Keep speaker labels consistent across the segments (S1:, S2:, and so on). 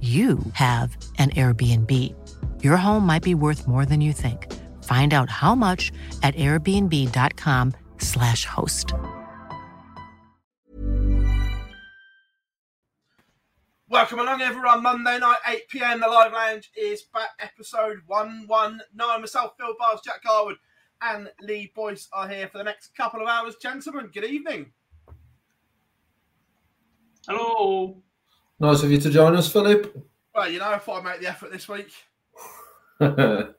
S1: you have an Airbnb. Your home might be worth more than you think. Find out how much at airbnb.com/slash host.
S2: Welcome along, everyone. Monday night, 8 pm. The Live Lounge is back. Episode 119. Myself, Phil Bars, Jack Garwood, and Lee Boyce are here for the next couple of hours. Gentlemen, good evening.
S3: Hello.
S4: Nice of you to join us, Philip.
S2: Well, you know, I thought I'd make the effort this week.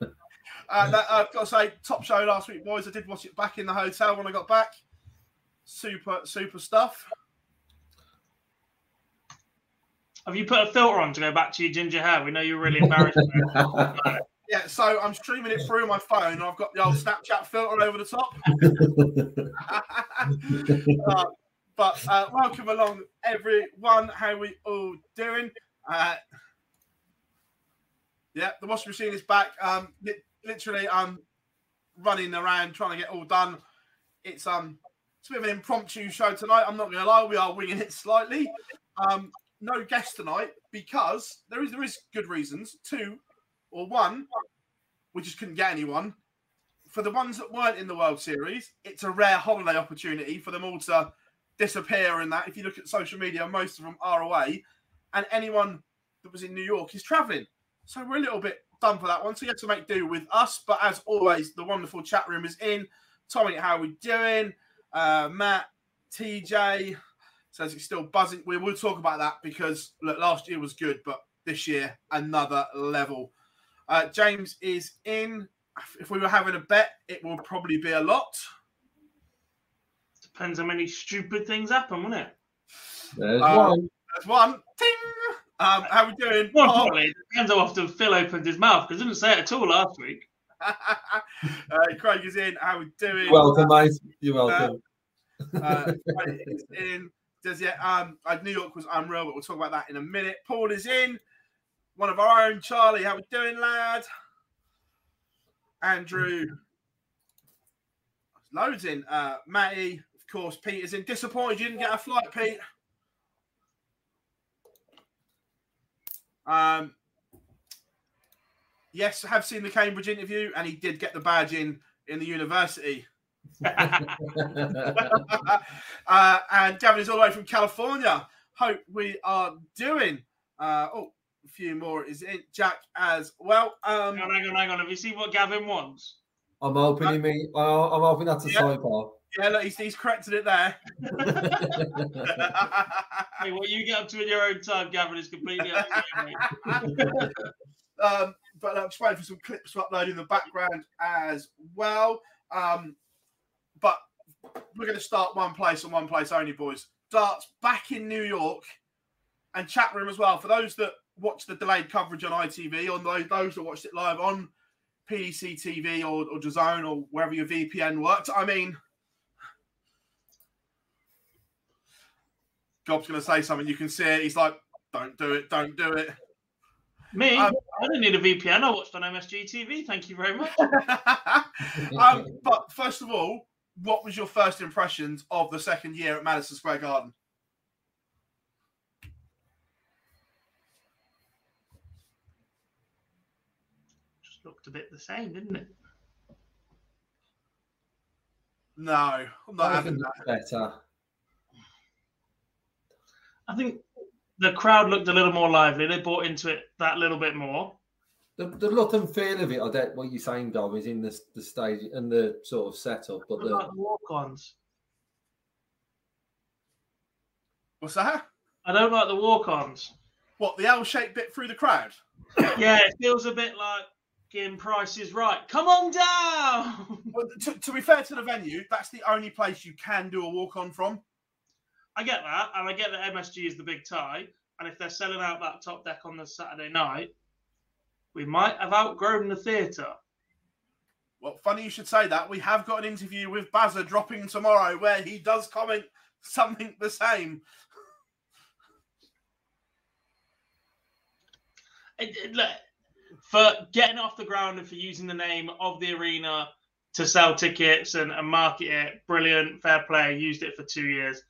S2: Uh, that, I've got to say, top show last week, boys. I did watch it back in the hotel when I got back. Super, super stuff.
S3: Have you put a filter on to go back to your ginger hair? We know you're really embarrassed.
S2: Yeah, so I'm streaming it through my phone. and I've got the old Snapchat filter over the top. Uh, but uh, welcome along, everyone. How we all doing? Uh, yeah, the washing machine is back. Um, li- literally, I'm running around trying to get all done. It's um, it's a bit of an impromptu show tonight. I'm not going to lie, we are winging it slightly. Um, no guest tonight because there is there is good reasons. Two or one, we just couldn't get anyone. For the ones that weren't in the World Series, it's a rare holiday opportunity for them all to disappear and that. If you look at social media, most of them are away, and anyone that was in New York is traveling. So we're a little bit done for that one. So you have to make do with us. But as always, the wonderful chat room is in. Tommy, how are we doing? Uh, Matt, TJ says it's still buzzing. We will talk about that because look, last year was good, but this year another level. Uh, James is in. If we were having a bet, it will probably be a lot.
S3: Depends how many stupid things happen, won't it?
S4: There's
S2: Um,
S4: one.
S2: There's one. Ting. Um, how we doing?
S3: More
S2: Bob?
S3: importantly, it depends how often Phil opened his mouth because he didn't say it at all last week.
S2: uh, Craig is in. How we doing?
S4: Welcome, mate. You're welcome.
S2: Uh, Craig is in. Does yeah? Um, uh, New York was unreal, but we'll talk about that in a minute. Paul is in. One of our own, Charlie. How we doing, lad? Andrew. Loads in. Uh, Matty, of course. Pete is in. Disappointed you didn't get a flight, Pete. Um, yes, I have seen the Cambridge interview, and he did get the badge in in the university. uh, and Gavin is all the way from California. Hope we are doing. Uh, oh, a few more is in. Jack as well. Um,
S3: hang on, hang on, hang on. Have you seen what Gavin wants?
S4: I'm hoping he mean, uh, I'm hoping that's a
S2: Yeah.
S4: sidebar.
S2: Yeah, look, he's, he's corrected it there.
S3: Hey, what you get up to in your own time, Gavin, is completely up to you,
S2: um, but I'm just waiting for some clips to upload in the background as well. Um, but we're going to start one place and one place only, boys. Darts back in New York and chat room as well. For those that watch the delayed coverage on ITV, on those, those that watched it live on PDC TV or, or DAZN or wherever your VPN worked, I mean, Gob's going to say something. You can see it. He's like, don't do it, don't do it.
S3: Me?
S2: Um,
S3: I don't need a VPN. I watched on MSG TV. Thank you very much.
S2: um, but first of all, what was your first impressions of the second year at Madison Square Garden?
S3: Just looked a bit the same, didn't it?
S2: No, I'm not
S4: I
S2: having that.
S4: better.
S3: I think the crowd looked a little more lively. They bought into it that little bit more.
S4: The, the look and feel of it, I get what you're saying, Dom, is in the, the stage and the sort of setup. But the,
S3: about the walk-ons?
S2: What's that?
S3: I don't like the walk-ons.
S2: What the L-shaped bit through the crowd?
S3: Yeah, it feels a bit like getting prices right. Come on down.
S2: Well, to, to be fair to the venue, that's the only place you can do a walk-on from.
S3: I get that, and I get that MSG is the big tie. And if they're selling out that top deck on the Saturday night, we might have outgrown the theatre.
S2: Well, funny you should say that. We have got an interview with Bazza dropping tomorrow where he does comment something the same.
S3: It- it- look, for getting off the ground and for using the name of the arena to sell tickets and, and market it, brilliant, fair play. Used it for two years.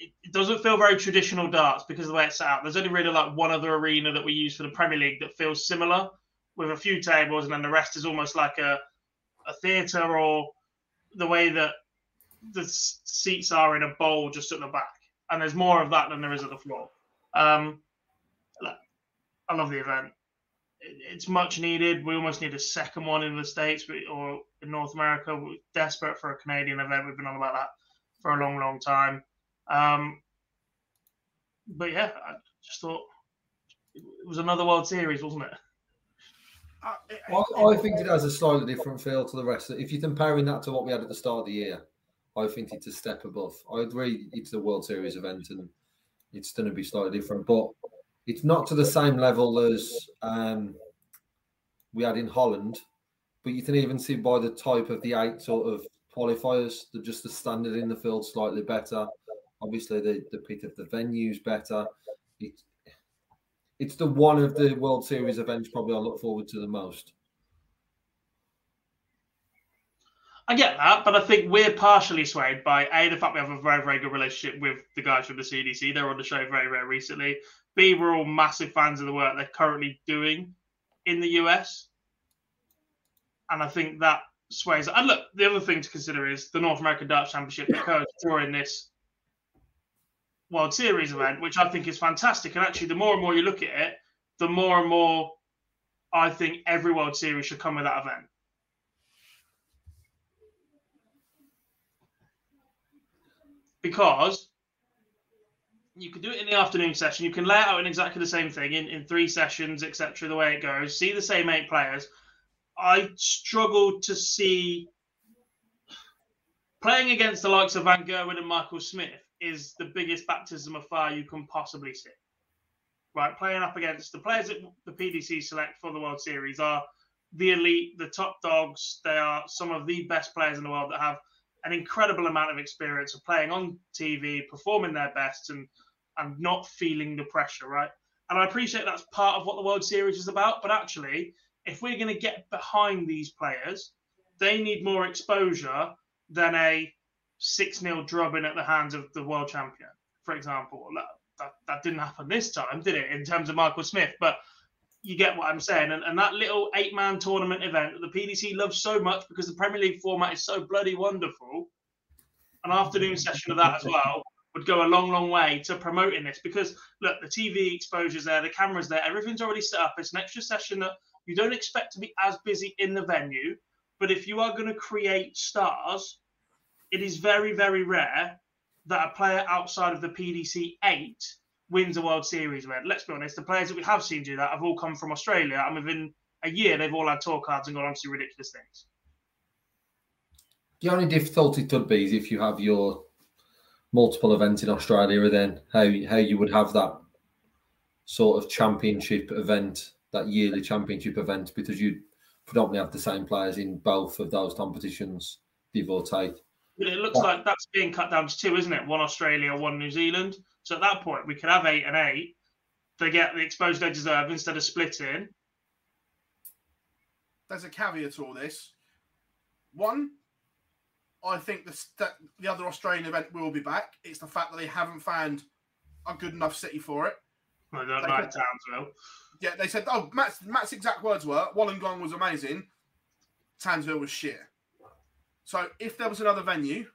S3: It, doesn't feel very traditional darts because of the way it's set out. There's only really like one other arena that we use for the Premier League that feels similar, with a few tables, and then the rest is almost like a a theatre or the way that the seats are in a bowl just at the back. And there's more of that than there is at the floor. Um, look, I love the event. It's much needed. We almost need a second one in the States or in North America. We're desperate for a Canadian event. We've been on about that for a long, long time. Um, but yeah, I just thought it was another World Series, wasn't it?
S2: Uh, it-
S4: I, I think it has a slightly different feel to the rest. If you're comparing that to what we had at the start of the year, I think it's a step above. I agree it's a World Series event and it's going to be slightly different, but it's not to the same level as um, we had in Holland. But you can even see by the type of the eight sort of qualifiers, that just the standard in the field slightly better. Obviously, the, the pit of the venues better. It, it's the one of the World Series events probably I look forward to the most.
S3: I get that, but I think we're partially swayed by A, the fact we have a very, very good relationship with the guys from the CDC. They're on the show very, very recently. B, we're all massive fans of the work they're currently doing in the US. And I think that sways. And look, the other thing to consider is the North American Darts Championship occurs during this World Series event, which I think is fantastic. And actually, the more and more you look at it, the more and more I think every World Series should come with that event. because you can do it in the afternoon session. You can lay out in exactly the same thing in, in three sessions, etc. The way it goes, see the same eight players. I struggle to see playing against the likes of Van Gerwen and Michael Smith is the biggest baptism of fire you can possibly see. Right, playing up against the players that the PDC select for the World Series are the elite, the top dogs. They are some of the best players in the world that have an incredible amount of experience of playing on TV, performing their best, and and not feeling the pressure, right? And I appreciate that's part of what the World Series is about. But actually, if we're going to get behind these players, they need more exposure than a six 0 drubbing at the hands of the world champion, for example. That, that, that didn't happen this time, did it? In terms of Michael Smith, but you get what I'm saying. And, and that little eight man tournament event that the PDC loves so much because the Premier League format is so bloody wonderful, an afternoon session of that as well would go a long, long way to promoting this. Because look, the TV exposure's there, the camera's there, everything's already set up. It's an extra session that you don't expect to be as busy in the venue. But if you are going to create stars, it is very, very rare that a player outside of the PDC eight wins a World Series event. Let's be honest, the players that we have seen do that have all come from Australia, and within a year, they've all had tour cards and gone on to ridiculous things.
S4: The only difficulty could be is if you have your multiple events in Australia, then how how you would have that sort of championship event, that yearly championship event, because you predominantly have the same players in both of those competitions, give or take.
S3: But it looks like that's being cut down to two, isn't it? One Australia, one New Zealand. So at that point, we could have eight and eight. They get the exposure they deserve instead of splitting.
S2: there's a caveat to all this. One, I think the st- the other Australian event will be back. It's the fact that they haven't found a good enough city for it.
S3: I don't
S2: They
S3: like
S2: could-
S3: Townsville.
S2: Yeah, they said, oh, Matt's, Matt's exact words were Wollongong was amazing, Townsville was shit. So if there was another venue,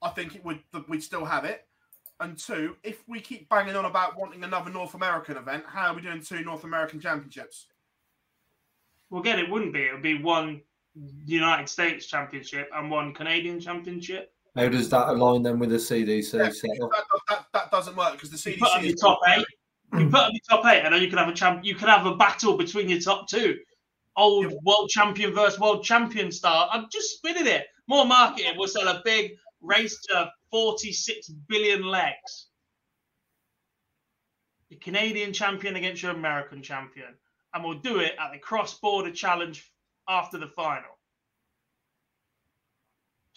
S2: I think it would we'd still have it. And two, if we keep banging on about wanting another North American event, how are we doing two North American championships?
S3: Well, again, it wouldn't be. It would be one United States championship and one Canadian championship.
S4: How does that align then with the CDC
S2: Yeah, that, that, that doesn't work because the CDC.
S3: You put up
S2: CDC
S3: your top eight. You mm. put up your top eight, and then you can have a champ. You can have a battle between your top two. Old world champion versus world champion star. I'm just spinning it. More marketing. We'll sell a big race to 46 billion legs. The Canadian champion against your American champion, and we'll do it at the cross-border challenge after the final.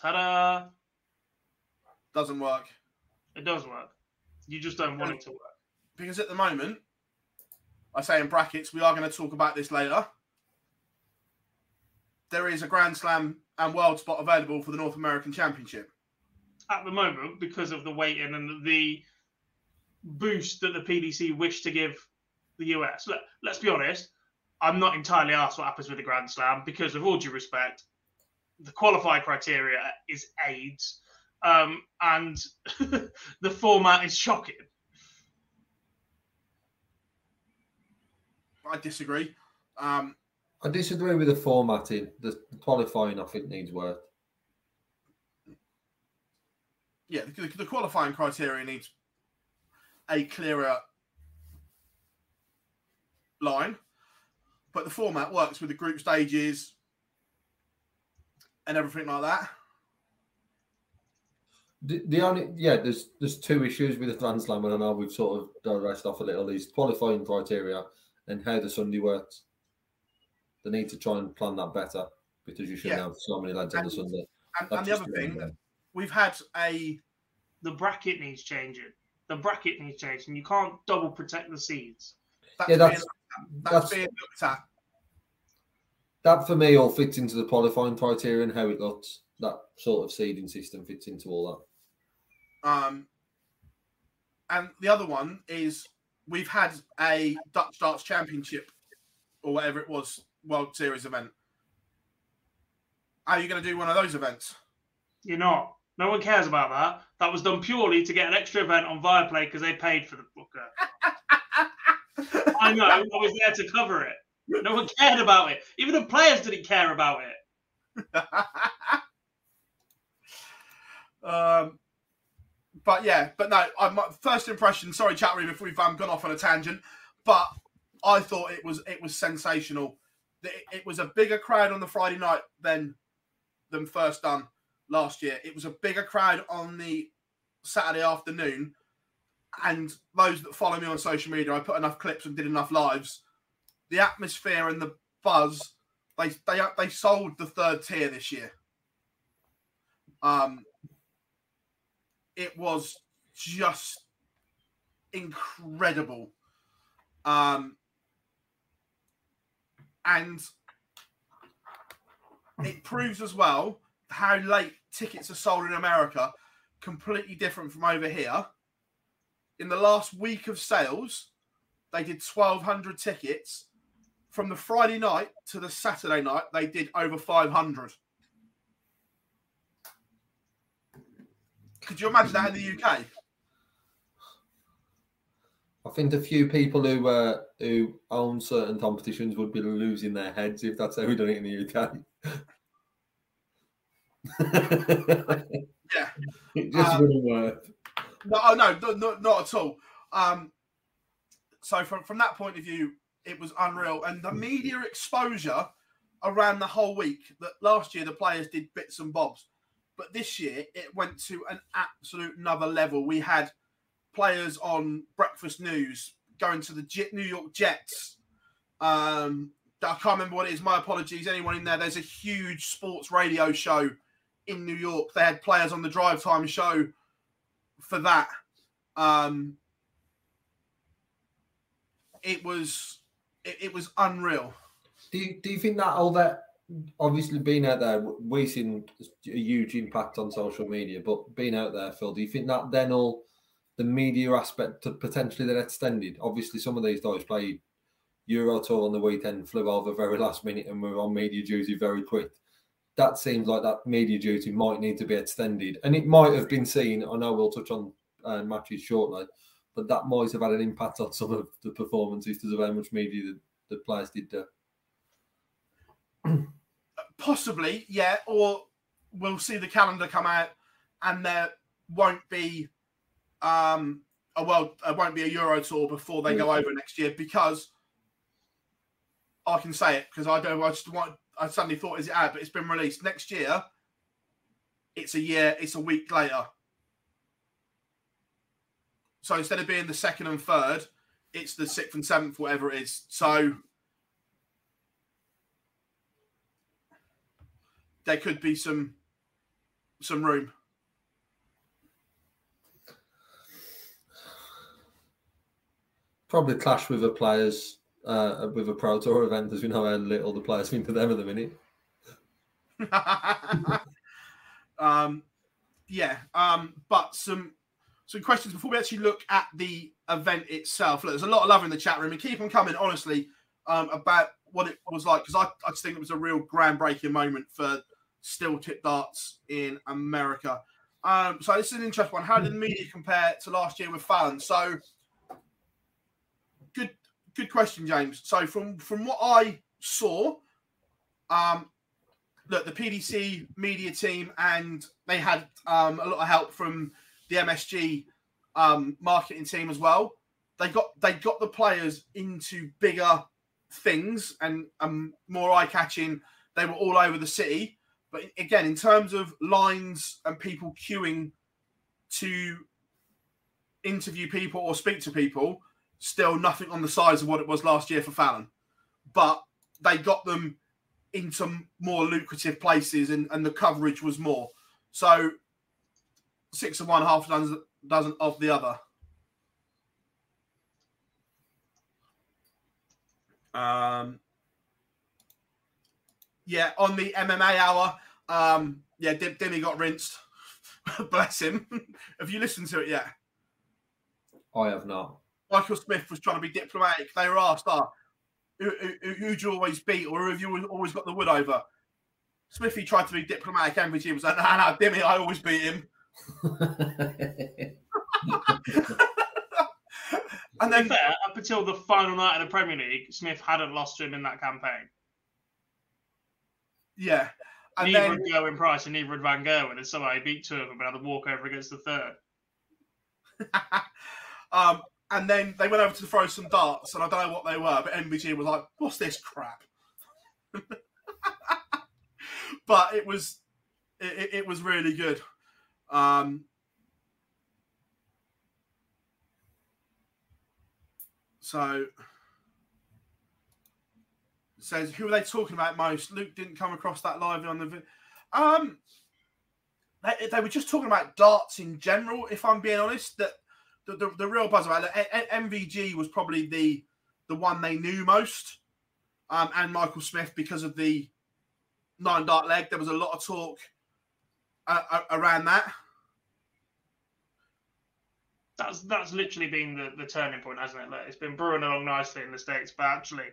S3: Ta-da!
S2: doesn't work
S3: It does work. You just don't want it to work.
S2: because at the moment, I say in brackets, we are going to talk about this later. There is a Grand Slam and World spot available for the North American Championship.
S3: at the moment because of the weighting and the boost that the PDC wish to give the US. Let, let's be honest, I'm not entirely asked what happens with the Grand Slam because, with all due respect, the qualifying criteria is AIDS, um, and the format is shocking.
S2: I disagree. Um,
S4: I disagree with the formatting. The qualifying, I think, needs work.
S2: yeah, the, the qualifying criteria needs a clearer line, but the format works with the group stages and everything like that.
S4: The, the only yeah, there's there's two issues with the Grand Slam, and I know we've sort of digressed off a little. Is qualifying criteria and how the Sunday works. They need to try and plan that better because you shouldn't
S2: Yeah.
S4: have so many lads on the
S2: And-
S4: Sunday.
S2: And, and the other thing, we've had a
S3: The bracket needs changing. The bracket needs changing. You can't double protect the seeds.
S2: that's,
S4: Yeah,
S2: being,
S4: that's
S2: that's,
S4: that's
S2: being looked at.
S4: that for me all fits into the qualifying criteria and how it looks. That sort of seeding system fits into all that.
S2: Um, and the other one is we've had a Dutch Darts Championship or whatever it was World Series event. How are you going to do one of those events?
S3: You're not. No one cares about that. That was done purely to get an extra event on Viaplay because they paid for the booker. I know. I was there to cover it. No one cared about it. Even the players didn't care about it.
S2: um, but yeah, but no. I, my first impression. Sorry, chat room, if we've um, gone off on a tangent, but I thought it was it was sensational. It, was a bigger crowd on the Friday night than than first done last year. It was a bigger crowd on the Saturday afternoon, and those that follow me on social media, I put enough clips and did enough lives. The atmosphere and the buzz, they they they sold the third tier this year. Um, it was just incredible. Um, and it proves as well how late tickets are sold in America, completely different from over here. In the last week of sales, they did 1,200 tickets. From the Friday night to the Saturday night, they did over 500. Could you imagine that in the UK?
S4: I think a few people who uh, who own certain competitions would be losing their heads if that's how we done it in the UK.
S2: Yeah.
S4: it just
S2: Um,
S4: wouldn't work.
S2: No, oh, no, no, no, not at all. Um, so from from that point of view, it was unreal, and the media exposure around the whole week. That last year the players did bits and bobs, but this year it went to an absolute another level. We had players on Breakfast News going to the New York Jets. Um, I can't remember what it is. My apologies. Anyone in there? There's a huge sports radio show in New York. They had players on the drive time show for that. Um, it was it, it was unreal.
S4: Do you, do you think that all that obviously being out there, we've seen a huge impact on social media, but being out there, Phil, do you think that then all the media aspect to potentially then extended? Obviously, some of these guys played Euro Tour on the weekend, flew over very last minute, and were on media duty very quick. That seems like that media duty might need to be extended, and it might have been seen. I know we'll touch on uh, matches shortly, but that might have had an impact on some of the performances because of how much media the, the players did there.
S2: Possibly, yeah. Or we'll see the calendar come out, and there won't be um a world, it won't be a Euro tour before they go over next year because I can say it because I don't. I just want. I suddenly thought, is it out? But it's been released next year. It's a year. It's a week later. So instead of being the second and third, it's the sixth and seventh, whatever it is. So there could be some some room.
S4: Probably clash with the players uh, with a pro tour event, as we know how little the players think to them at the minute.
S2: um, yeah, um, but some some questions before we actually look at the event itself. Look, there's a lot of love in the chat room, and keep on coming. Honestly, um, about what it was like because I, I just think it was a real groundbreaking moment for steel tip darts in America. Um, so this is an interesting one. How did the media compare to last year with Fallon? So good question, James. So from from what I saw, um, look, the PDC media team and they had um, a lot of help from the MSG um, marketing team as well. They got they got the players into bigger things and um, more eye catching. They were all over the city. But again, in terms of lines and people queuing to interview people or speak to people, still nothing on the size of what it was last year for Fallon. But they got them into more lucrative places and, and the coverage was more. So six of one, half dozen, dozen of the other. Um, yeah, on the MMA hour, um, yeah, Dim- Dimmy got rinsed. Bless him. have you listened to it yet?
S4: I have not.
S2: Michael Smith was trying to be diplomatic. They were asked, oh, who, who, who'd you always beat or who have you always got the wood over? Smithy tried to be diplomatic. MVG was like, no, no, Dimmy, I always beat him. and then,
S3: fair, up until the final night of the Premier League, Smith hadn't lost to him in that campaign.
S2: yeah. And
S3: neither
S2: then,
S3: had Gerwyn Price and neither had Van Gerwen, and somehow he beat two of them and had a walkover against the third.
S2: um, and then they went over to throw some darts, and I don't know what they were, but MVG was like, "What's this crap?" but it was, it, it- was really good. Um, so says who are they talking about most? Luke didn't come across that live on the. Um, they, they were just talking about darts in general. If I'm being honest, that the, the, the real buzz about it, MVG was probably the the one they knew most, um, and Michael Smith because of the nine dart leg. There was a lot of talk uh, uh, around that.
S3: That's that's literally been the, the turning point, hasn't it? Like, it's been brewing along nicely in the states, but actually,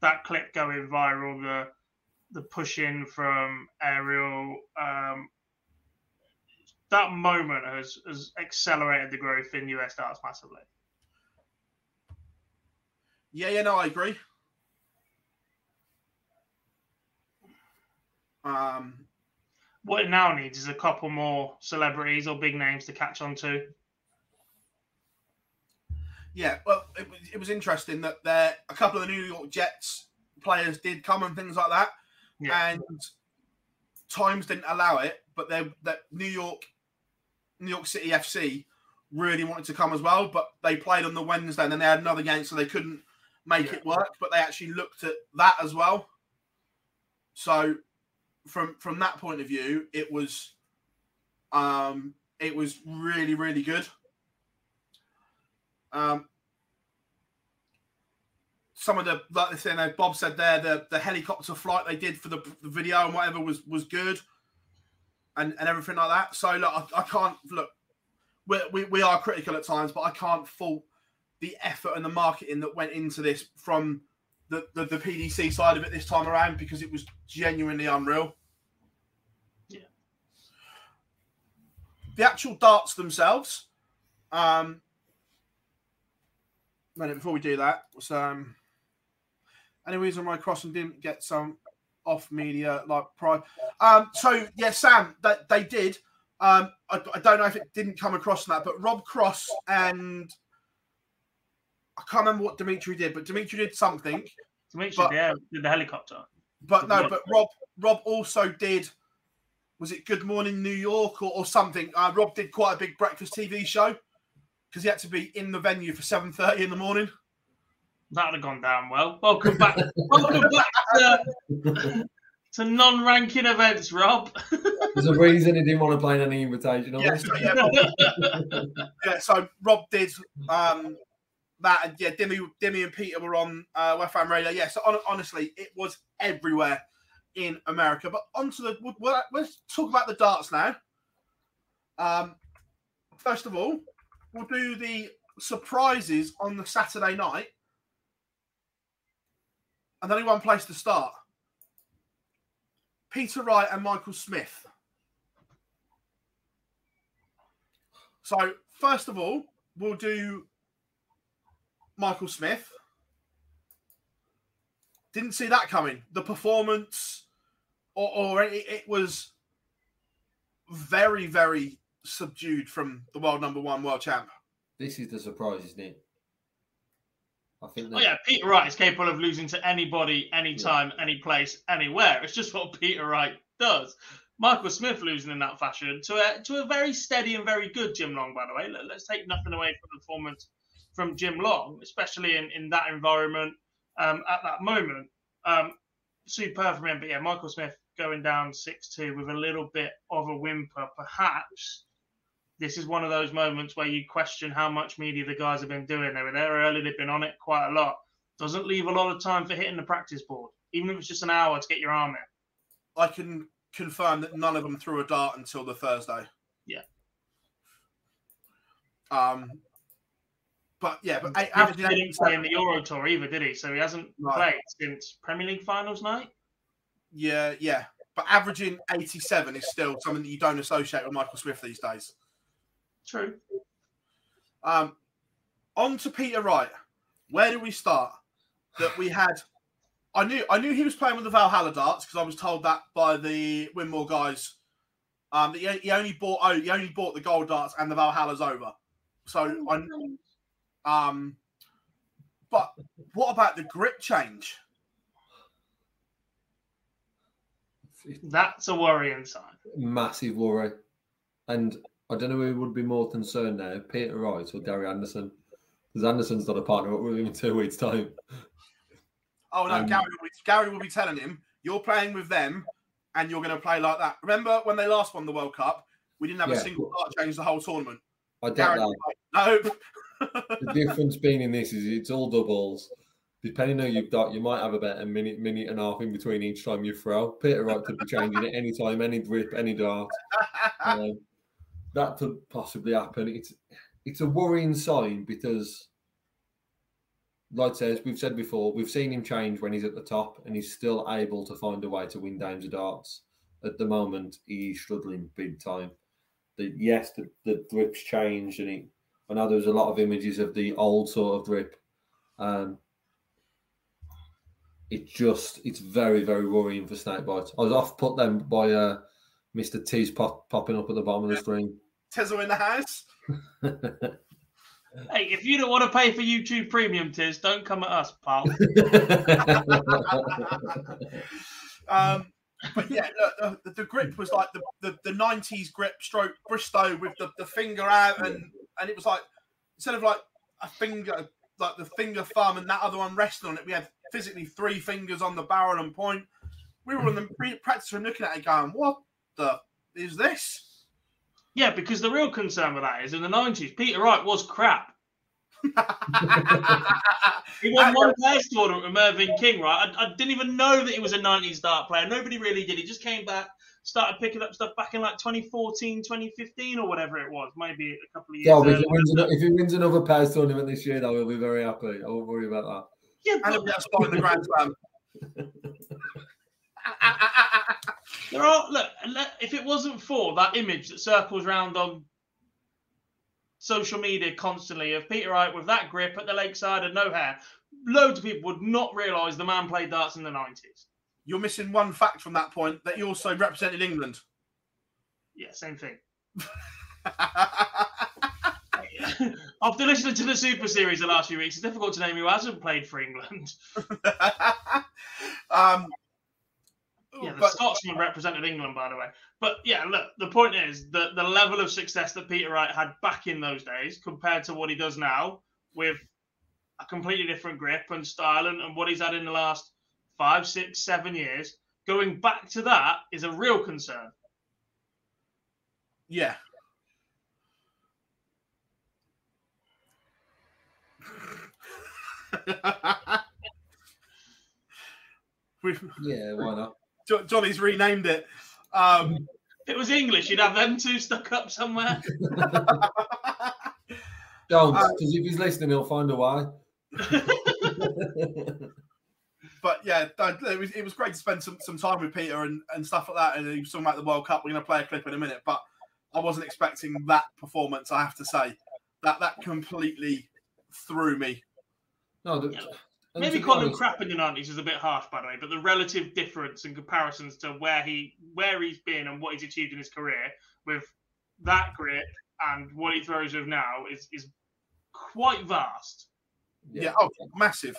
S3: that clip going viral, the the push in from Ariel, um, that moment has has accelerated the growth in US darts massively.
S2: Yeah, yeah, no, I agree. Um,
S3: What it now needs is a couple more celebrities or big names to catch on to.
S2: yeah, well, it, was- it was interesting that there a couple of the New York Jets players did come and things like that,
S3: Yeah.
S2: and times didn't allow it. But they that New York, New York City FC really wanted to come as well, but they played on the Wednesday and then they had another game, so they couldn't make
S3: Yeah.
S2: it work. But they actually looked at that as well. So from from that point of view, it was um it was really really good. Um, some of the like they said, Bob said there, the the helicopter flight they did for the, the video and whatever was was good, and and everything like that. So look, I, I can't look. We, we we are critical at times, but I can't fault the effort and the marketing that went into this from the, the, the PDC side of it this time around because it was genuinely unreal.
S3: Yeah.
S2: The actual darts themselves, Um, minute before we do that, was um, any reason why Crossing didn't get some off media like pride? Um, so yeah, Sam, that they did. Um, I, I don't know if it didn't come across that, but Rob Cross and I can't remember what Dimitri did, but Dimitri did something.
S3: Dimitri,
S2: But-
S3: yeah, did the helicopter.
S2: But no, but Rob Rob also did. Was it Good Morning New York or, or something? Uh, Rob did quite a big breakfast TV show because he had to be in the venue for seven thirty in the morning.
S3: That'd have gone down well. Welcome back. Welcome back to, to non-ranking events, Rob.
S4: There's a reason he didn't want to play in any invitation.
S2: Yeah, so, yeah, Rob- yeah, so Rob did um, that, and yeah, Dimmy, Dimmy and Peter were on uh, West Ham Radio. Yeah, so hon- honestly, it was everywhere in America. But onto the, we'll- we'll- let's talk about the darts now. Um, first of all, we'll do the surprises on the Saturday night, and only one place to start. Peter Wright and Michael Smith. So, first of all, we'll do Michael Smith. Didn't see that coming. The performance, or, or it, it was very, very subdued from the world number one world champ.
S4: This is the surprise, isn't it? I think.
S3: Oh yeah, Peter Wright is capable of losing to anybody, anytime, any place, anywhere. It's just what Peter Wright does. Michael Smith losing in that fashion to a to a very steady and very good Jim Long, by the way. Let, us take nothing away from the performance from Jim Long, especially in, in that environment um, at that moment. Um, superb from him. But yeah, Michael Smith going down 6 2 with a little bit of a whimper. Perhaps this is one of those moments where you question how much media the guys have been doing. They were there early, they've been on it quite a lot. Doesn't leave a lot of time for hitting the practice board, even if it's just an hour to get your arm in.
S2: I can confirm that none of them threw a dart until the Thursday.
S3: Yeah.
S2: Um, but yeah, but eight,
S3: didn't play in the Euro Tour either, did he? So he hasn't
S2: No.
S3: played since Premier League finals night.
S2: Yeah, yeah. But averaging 87 is still something that you don't associate with Michael Smith these days.
S3: True.
S2: Um, on to Peter Wright. Where do we start? That we had. I knew I knew he was playing with the Valhalla darts because I was told that by the Winmau guys. Um, that he, he only bought oh he only bought the gold darts and the Valhalla's over. So I um, but what about the grip change?
S3: That's a worrying sign.
S4: massive worry. And I don't know who would be more concerned now, Peter Wright or Gary Anderson. Because Anderson's not a partner up with him in two weeks' time.
S2: Oh no,
S4: Um,
S2: Gary, will be, Gary will be telling him you're playing with them, and you're going to play like that. Remember when they last won the World Cup? We didn't have a single dart change the whole tournament.
S4: I get
S2: Gary,
S4: that.
S2: like, no.
S4: The difference being in this is it's all doubles. Depending on who you've got, you might have about a minute, minute and a half in between each time you throw. Peter Wright could be changing it any time, any grip, any dart. Um, that could possibly happen. It's it's a worrying sign because, like says we've said before, we've seen him change when he's at the top, and he's still able to find a way to win games of darts. At the moment, he's struggling big time. The, yes, the, the grip's changed, and he, I know there was a lot of images of the old sort of grip. Um, it just it's very very worrying for snakebite. I was off put then by uh, Mr. T's pop, popping up at the bottom of the screen.
S2: Tezo in the house.
S3: Hey, if you don't want to pay for YouTube Premium, Tiz, don't come at us, pal.
S2: Um, but yeah, the, the, the grip was like the, the, the 90s grip stroke Bristow with the, the finger out, and, and it was like instead of like a finger, like the finger thumb and that other one resting on it, we had physically three fingers on the barrel and point. We were on the practice room looking at it going, what the is this?
S3: Yeah, because the real concern with that is in the 90s, Peter Wright was crap. He won one pairs tournament with Mervyn King, right? I, I didn't even know that he was a 90s dart player. Nobody really did. He just came back, started picking up stuff back in like 2014, 2015 or whatever it was, maybe a couple of years
S4: Yeah, but if, he wins, if he wins another Pairs tournament this year, though, he'll be very happy. I won't worry about that.
S3: Yeah,
S2: And
S3: but
S2: it'll a spot in the Grand Slam.
S3: there are look. If it wasn't for that image that circles around on social media constantly of Peter Wright with that grip at the lakeside and no hair, loads of people would not realise the man played darts in the 90s.
S2: You're missing one fact from that point that he also represented England.
S3: Yeah, same thing. After listening to the Super Series the last few weeks, it's difficult to name who hasn't played for England.
S2: um,
S3: Yeah, the
S2: but-
S3: Scotsman represented England, by the way. But yeah, look, the point is that the level of success that Peter Wright had back in those days compared to what he does now with a completely different grip and style and, and what he's had in the last five, six, seven years, going back to that is a real concern.
S2: yeah.
S4: Yeah, why not?
S2: Jo- Johnny's renamed it. Um,
S3: If it was English, you'd have them two stuck up somewhere.
S4: Don't,
S2: Uh,
S4: because if he's listening, he'll find a way.
S2: but yeah, no, it was, it was great to spend some, some time with Peter and, and stuff like that. And he was talking about the World Cup. We're going to play a clip in a minute, but I wasn't expecting that performance. I have to say that that completely threw me.
S4: no, the,
S3: Yeah.
S4: And
S3: Maybe
S4: to be
S3: calling him crap in the nineties is a bit harsh, by the way. But the relative difference and comparisons to where he where he's been and what he's achieved in his career with that grip and what he throws with now is is quite vast.
S2: Yeah, oh, massive.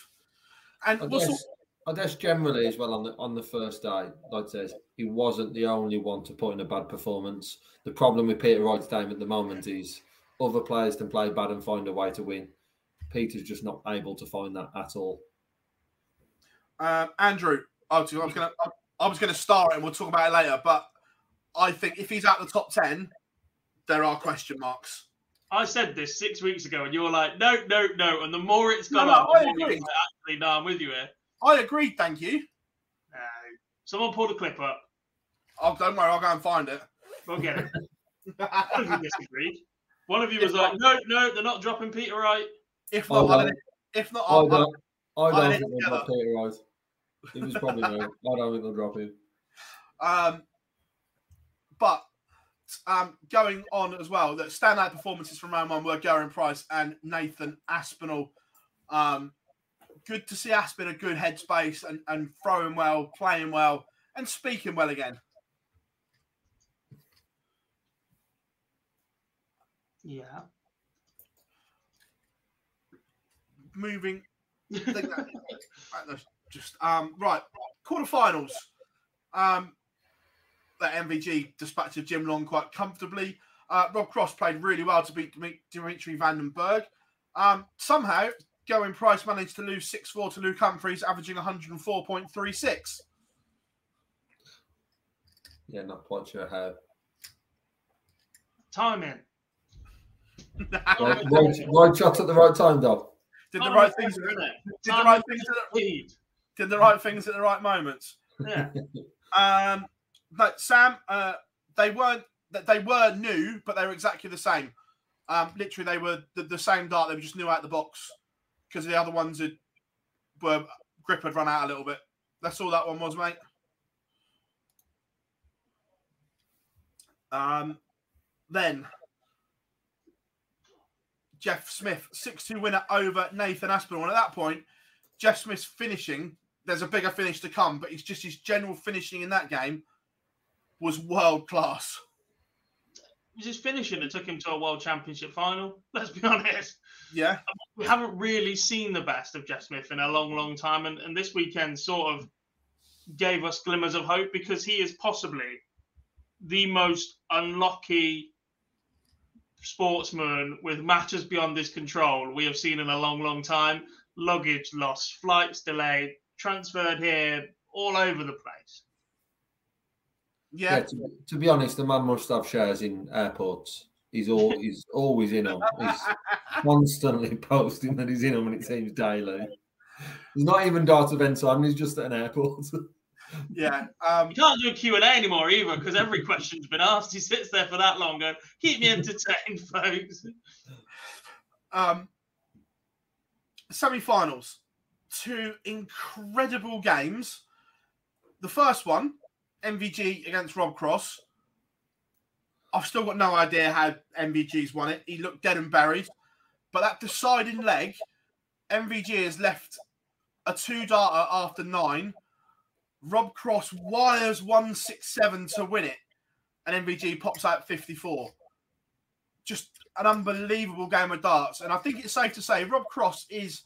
S2: And
S4: I
S2: what's
S4: guess, I guess generally as well on the on the first day, like I says, he wasn't the only one to put in a bad performance. The problem with Peter Wright's game at the moment is other players can play bad and find a way to win. Peter's just not able to find that at all.
S2: Um, Andrew, I was, gonna, I was gonna star it, and we'll talk about it later. But I think if he's out the top ten, there are question marks.
S3: I said this six weeks ago, and you were like, "No, no, no." And the more it's gone
S2: no,
S3: on,
S2: I
S3: the more you're
S2: agree.
S3: like, actually, no, I'm with you here.
S2: I agreed. Thank you.
S3: No. Someone pull the clip up.
S2: Oh, don't worry, I'll go and find it.
S3: We'll get it. One of you disagreed. One of you was like, "No, no, they're not dropping Peter Wright."
S2: if
S4: Oh,
S2: not, I'll
S4: no.
S2: edit- if not,
S4: I
S2: I'll,
S4: don't, I
S2: I'll
S4: don't
S2: edit
S4: think they'll
S2: together.
S4: Peter Wright. It was probably no. I don't think they'll drop him.
S2: Um, but um, going on as well, that standout performances from round one were Gerwyn Price and Nathan Aspinall. Um, good to see Aspin a good headspace and, and throwing well, playing well, and speaking well again.
S3: Yeah.
S2: Moving, I think that- right, that's just um, right. Quarterfinals. Um, that MVG dispatched of Jim Long quite comfortably. Uh, Rob Cross played really well to beat Dimitri Van den Bergh. Um, somehow, Gerwyn Price managed to lose 6 4 to Luke Humphries, averaging 104.36.
S4: Yeah, not quite sure how.
S3: Timing.
S4: Right, right, right shot at the right time, Dob.
S2: did the right things.
S3: pressure, innit?
S2: Did the
S3: Timing
S2: right things. At the,
S3: Speed.
S2: Did the right things at the right moments.
S3: Yeah.
S2: Um, but Sam, uh, they weren't. that They were new, but they were exactly the same. Um, literally, they were the, the same dart. They were just new out of the box because the other ones had were grip had run out a little bit. That's all that one was, mate. Um, then Jeff Smith, six-two winner over Nathan Aspinall. And at that point, Jeff Smith's finishing. There's a bigger finish to come, but it's just his general finishing in that game was world class.
S3: It was his finishing that took him to a world championship final. Let's be honest.
S2: Yeah,
S3: We haven't really seen the best of Jeff Smith in a long, long time. And, and this weekend sort of gave us glimmers of hope because he is possibly the most unlucky sportsman with matters beyond his control we have seen in a long, long time. Luggage lost, flights delayed, transferred here, all over the place.
S2: yeah.
S4: Yeah, to, to be honest, the man must have shares in airports. He's all he's always in them. He's constantly posting that he's in them, and it seems daily. He's not even dart event time. He's just at an airport.
S2: yeah. Um,
S3: You can't do a Q&A anymore either because every question's been asked. He sits there for that long going, keep me entertained, folks.
S2: um, semi-finals, two incredible games. The first one, MVG against Rob Cross. I've still got no idea how MVG's won it. He looked dead and buried. But that deciding leg, MVG has left a two darter after nine. Rob Cross wires 167 to win it, and MVG pops out 54. Just an unbelievable game of darts. And I think it's safe to say Rob Cross is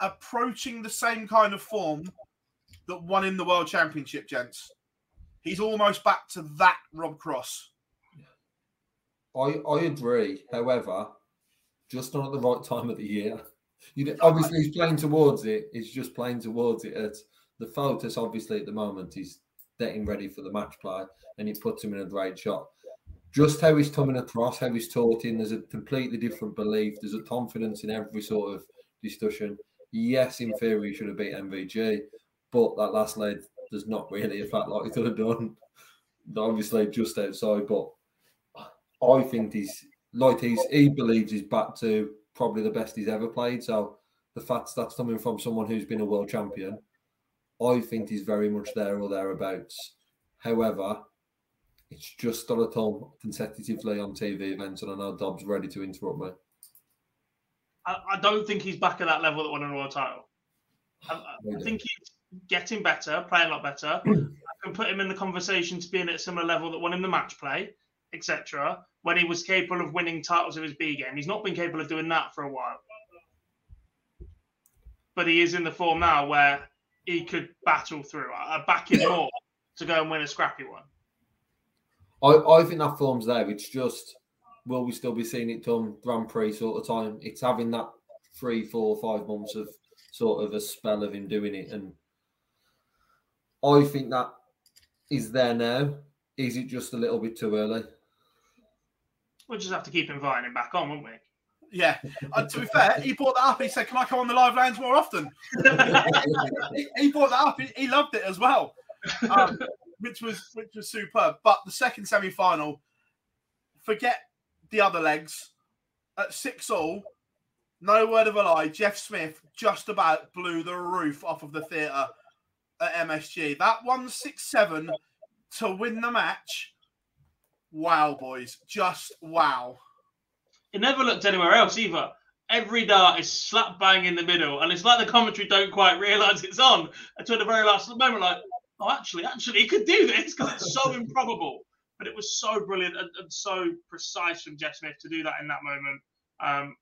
S2: approaching the same kind of form that won in the World Championship, gents. He's almost back to that Rob Cross.
S4: I, I agree. However, just not at the right time of the year. You obviously he's playing towards it. He's just playing towards it. At the focus, obviously, at the moment, he's getting ready for the match play, and it puts him in a great shot. Just how he's coming across, how he's talking, there's a completely different belief. There's a confidence in every sort of discussion. Yes, in theory, he should have beat MVG, but that last leg does not really affect like he could have done. Obviously, just outside, but I think he's like he's he believes he's back to probably the best he's ever played. So the fact that's coming from someone who's been a world champion, I think he's very much there or thereabouts. However, it's just on a time consecutively on TV events, and I know Dobbs ready to interrupt me.
S3: I, I don't think he's back at that level that won a world title. I, I think he's getting better, playing a lot better. I can put him in the conversation to being at a similar level that won him the match play, etc. When he was capable of winning titles of his B game, he's not been capable of doing that for a while. But he is in the form now where he could battle through. I back him more to go and win a scrappy one.
S4: I, I think that form's there. It's just will we still be seeing it done Grand Prix sort of time? It's having that three, four, five months of sort of a spell of him doing it, and I think that is there now. Is it just a little bit too early?
S3: We'll just have to keep inviting him back on, won't we?
S2: Yeah. Uh, to be fair, he brought that up. He said, "Can I come on the Live Lounge more often?" he, he, brought that up. He, he loved it as well, um, which was which was superb. But the second semi final, forget the other legs at six all. No word of a lie. Jeff Smith just about blew the roof off of the theatre at MSG. That one six seven to win the match. Wow, boys! Just wow.
S3: It never looked anywhere else either. Every dart is slap bang in the middle, and it's like the commentary don't quite realise it's on until the very last moment. Like, oh, actually, actually, he could do this because it's so improbable. But it was so brilliant and, and, so precise from Jeff Smith to do that in that moment. Um,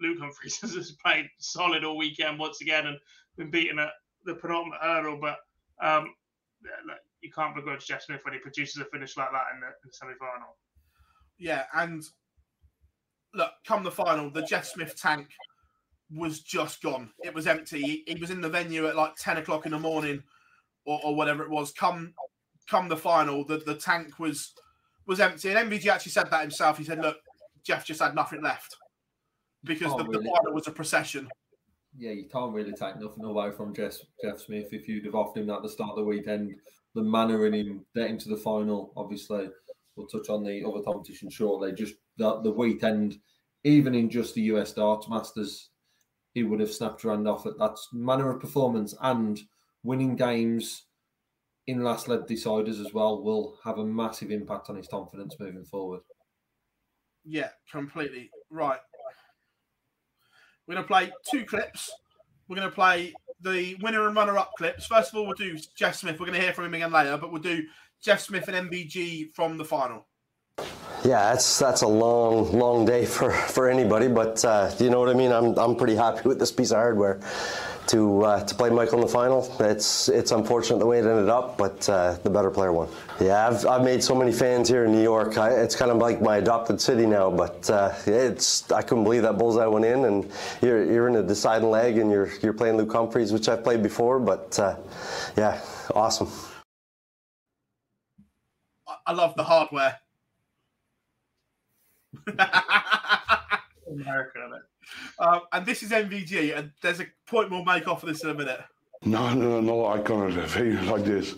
S3: Luke Humphries has played solid all weekend once again and been beaten at the penultimate hurdle. But um, you can't begrudge Jeff Smith when he produces a finish like that in the, the semi final.
S2: Yeah, and look, come the final, the Jeff Smith tank was just gone. It was empty. He, he was in the venue at like 10 o'clock in the morning or, or, whatever it was. Come come the final, the, the tank was was empty. And MVG actually said that himself. He said, look, Jeff just had nothing left because the, really. the final was a procession.
S4: Yeah, you can't really take nothing away from Jeff, Jeff Smith if you'd have offered him that at the start of the weekend. The manner in him getting to the final, obviously, we'll touch on the other competition shortly. Just the, the weekend, even in just the US Darts Masters, he would have snapped your hand off at that manner of performance and winning games in last leg deciders as well will have a massive impact on his confidence moving forward.
S2: Yeah, completely. Right. We're going to play two clips. We're going to play the winner and runner up clips. First of all, we'll do Jeff Smith. We're going to hear from him again later, but we'll do Jeff Smith and MVG from the final.
S5: Yeah, that's that's a long, long day for, for anybody, but uh, you know what I mean. I'm I'm pretty happy with this piece of hardware to uh, to play Michael in the final. It's it's unfortunate the way it ended up, but uh, the better player won. Yeah, I've, I've made so many fans here in New York. I, it's kind of like my adopted city now. But uh, it's I couldn't believe that bullseye went in, and you're you're in a deciding leg, and you're you're playing Luke Humphries, which I've played before. But uh, yeah, awesome.
S2: I love the hardware.
S3: America,
S2: um, and this is MVG, and there's a point we'll make off of this in a minute.
S6: No, no, no, I can't feel like this.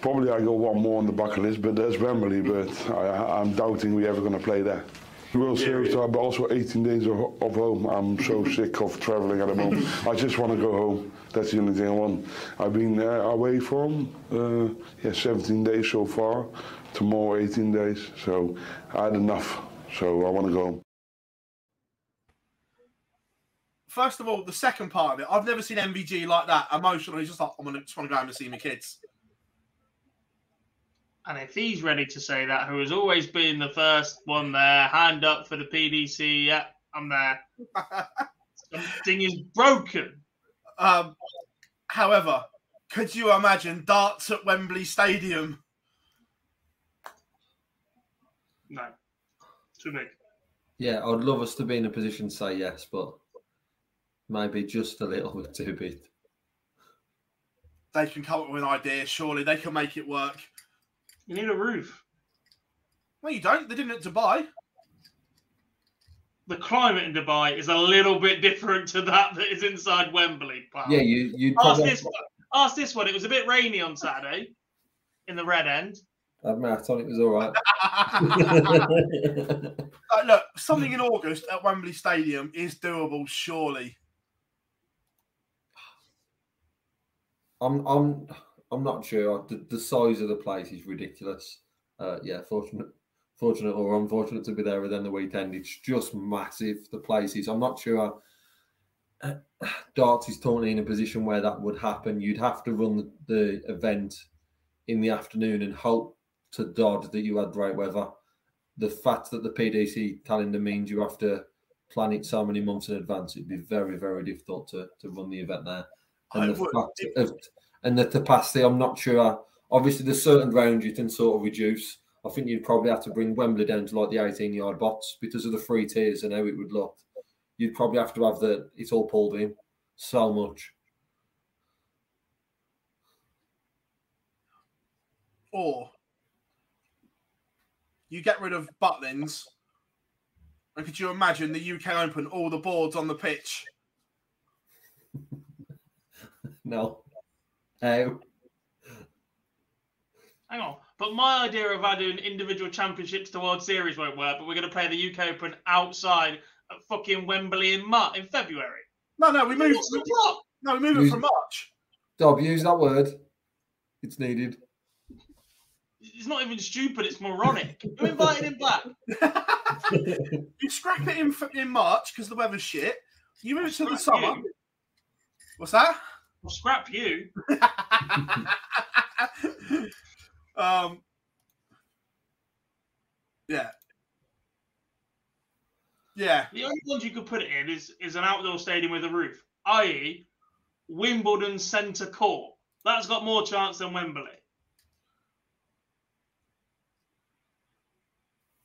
S6: Probably I go one more on the bucket list, but there's Wembley, but I, am doubting we're ever going to play there. World Series time, but also 18 days of, of home. I'm so sick of traveling at the moment. I just want to go home. That's the only thing I want. I've been uh, away from uh, yeah 17 days so far. Tomorrow 18 days. So I had enough. So I want to go home.
S2: First of all, the second part of it, I've never seen MVG like that emotionally. Just like I'm gonna just want to go home and see my kids.
S3: And if he's ready to say that, who has always been the first one there, hand up for the PDC, yeah, I'm there. Something is broken.
S2: Um, however, could you imagine darts at Wembley Stadium?
S3: No, too big.
S4: Yeah, I'd love us to be in a position to say yes, but maybe just a little bit too big.
S2: They can come up with an idea. Surely they can make it work.
S3: You need a roof.
S2: No, you don't. They didn't at Dubai.
S3: The climate in Dubai is a little bit different to that that is inside Wembley. Pal.
S4: Yeah, you you
S3: Ask this one. Ask this one. It was a bit rainy on Saturday in the red end.
S4: That marathon, it was all right.
S2: Uh, look, something in August at Wembley Stadium is doable, surely.
S4: I'm I'm I'm not sure. The, the size of the place is ridiculous. Uh, yeah, fortunate, fortunate or unfortunate to be there within the weekend. It's just massive. The place is. I'm not sure. Uh, Darts is totally in a position where that would happen. You'd have to run the, the event in the afternoon and hope to Dodd that you had great weather. The fact that the PDC calendar means you have to plan it so many months in advance, it'd be very, very difficult to, to run the event there. And
S2: I
S4: the fact of, and the capacity, I'm not sure. Obviously, there's certain grounds you can sort of reduce. I think you'd probably have to bring Wembley down to like the 18 yard box because of the three tiers and how it would look. You'd probably have to have the it's all pulled in so much.
S2: Or you get rid of Butlins. And could you imagine the UK Open, all the boards on the pitch?
S4: No. How?
S3: Hang on. But my idea of adding individual championships to World Series won't work, but we're going to play the UK Open outside at fucking Wembley in Mar- in February.
S2: No, no, we move.
S3: What's the plot?
S2: No, we moved it from March.
S4: Dob, use that word. It's needed.
S3: It's not even stupid, it's moronic. Who invited him back?
S2: You scrap it in in March because the weather's shit. You move it to the summer.
S3: you.
S2: What's that?
S3: I'll scrap you.
S2: um, yeah, yeah.
S3: The only ones you could put it in is, is an outdoor stadium with a roof, i.e., Wimbledon Centre Court. That's got more chance than Wembley.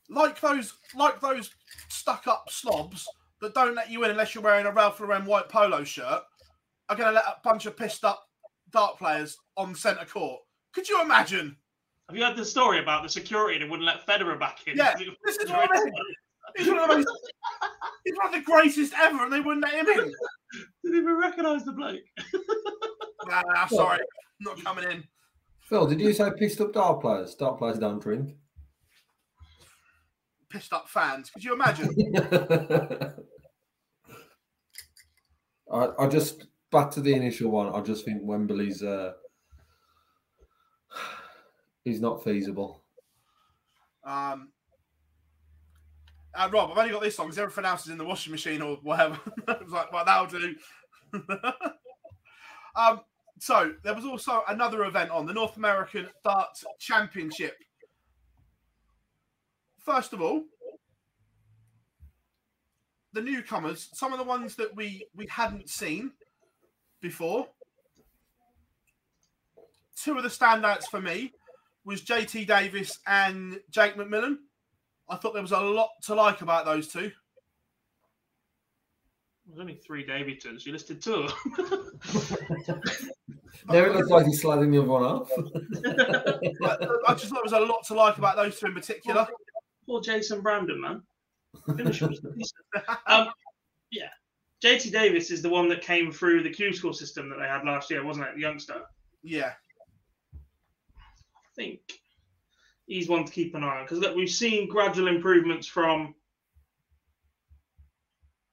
S2: Like those, like those stuck-up slobs that don't let you in unless you're wearing a Ralph Lauren white polo shirt, are going to let a bunch of pissed-up dart players on centre court. Could you imagine?
S3: Have you heard the story about the security that wouldn't let Federer back in?
S2: Yeah, this is what I mean. He's one of the most, he's one of the greatest ever, and they wouldn't let him in.
S3: Didn't even recognise the bloke.
S2: Nah, nah, sorry, not coming in.
S4: Phil, did you say pissed up dart players? Dart players don't drink.
S2: Pissed up fans. Could you imagine?
S4: I, I just back to the initial one. I just think Wembley's uh, is not feasible.
S2: Um, uh, Rob, I've only got this song because everything else is in the washing machine or whatever. I was like, well, that'll do. um, so there was also another event on the North American Darts Championship. First of all, the newcomers, some of the ones that we we hadn't seen before. Two of the standouts for me was JT Davis and Jake McMillan. I thought there was a lot to like about those two.
S3: There's only three debutantes. You listed two.
S4: There it looks like he's slagging the other one off.
S2: I just thought there was a lot to like about those two in particular.
S3: Poor Jason Brandon, man. Finish was decent. um, yeah. JT Davis is the one that came through the Q score system that they had last year, wasn't it? The youngster.
S2: Yeah.
S3: I think he's one to keep an eye on because look, we've seen gradual improvements from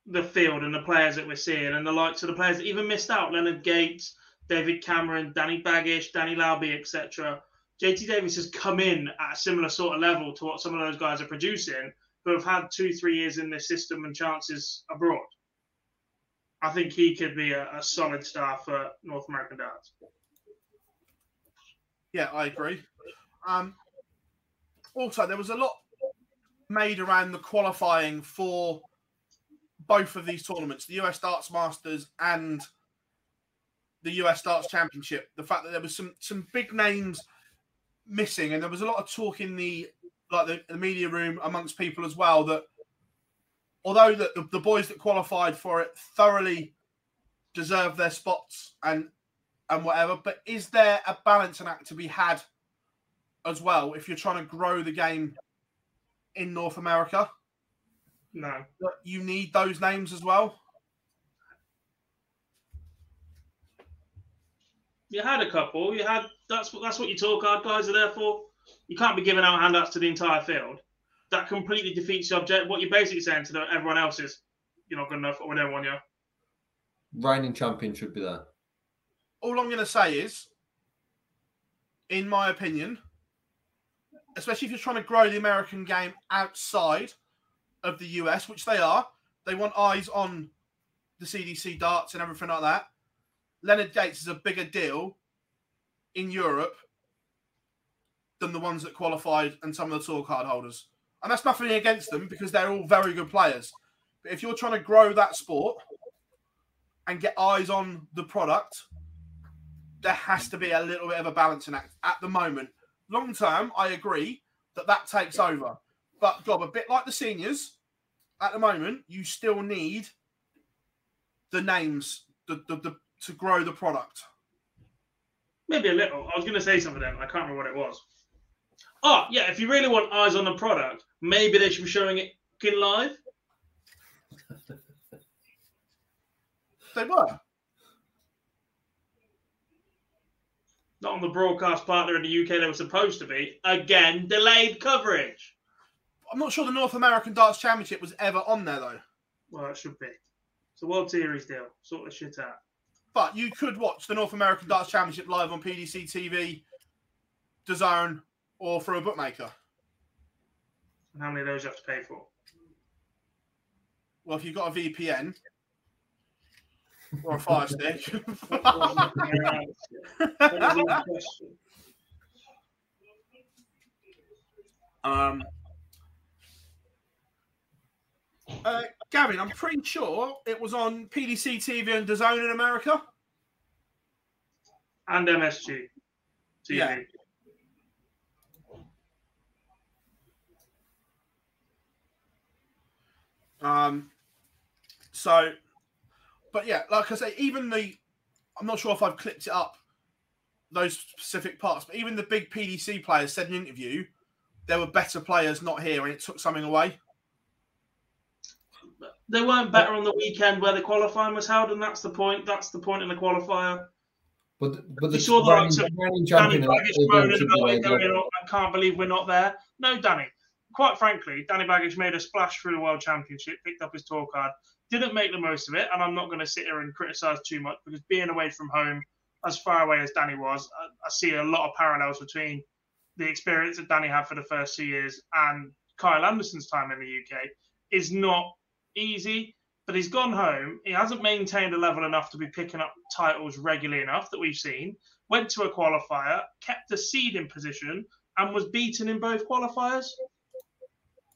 S3: the field and the players that we're seeing and the likes of the players that even missed out, Leonard Gates, David Cameron, Danny Baggish, Danny Lauby, etc. JT Davis has come in at a similar sort of level to what some of those guys are producing, who have had two, three years in this system and chances abroad. I think he could be a, a solid star for North American darts.
S2: Yeah, I agree. Um, also, there was a lot made around the qualifying for both of these tournaments, the US Darts Masters and the US Darts Championship. The fact that there was some some big names missing, and there was a lot of talk in the like the, the media room amongst people as well that although the, the, the boys that qualified for it thoroughly deserve their spots and and whatever, but is there a balancing act to be had as well if you're trying to grow the game in North America?
S3: No.
S2: You need those names as well.
S3: You had a couple. You had that's what that's what your tour card guys are there for. You can't be giving out handouts to the entire field. That completely defeats the object. What you're basically saying to everyone else is, you're not good enough, or we don't want.
S4: Reigning champion should be there.
S2: All I'm going to say is, in my opinion, especially if you're trying to grow the American game outside of the US, which they are, they want eyes on the CDC darts and everything like that. Leonard Gates is a bigger deal in Europe than the ones that qualified and some of the tour card holders. And that's nothing against them because they're all very good players. But if you're trying to grow that sport and get eyes on the product, there has to be a little bit of a balancing act at the moment. Long term, I agree that that takes over. But, Gob, a bit like the seniors, at the moment, you still need the names the, the, the, to grow the product.
S3: Maybe a little. I was going to say something then. I can't remember what it was. Oh, yeah. If you really want eyes on the product, maybe they should be showing it in live.
S2: they were.
S3: Not on the broadcast partner in the UK they were supposed to be. Again, delayed coverage.
S2: I'm not sure the North American Darts Championship was ever on there though.
S3: Well, it should be. It's a World Series deal. Sort of shit out.
S2: But you could watch the North American Darts Championship live on PDC TV, DAZN, or for a bookmaker.
S3: And how many of those you have to pay for?
S2: Well, if you've got a VPN or a Fire Stick. um, uh, Gavin, I'm pretty sure it was on PDC TV and DAZN in America.
S3: And MSG TV. Yeah.
S2: Um, so, but yeah, like I say, even the, I'm not sure if I've clipped it up, those specific parts, but even the big PDC players said in an interview there were better players not here and it took something away
S3: they weren't better on the weekend where the qualifying was held, and that's the point. That's the point in the qualifier.
S4: But but the
S3: you saw the likes of Danny Baggish moaning about it, going, I can't believe we're not there. No, Danny. Quite frankly, Danny Baggish made a splash through the World Championship, picked up his tour card, didn't make the most of it, and I'm not going to sit here and criticise too much because being away from home, as far away as Danny was, I, I see a lot of parallels between the experience that Danny had for the first two years and Kyle Anderson's time in the UK is not easy, but he's gone home. He hasn't maintained a level enough to be picking up titles regularly enough that we've seen. Went to a qualifier, kept a seed in position, and was beaten in both qualifiers.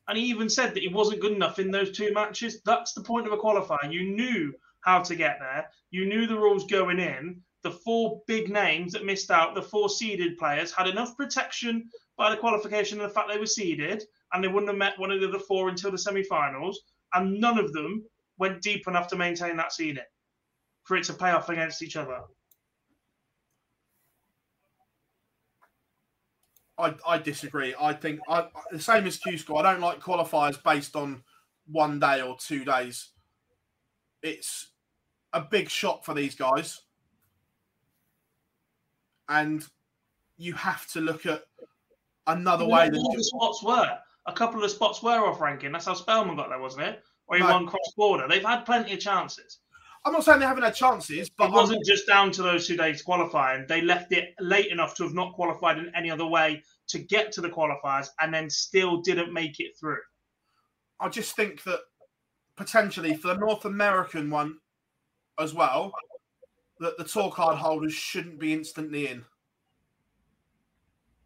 S3: And he even said that he wasn't good enough in those two matches. That's the point of a qualifier. You knew how to get there. You knew the rules going in. The four big names that missed out, the four seeded players, had enough protection by the qualification and the fact they were seeded, and they wouldn't have met one of the other four until the semi-finals and none of them went deep enough to maintain that seeding for it to pay off against each other.
S2: I, I disagree. I think I, the same as Q score. I don't like qualifiers based on one day or two days. It's a big shot for these guys, and you have to look at another way.
S3: The spots were a couple of spots were off ranking. That's how Spellman got there, wasn't it? or he
S2: No.
S3: won cross border. They've had plenty of chances.
S2: I'm not saying they haven't had chances, but
S3: it wasn't just down to those two days qualifying. They left it late enough to have not qualified in any other way to get to the qualifiers and then still didn't make it through.
S2: I just think that potentially for the North American one as well, that the tour card holders shouldn't be instantly in.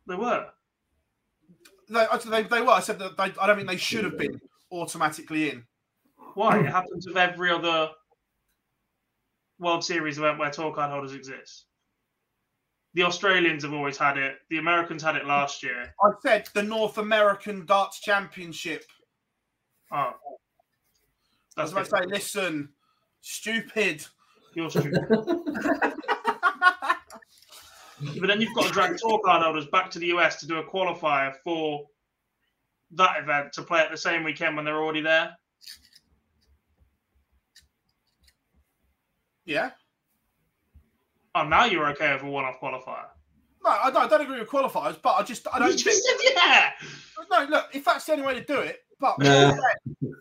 S3: They were.
S2: They, they, they were. I said that they, I don't think they should have been automatically in.
S3: Why? it happens with every other World Series event where tour card holders exist. The Australians have always had it. The Americans had it last year.
S2: I said the North American Darts Championship.
S3: Oh, that's
S2: what I say, listen, stupid.
S3: You're stupid. but then you've got to drag tour card holders back to the US to do a qualifier for that event to play at the same weekend when they're already there.
S2: Yeah.
S3: Oh, now you're okay with a one-off qualifier.
S2: No, I don't, I don't agree with qualifiers, but I just I don't
S3: You
S2: think.
S3: just said yeah.
S2: No, look, if that's the only way to do it, but
S4: Nah.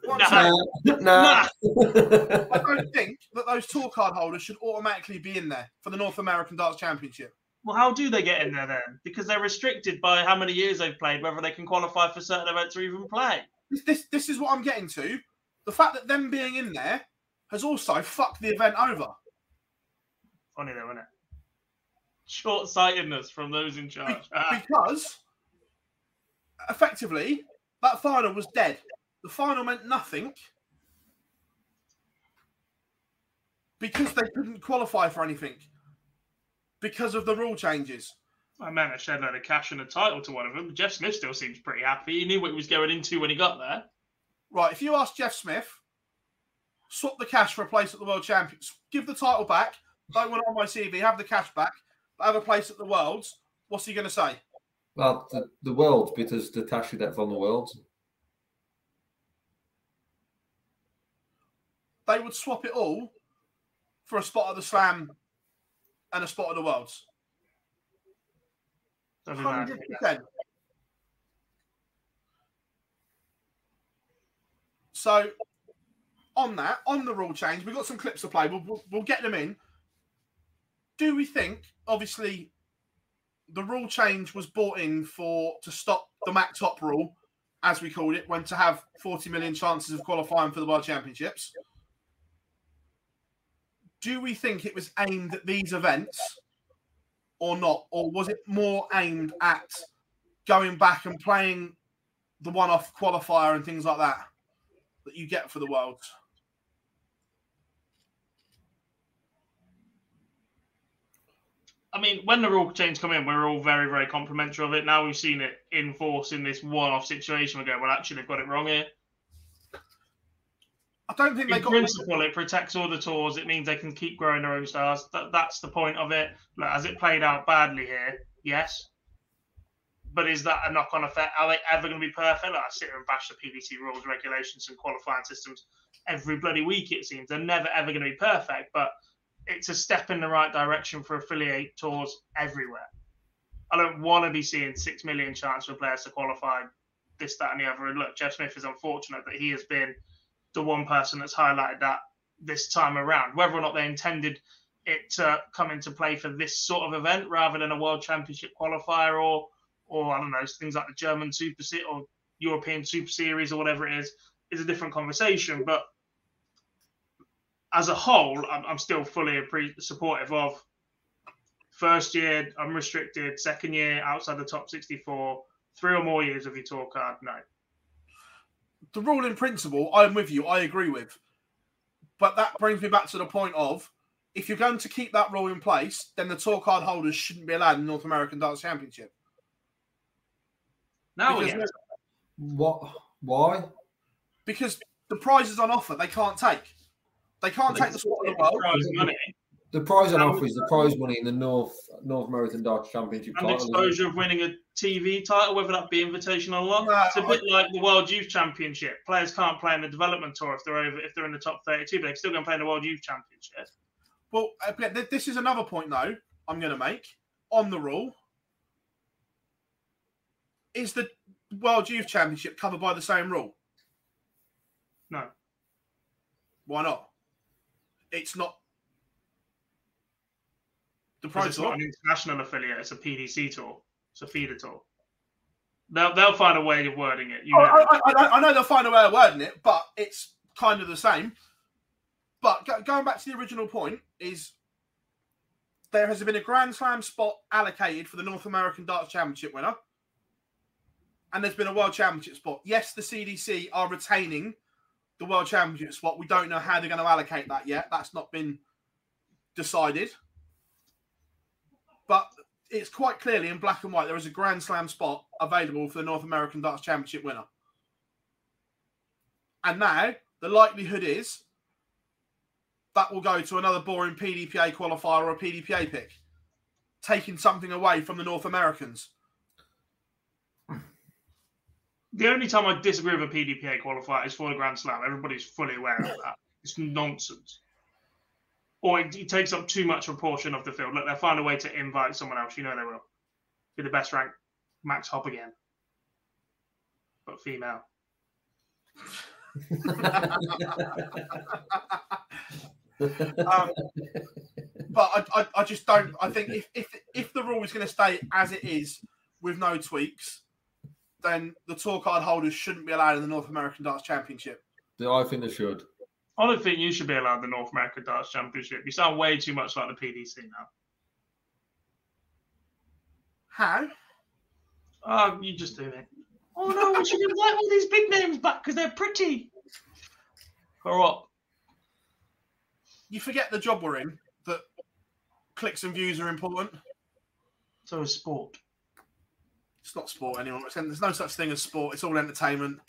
S2: what I'm saying- what I'm
S3: Nah.
S4: nah.
S2: I don't think that those tour card holders should automatically be in there for the North American Darts Championship.
S3: Well, how do they get in there then? Because they're restricted by how many years they've played, whether they can qualify for certain events or even play.
S2: This, this, this is what I'm getting to. The fact that them being in there has also fucked the event over.
S3: Funny though, isn't it? Short sightedness from those in charge. Ah,
S2: because effectively that final was dead. The final meant nothing because they couldn't qualify for anything because of the rule changes.
S3: I meant a shed load of cash and a title to one of them. Jeff Smith still seems pretty happy. He knew what he was going into when he got there.
S2: Right, if you ask Jeff Smith, swap the cash for a place at the World Champions, give the title back, don't want it on my CV, have the cash back, have a place at the Worlds, what's he going to say?
S4: Well, the, the world because the tashi det van the Worlds.
S2: They would swap it all for a spot at the Slam and a spot at the Worlds.
S3: Don't do that.
S2: Hundred percent. So, on that, on the rule change, we've got some clips to play. We'll, we'll, we'll get them in. Do we think, obviously, the rule change was brought in for to stop the Max Hopp rule, as we called it, when to have 40 million chances of qualifying for the World Championships? Do we think it was aimed at these events or not? Or was it more aimed at going back and playing the one off qualifier and things like that that you get for the Worlds?
S3: I mean, when the rule change come in, we're all very, very complimentary of it. Now we've seen it in force in this one-off situation. We go, well, actually, they've got it wrong here.
S2: I don't think they
S3: In
S2: got
S3: principle, it protects all the tours. It means they can keep growing their own stars. That, that's the point of it. Look, has it played out badly here? Yes. But is that a knock-on effect? Are they ever going to be perfect? Like, I sit here and bash the PDC rules, regulations, and qualifying systems every bloody week. It seems they're never ever going to be perfect, but it's a step in the right direction for affiliate tours everywhere. I don't want to be seeing six million chance for players to qualify this, that, and the other. And look, Jeff Smith is unfortunate that he has been the one person that's highlighted that this time around. Whether or not they intended it to come into play for this sort of event rather than a World Championship qualifier or, or I don't know, things like the German Super Series or European Super Series or whatever it is, is a different conversation. But as a whole, I'm, I'm still fully appre- supportive of first year unrestricted, second year outside the top 64, three or more years of your tour card. No.
S2: the rule in principle, I'm with you. I agree with. But that brings me back to the point of if you're going to keep that rule in place, then the tour card holders shouldn't be allowed in the North American Darts Championship.
S3: Now we
S4: What? Why?
S2: because the prizes on offer they can't take. They can't take the spot in the world.
S3: prize money
S4: The prize on offer is the prize money in the North North American Darts Championship
S3: and
S4: title.
S3: exposure of winning a TV title, whether that be invitational or not. It's a bit like the World Youth Championship. Players can't play in the development tour if they're over if they're in the top 32, but they're still going to play in the World Youth Championship.
S2: Well, uh, this is another point though I'm going to make on the rule. Is the World Youth Championship covered by the same rule?
S3: No.
S2: Why not? It's not the Pro
S3: Because it's not an international affiliate; it's a PDC tour. It's a feeder tour. They'll they'll find a way of wording it. You
S2: Oh,
S3: know.
S2: I, I, I, I know they'll find a way of wording it, but it's kind of the same. But go, going back to the original point, is there has been a Grand Slam spot allocated for the North American Darts Championship winner, and there's been a World Championship spot. Yes, the CDC are retaining the World Championship spot. We don't know how they're going to allocate that yet. That's not been decided. But it's quite clearly in black and white there is a Grand Slam spot available for the North American Darts Championship winner. And now the likelihood is that will go to another boring PDPA qualifier or a PDPA pick, taking something away from the North Americans.
S3: The only time I disagree with a PDPA qualifier is for the Grand Slam. Everybody's fully aware of that. It's nonsense. Or it, it takes up too much of a portion of the field. Look, they'll find a way to invite someone else. You know they will. Be the best ranked Max Hopp again. But female.
S2: Um, but I, I, I just don't. I think if, if if the rule is going to stay as it is with no tweaks, then the tour card holders shouldn't be allowed in the North American Darts Championship.
S4: Yeah, I think they should.
S3: I don't think you should be allowed the North American Darts Championship. You sound way too much like the PDC now.
S2: How?
S3: Oh, you just do it. Oh no, we should invite all these big names back because they're pretty. Grow up.
S2: You forget the job we're in that clicks and views are important.
S3: So is sport.
S2: It's not sport anymore. It's- There's no such thing as sport. It's all entertainment.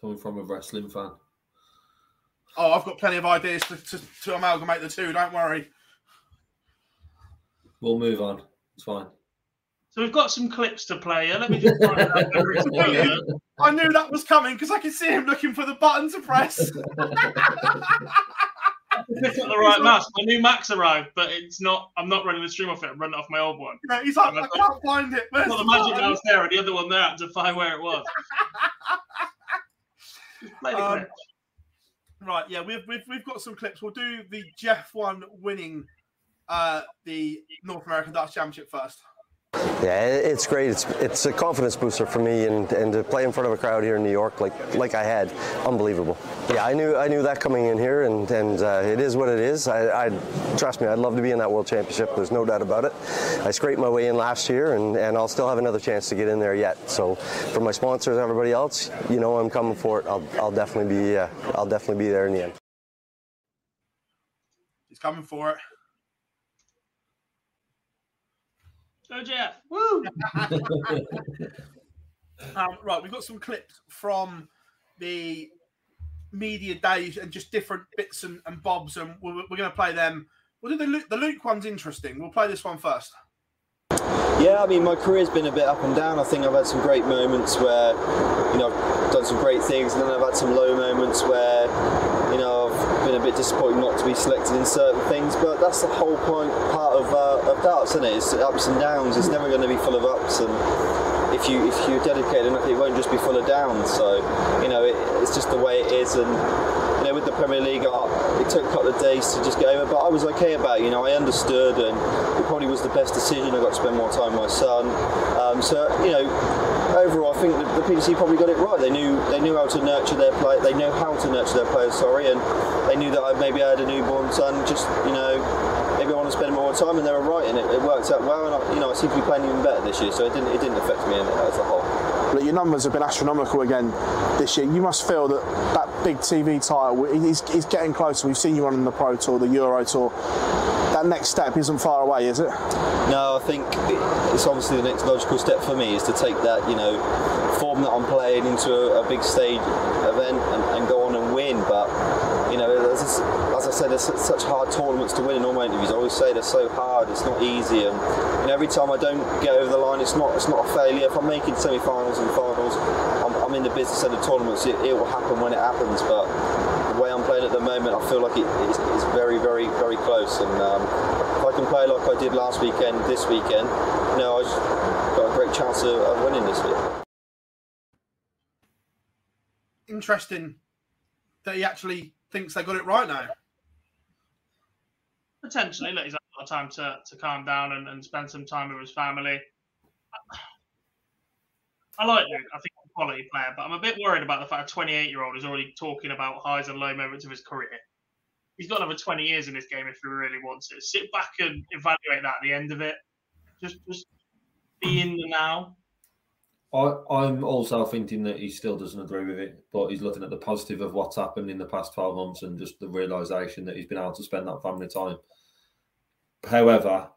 S4: Coming from a wrestling fan.
S2: Oh, I've got plenty of ideas to, to, to amalgamate the two. Don't worry.
S4: We'll move on. It's fine.
S3: So we've got some clips to play here. Let me just find out whether it's here.
S2: I knew that was coming because I could see him looking for the button to press.
S3: Pick up the right mouse. My new Max arrived, but it's not. I'm not running the stream off it. I'm running it off my old one.
S2: Yeah, he's like, I can't find it. Where's
S3: I've got
S2: the
S3: the magic mouse there and the other one there to find where it was. Just play the
S2: Um. Right, yeah, we've, we've we've got some clips. We'll do the Jeff one winning uh, the North American Darts Championship first.
S5: Yeah, it's great. It's it's a confidence booster for me, and, and to play in front of a crowd here in New York, like like I had, unbelievable. Yeah, I knew I knew that coming in here, and and uh, it is what it is. I, I trust me, I'd love to be in that World Championship. There's no doubt about it. I scraped my way in last year, and, and I'll still have another chance to get in there yet. So, for my sponsors, everybody else, you know, I'm coming for it. I'll I'll definitely be uh, I'll definitely be there in the end.
S2: He's coming for it.
S3: Go Jeff. Woo!
S2: Um, right, we've got some clips from the media days and just different bits and, and bobs, and we're, we're going to play them. We'll do the Luke, the Luke one's interesting. We'll play this one first.
S7: Yeah, I mean, my career's been a bit up and down. I think I've had some great moments where, you know, I've done some great things, and then I've had some low moments where, you know, I've been a bit disappointed not to be selected in certain things. But that's the whole point, part of, uh, of darts, isn't it? It's ups and downs. It's never going to be full of ups, and if you if you're dedicated enough, it won't just be full of downs. So, you know, it, it's just the way it is, and you know, with the Premier League, it took a couple of days to just get over, but I was okay about it. You know, I understood, and it probably was the best decision. I got to spend more time with my son. Um, so, you know, overall, I think the, the PDC probably got it right. They knew they knew how to nurture their play. They know how to nurture their players. Sorry, and they knew that I maybe I had a newborn son. Just you know, maybe I want to spend more time, and they were right, and it, it worked out well. And I, you know, I seem to be playing even better this year, so it didn't it didn't affect me as a whole.
S8: Look, your numbers have been astronomical again this year. You must feel that that big TV title is, is getting closer. We've seen you on the Pro Tour, the Euro Tour. That next step isn't far away, is it?
S7: No, I think it's obviously the next logical step for me is to take that, you know, form that I'm playing into a, a big stage event and, and go on and win. But, you know, said, there's such hard tournaments to win in all my interviews. I always say they're so hard, it's not easy. And, know, every time I don't get over the line, it's not it's not a failure. If I'm making semi-finals and finals, I'm, I'm in the business of tournaments. It, it will happen when it happens. But the way I'm playing at the moment, I feel like it is it's very, very, very close. And um, if I can play like I did last weekend, this weekend, you know, I've got a great chance of, of winning this week.
S2: Interesting that he actually thinks they got it right now.
S3: Potentially, look, he's had a lot of time to, to calm down and, and spend some time with his family. I like Luke. I think he's a quality player, but I'm a bit worried about the fact a 28 year old is already talking about highs and low moments of his career. He's got another 20 years in this game if he really wants it. Sit back and evaluate that at the end of it. Just, just be in the now.
S4: I, I'm also thinking that he still doesn't agree with it, but he's looking at the positive of what's happened in the past 12 months and just the realization that he's been able to spend that family time. However,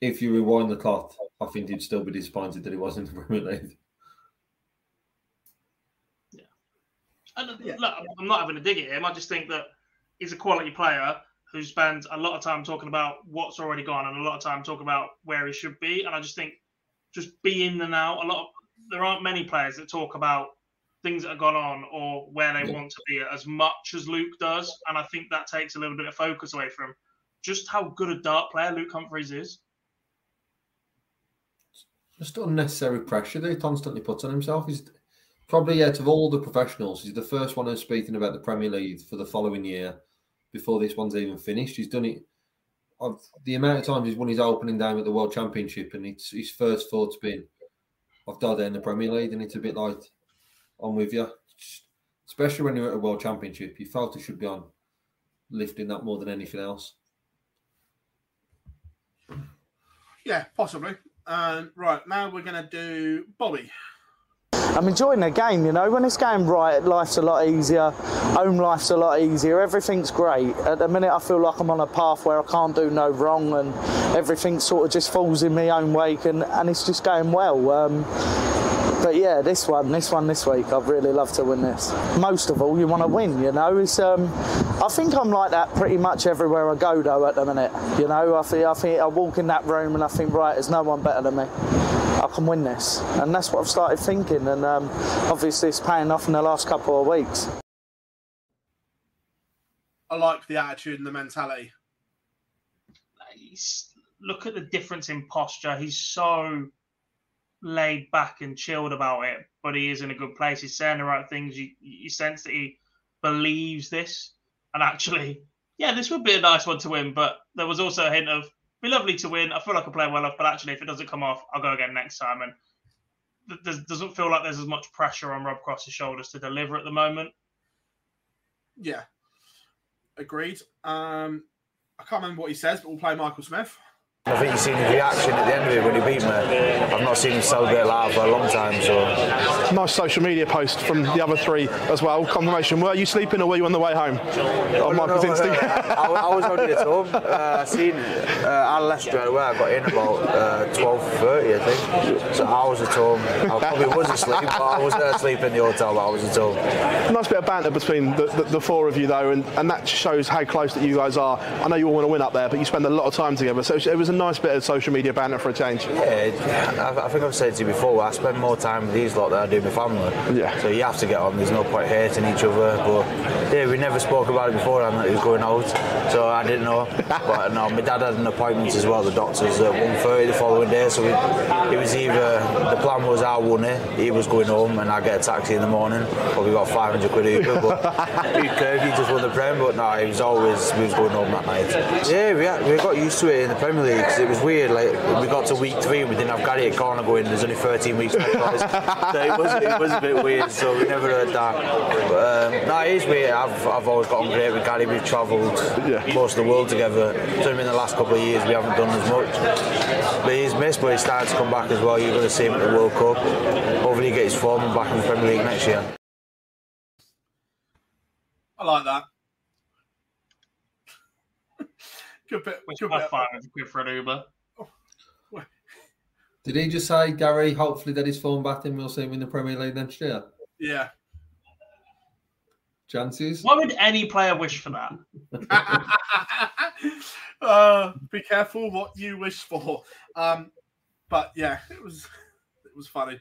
S4: if you rewind the clock, I think he'd still be disappointed that he wasn't in the Premier League.
S3: And uh, look, I'm not having a dig at him. I just think that he's a quality player who spends a lot of time talking about what's already gone and a lot of time talking about where he should be. And I just think just be in the now. A lot of there aren't many players that talk about things that have gone on or where they
S4: Yeah.
S3: want to be as much as Luke does. And I think that takes a little bit of focus away from just how good a dart player Luke Humphries is.
S4: Just unnecessary pressure that he constantly puts on himself. He's probably out of all the professionals, he's the first one who's speaking about the Premier League for the following year before this one's even finished. He's done it. The amount of times he's won his opening game at the World Championship, and it's his first thought's been, "I've died in the Premier League," and it's a bit like, "I'm with you." Especially when you're at a World Championship, you felt it should be on lifting that more than anything else.
S2: Yeah, possibly. Um, right now we're going to do Bobby.
S8: I'm enjoying the game, you know. When it's going right, life's a lot easier. Home life's a lot easier. Everything's great. At the minute, I feel like I'm on a path where I can't do no wrong, and everything sort of just falls in my own wake, and, and it's just going well. Um, but yeah, this one, this one this week, I'd really love to win this. Most of all, you want to win, you know. It's um, I think I'm like that pretty much everywhere I go, though. At the minute, you know, I think I think I walk in that room and I think, right, there's no one better than me. I can win this, and that's what I've started thinking. And um, obviously, it's paying off in the last couple of weeks.
S2: I like the attitude and the mentality.
S3: He's, look at the difference in posture. He's so laid back and chilled about it, but he is in a good place. He's saying the right things. You, you sense that he believes this. And actually, yeah, this would be a nice one to win, but there was also a hint of be lovely to win. I feel like I play well off, but actually, if it doesn't come off, I'll go again next time. And doesn't feel like there's as much pressure on Rob Cross's shoulders to deliver at the moment.
S2: Yeah, agreed. Um, I can't remember what he says, but we'll play Michael Smith.
S9: I think you've seen his reaction at the end of it when he beat me. I've not seen him celebrate like that for a long time, so
S8: Nice social media post from the other three as well. Confirmation. Were you sleeping or were you on the way home? On Michael's
S9: no,
S8: instinct.
S9: uh, I, I was only at home. Uh, I seen uh, I left straight away. I got in about uh, twelve thirty, I think. So I was at home. I probably was asleep, but I wasn't asleep in the hotel. But I was at home.
S8: nice bit of banter between the, the, the four of you though, and, and that shows how close that you guys are. I know you all want to win up there, but you spend a lot of time together. So it was a nice bit of social media banter for a change.
S9: Yeah, I, I think I've said to you before. I spend more time with these lot than I do with my family.
S8: Yeah.
S9: So you have to get on. There's no point hating each other. But yeah, we never spoke about it beforehand that he was going out, so I didn't know. but no, my dad had an appointment as well. The doctors at 1.30 the following day. So we, it was either the plan was I won it, he was going home, and I get a taxi in the morning. Probably got 500 quid Uber, but he curved. He just won the Prem. But no, he was always we was going home that night. Yeah, we, had, we got used to it in the Premier League 'cause it was weird. Like we got to week three and we didn't have Gary at corner going. There's only 13 weeks left. so it was it was a bit weird. So we never heard that. But, um, no, it is weird. I've, I've always got on great with Gary. We've travelled most of the world together. So in the last couple of years we haven't done as much. But he's missed, but he's starting to come back as well. You're going to see him at the World Cup. Hopefully he gets his form and back in the Premier League next year.
S2: I like that. Good bit.
S3: Which
S2: Good
S3: I
S2: bit.
S3: find is for an Uber.
S4: Did he just say, Gary, hopefully that his form back and we'll see him in the Premier League next year?
S2: Yeah.
S4: Chances?
S3: Why would any player wish for that?
S2: uh, be careful what you wish for. Um, but yeah, it was it was funny.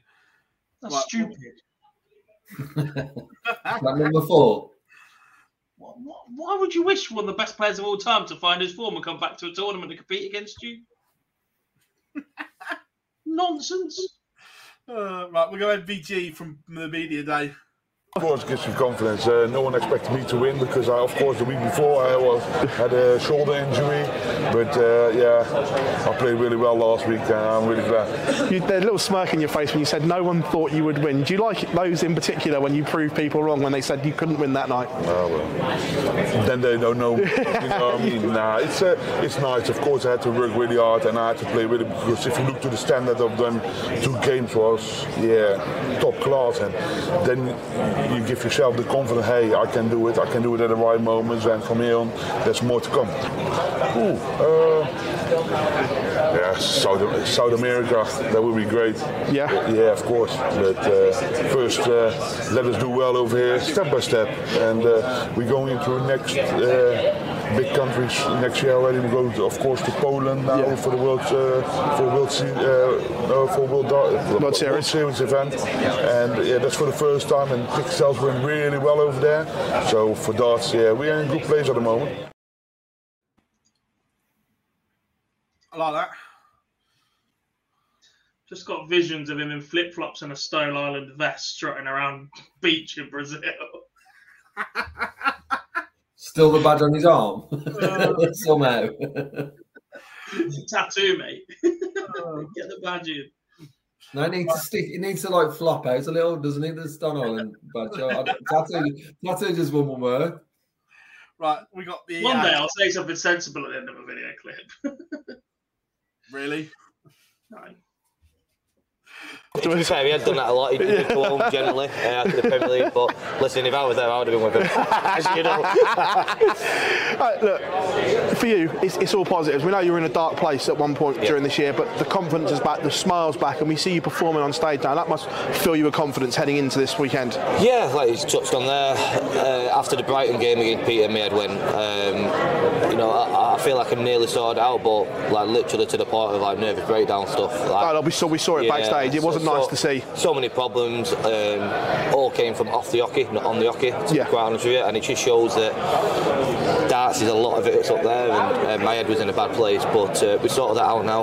S3: That's
S2: Right.
S3: stupid.
S4: That number four.
S3: Why, would you wish one of the best players of all time to find his form and come back to a tournament and compete against you? Nonsense.
S2: Uh, right, we're going to VG from the media day.
S6: Of course, it gives you confidence. Uh, no one expected me to win because, I, of course, the week before I was had a shoulder injury. But uh, yeah, I played really well last week, and I'm really glad.
S10: You, there's a little smirk in your face when you said no one thought you would win. Do you like those in particular when you prove people wrong when they said you couldn't win that night?
S6: Oh, well. Then they don't know. you know I mean? Nah, it's uh, it's nice. Of course, I had to work really hard and I had to play really because if you look to the standard of them two games was yeah top class, and then you give yourself the confidence. Hey, I can do it. I can do it at the right moments, and from here on, there's more to come. Ooh, uh, yeah, South, South America, that would be great.
S10: Yeah?
S6: Yeah, of course. But uh, first, uh, let us do well over here, step by step. And uh, we're going into the next uh, big countries next year already. We go, to, of course, to Poland now
S10: Yeah.
S6: for the World uh, for World uh, for World, Dar-
S10: World Series.
S6: Series event. And yeah, that's for the first time. And Pixels went really well over there. So for darts, yeah, we're in a good place at the moment.
S2: I like that.
S3: Just got visions of him in flip flops and a Stone Island vest strutting around beach in Brazil.
S4: Still the badge on his arm. Uh. Somehow.
S3: Tattoo, mate. Get the badge in.
S4: No, it needs to stick. It needs to like flop out a little, doesn't it? The Stone Island badge. I- I- Tattoo, tattoo just won't work.
S2: Right, we got the.
S3: One
S2: uh,
S3: day I'll say something sensible at the end of a video clip.
S2: Really?
S3: No.
S11: To be fair, he had done that a lot. He'd, he'd go home generally uh, after the Premier League. But listen, if I was there, I would have been with him. As you know.
S10: Right, look, for you, it's, it's all positives. We know you were in a dark place at one point during this year, but the confidence is back, the smile's back, and we see you performing on stage now. That must fill you with confidence heading into this weekend.
S11: Yeah, like he's touched on there. Uh, after the Brighton game against Peter Maidwin, um, you know, I, I feel like I'm nearly sorted out, but like literally to the point of like nervous breakdown stuff. Like,
S10: Oh, we saw we saw it
S11: Yeah,
S10: backstage. It wasn't nice
S11: so-
S10: to see.
S11: So many problems, um, all came from off the oche, not on the oche, to be quite honest with you. And it just shows that darts is a lot of it, it's up there, and uh, my head was in a bad place. But uh, we sorted that out now.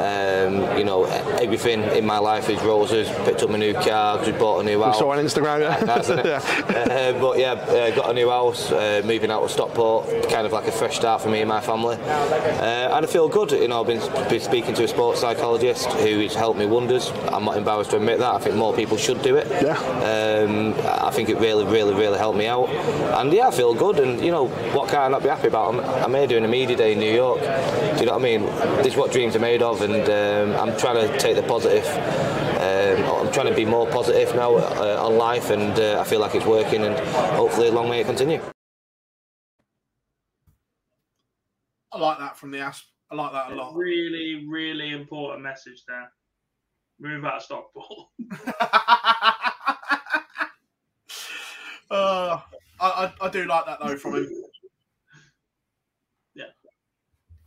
S11: Um, you know, everything in my life is roses. Picked up my new car, just bought a new
S10: We
S11: house.
S10: saw on Instagram, yeah.
S11: Nice, uh, but yeah, uh, got a new house, uh, moving out of Stockport, kind of like a fresh start for me and my family. Uh, and I feel good, you know, I've been, been speaking to a sports psychologist who has helped me wonders. I'm not embarrassed to admit that. I think more people should do it.
S10: Yeah.
S11: Um, I think it really, really, really helped me out. And yeah, I feel good. And you know, what can I not be happy about? I'm, I'm here doing a media day in New York. Do you know what I mean? This is what dreams are made of, and um, I'm trying to take the positive. Um, I'm trying to be more positive now uh, on life, and uh, I feel like it's working. And hopefully, a long may it continue.
S2: I like that from the Asp. I like that a lot.
S3: Really, really important message there. Move out of Stockport.
S2: Uh, I, I, I do like that though from him.
S3: Yeah.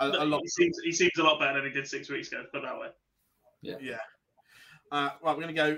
S2: A, a lot.
S3: He seems, he seems a lot better than he did six weeks ago, put that way.
S4: Yeah.
S2: Yeah. Uh, right, we're going to go.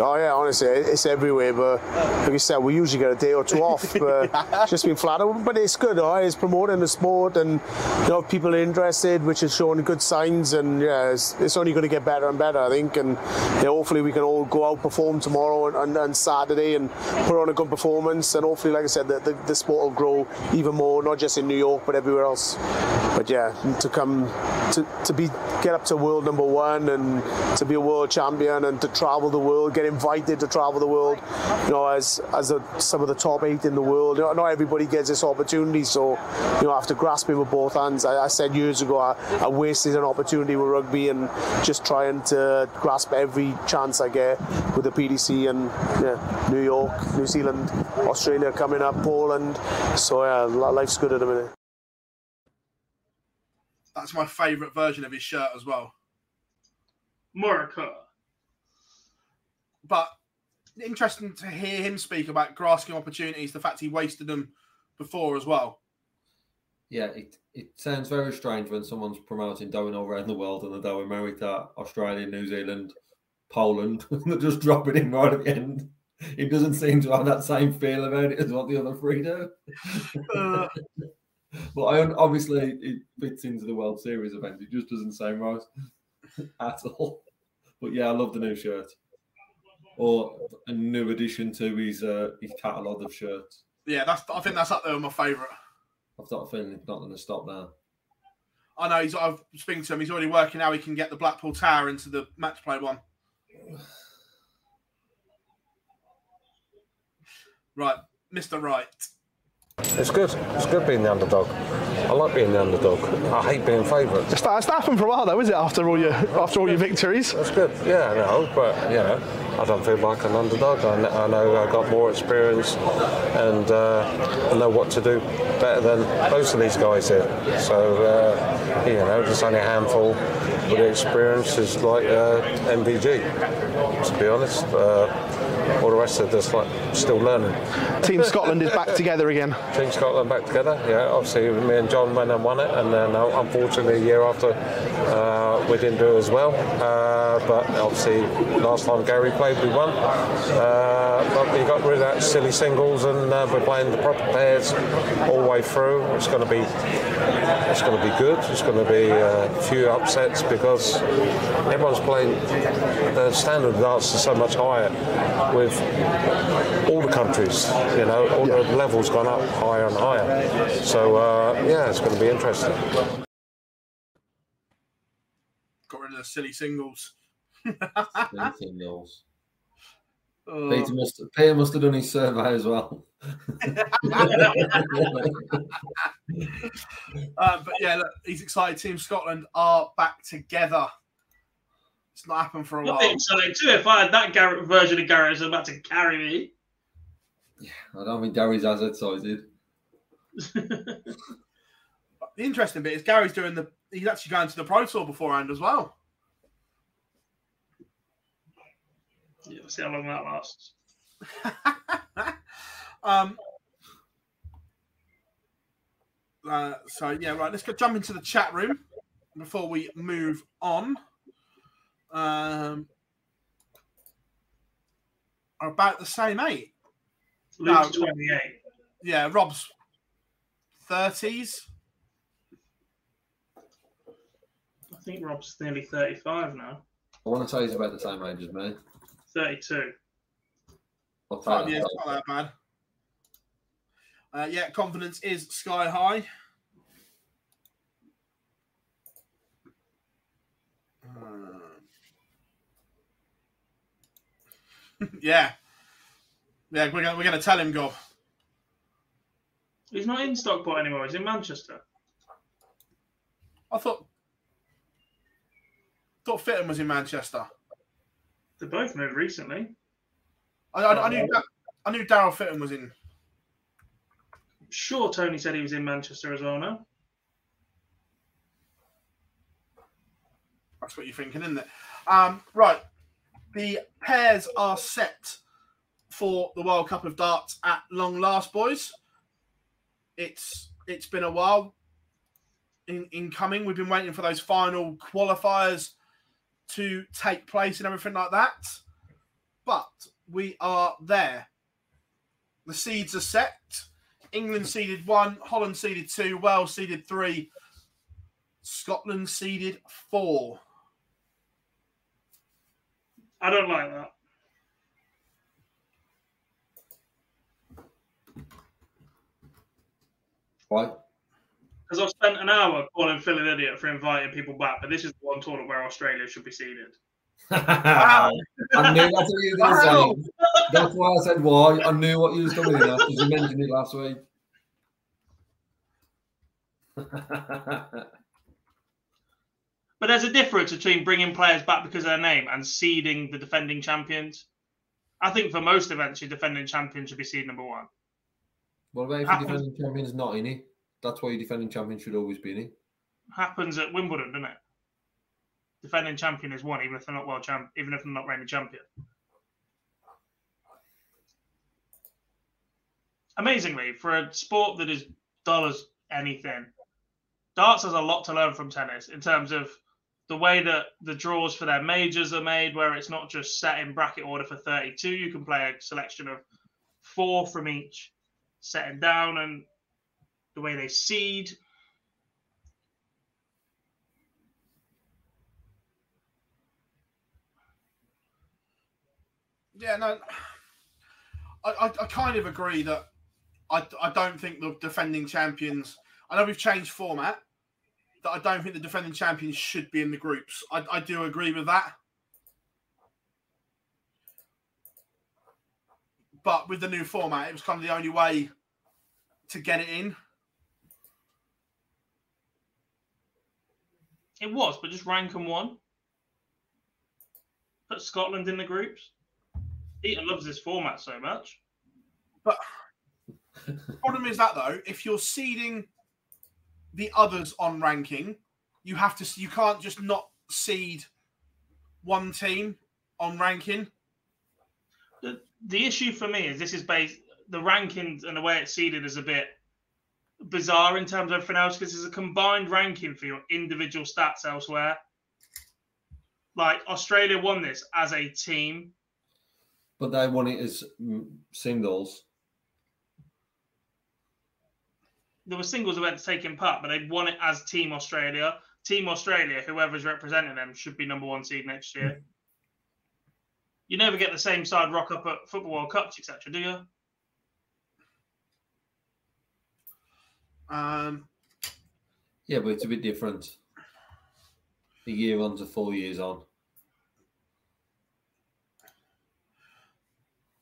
S10: Oh yeah, honestly, it's everywhere. But like you said, we usually get a day or two off. But it's just been flat. But it's good. Right? It's promoting the sport, and you know, people are interested, which is showing good signs. And yeah, it's, it's only going to get better and better, I think. And yeah, hopefully, we can all go out perform tomorrow and, and, and, Saturday and put on a good performance. And hopefully, like I said, the, the, the sport will grow even more, not just in New York, but everywhere else. But yeah, to come to, to be get up to world number one and to be a world champion and to travel the world, get invited to travel the world, you know, as as a, some of the top eight in the world. You know, not everybody gets this opportunity, so you know, I have to grasp it with both hands. I, I said years ago I, I, wasted an opportunity with rugby and just trying to grasp every chance I get with the PDC and yeah, New York, New Zealand, Australia coming up, Poland. So yeah, life's good at the minute.
S2: That's my favourite version of his shirt as well.
S3: Morica.
S2: But interesting to hear him speak about grasping opportunities, the fact he wasted them before as well.
S4: Yeah, it, it sounds very strange when someone's promoting going all around the world and they're America, Australia, New Zealand, Poland, they're just dropping him right at the end. It doesn't seem to have that same feel about it as what the other three do. Uh, but I obviously it fits into the World Series event. It just doesn't sound right at all. But yeah, I love the new shirt. Or a new addition to his uh, his catalogue of shirts.
S2: Yeah, that's I think that's up there with my favourite.
S4: I've got a feeling it's not going to stop now.
S2: I know he's. I've speaking to him. He's already working how he can get the Blackpool Tower into the match play one. Right, Mr. Wright.
S12: It's good. It's good being the underdog. I like being the underdog. I hate being favourite.
S10: It's, it's happened for a while though, is it? After all your after all your victories.
S12: That's good. Yeah, I know, but you know, I don't feel like an underdog. I, I know I've got more experience and uh, I know what to do better than most of these guys here. So uh, you know, there's only a handful with experience is like uh, MVG. To be honest. Uh, all the rest of us like still learning.
S10: Team Scotland is back together again.
S12: Team Scotland back together. Yeah, obviously me and John went and won it, and then uh, unfortunately a year after uh, we didn't do as well. Uh, but obviously last time Gary played, we won. Uh, but we got rid of that silly singles, and uh, we're playing the proper pairs all the way through. It's going to be it's going to be good. It's going to be uh, a few upsets because everyone's playing. The standard of dance is so much higher with all the countries. You know, all yeah. the levels gone up higher and higher. So uh, yeah, it's going to be interesting.
S2: Got rid of the silly singles.
S4: silly singles. Uh, Peter must Peter must have done his survey as well.
S2: uh, but yeah, look, he's excited. Team Scotland are back together. It's not happened for a while. I
S3: think so too. If I had that Garrett version of Garrett was about to carry me.
S4: Yeah, I don't think Gary's as excited.
S2: the interesting bit is Gary's doing the. He's actually going to the Pro Tour beforehand as well.
S3: Yeah, we'll see how long that lasts.
S2: um. Uh, so yeah, right. Let's go jump into the chat room before we move on um, are about the same age.
S3: Luke's no, 28.
S2: Yeah, Rob's 30s.
S3: I think Rob's nearly 35 now.
S4: I want to say he's about the same age as me.
S3: 32.
S2: Five years, not that bad. Uh, yeah, confidence is sky high. Yeah. Yeah, we're gonna, we're gonna tell him go.
S3: He's not in Stockport anymore. He's in Manchester.
S2: I thought thought Fitton was in Manchester.
S3: They both moved recently.
S2: I, I, I knew I knew Darryl Fitton was in.
S3: sure, Tony said he was in Manchester as well. Now.
S2: That's what you're thinking, isn't it? Um, right. The pairs are set for the World Cup of Darts at long last, boys. It's it's been a while in, in coming. We've been waiting for those final qualifiers to take place and everything like that. but we are there. The seeds are set. England seeded one, Holland seeded two, Wales seeded three, Scotland seeded four.
S3: I don't like that.
S4: Why?
S3: Because I've spent an hour calling Phil an idiot for inviting people back, but this is the one tournament where Australia should be seeded.
S4: I knew that's what you were going to say. That's why I said why. I knew what you was coming in at because you mentioned it last week.
S3: But there's a difference between bringing players back because of their name and seeding the defending champions. I think for most events, your defending champion should be seed number one.
S4: what about if your
S3: Happens-
S4: defending champion's not in it? That's why your defending champion should always be in it.
S3: Happens at Wimbledon, doesn't it? Defending champion is one, even if they're not world champ, even if they're not reigning champion. Amazingly, for a sport that is dull as anything, darts has a lot to learn from tennis in terms of the way that the draws for their majors are made, where it's not just set in bracket order for 32. You can play a selection of four from each, setting down, and the way they seed.
S2: Yeah, no, I, I, I kind of agree that I, I don't think the defending champions. I know we've changed format. That I don't think the defending champions should be in the groups. I, I do agree with that. But with the new format, it was kind of the only way to get it in.
S3: It was, but just rank them one. Put Scotland in the groups. Eaton loves this format so much.
S2: But problem is that though, if you're seeding the others on ranking, you have to. You can't just not seed one team on ranking.
S3: The, the issue for me is this is based the rankings and the way it's seeded is a bit bizarre in terms of everything else because it's a combined ranking for your individual stats elsewhere. Like Australia won this as a team.
S4: But they won it as singles.
S3: There were singles events taking part, but they won it as Team Australia. Team Australia, whoever's representing them, should be number one seed next year. You never get the same side rock up at Football World Cups, etc., do you?
S2: Um,
S4: Yeah, but it's a bit different. A year on to four years on.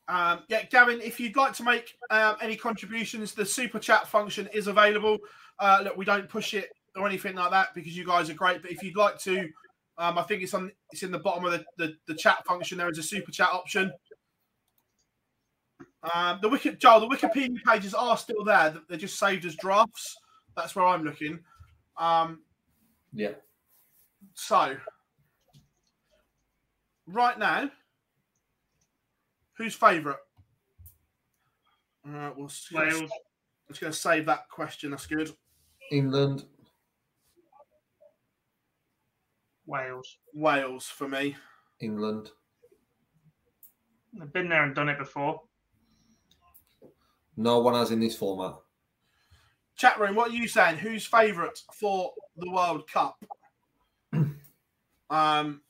S2: Um, yeah, Gavin, if you'd like to make um, any contributions, the super chat function is available. Uh, look, we don't push it or anything like that because you guys are great. But if you'd like to, um, I think it's on it's in the bottom of the, the, the chat function. There is a super chat option. Um, the Wiki, Joel, the Wikipedia pages are still there. They're just saved as drafts. That's where I'm looking. Um,
S4: Yeah.
S2: so, right now, who's favourite? Uh, we'll
S3: Wales.
S2: I'm just going to save that question. That's good.
S4: England.
S3: Wales.
S2: Wales for me.
S4: England.
S3: I've been there and done it before.
S4: No one has in this format.
S2: Chat room, what are you saying? Who's favourite for the World Cup? um,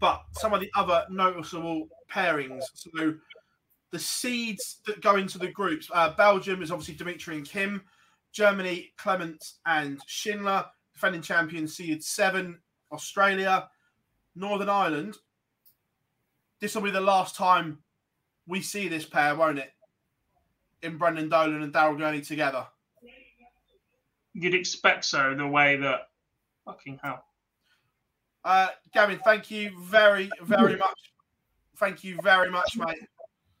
S2: but some of the other noticeable pairings. So the seeds that go into the groups. Uh, Belgium is obviously Dimitri and Kim. Germany, Clemens and Schindler. Defending champions seeded seven. Australia, Northern Ireland. This will be the last time we see this pair, won't it? In Brendan Dolan and Daryl Gurney together.
S3: You'd expect so, the way that fucking hell.
S2: Uh, Gavin, thank you very, very much. Thank you very much, mate.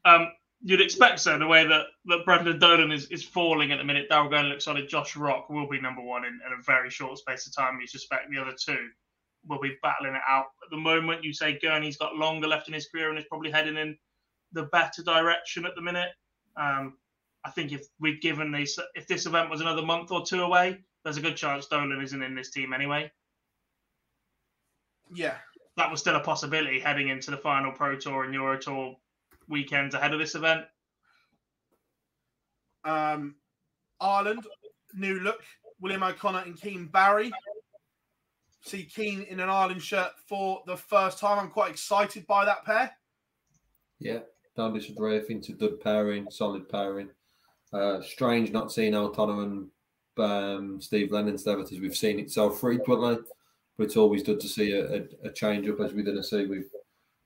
S3: Um, you'd expect so, the way that, that Brendan Dolan is, is falling at the minute. Daryl Gurney looks solid. Josh Rock will be number one in, in a very short space of time. You suspect the other two will be battling it out. At the moment, you say Gurney's got longer left in his career and is probably heading in the better direction at the minute. Um, I think if we'd given these, if this event was another month or two away, there's a good chance Dolan isn't in this team anyway.
S2: Yeah.
S3: That was still a possibility heading into the final Pro Tour and Euro Tour weekends ahead of this event.
S2: Um, Ireland, new look. William O'Connor and Keane Barry. See Keane in an Ireland shirt for the first time. I'm quite excited by that pair.
S4: Yeah, don't disagree. I think it's a good pairing, solid pairing. Uh, strange not seeing O'Connor and um, Steve Lennon together as we've seen it so frequently. But it's always good to see a, a, a change up as we're going to see with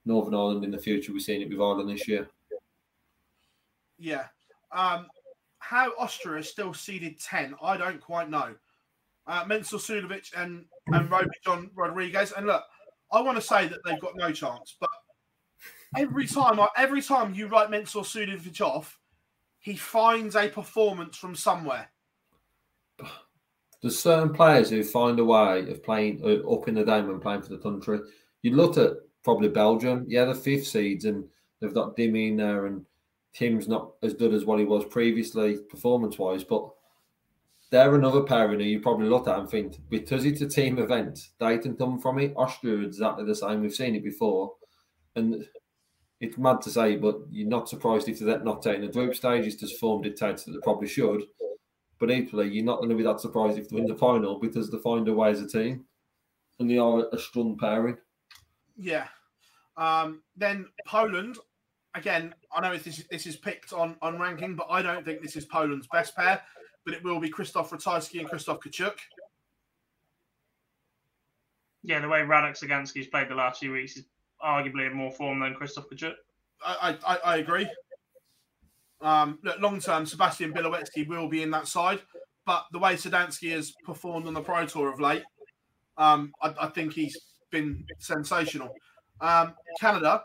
S4: Northern Ireland in the future. We've seen it with Ireland this year.
S2: Yeah. Um, how Austria is still seeded 10, I don't quite know. Uh, Mensur Suljovic and, and Roby John Rodriguez. And look, I want to say that they've got no chance, but every time every time you write Mensur Suljovic off, he finds a performance from somewhere.
S4: There's certain players who find a way of playing uh, up in the game and playing for the country. You look at probably Belgium, yeah, the fifth seeds, and they've got Dimi in there, and Tim's not as good as what he was previously performance wise, but they're another pairing who you probably look at and think because it's a team event, they can come from it. Austria exactly the same. We've seen it before, and it's mad to say, but you're not surprised if they're not taking the group stages just form dictates that they probably should. But equally, you're not going to be that surprised if they win the final because they find a way as a team, and they are a strong pairing.
S2: Yeah. Um, then Poland, again, I know this, this is picked on, on ranking, but I don't think this is Poland's best pair. But it will be Krzysztof Ratajski and Krzysztof Kciuk.
S3: Yeah, the way Radek Szagański's played the last few weeks is arguably in more form than Krzysztof Kciuk.
S2: I, I, I agree. Um, look, long term, Sebastian Białowieski will be in that side, but the way Sadansky has performed on the Pro Tour of late, um, I, I, think he's been sensational. Um, Canada,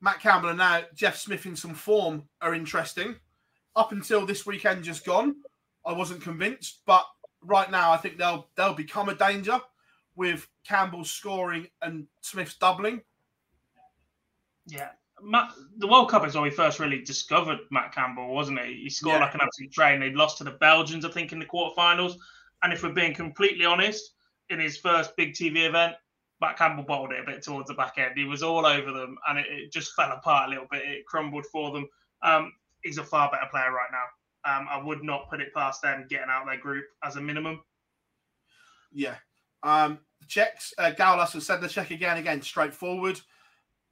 S2: Matt Campbell and now Jeff Smith in some form are interesting. Up until this weekend just gone, I wasn't convinced, but right now I think they'll they'll become a danger with Campbell scoring and Smith's doubling.
S3: Yeah. Matt, the World Cup is when we first really discovered Matt Campbell, wasn't it? He scored yeah. like an absolute train. They lost to the Belgians, I think, in the quarterfinals. And if we're being completely honest, in his first big TV event, Matt Campbell bottled it a bit towards the back end. He was all over them, and it, it just fell apart a little bit. It crumbled for them. Um, he's a far better player right now. Um, I would not put it past them getting out of their group as a minimum.
S2: Yeah, um, the Czechs, uh, Gawlas has said the check again, again, straightforward.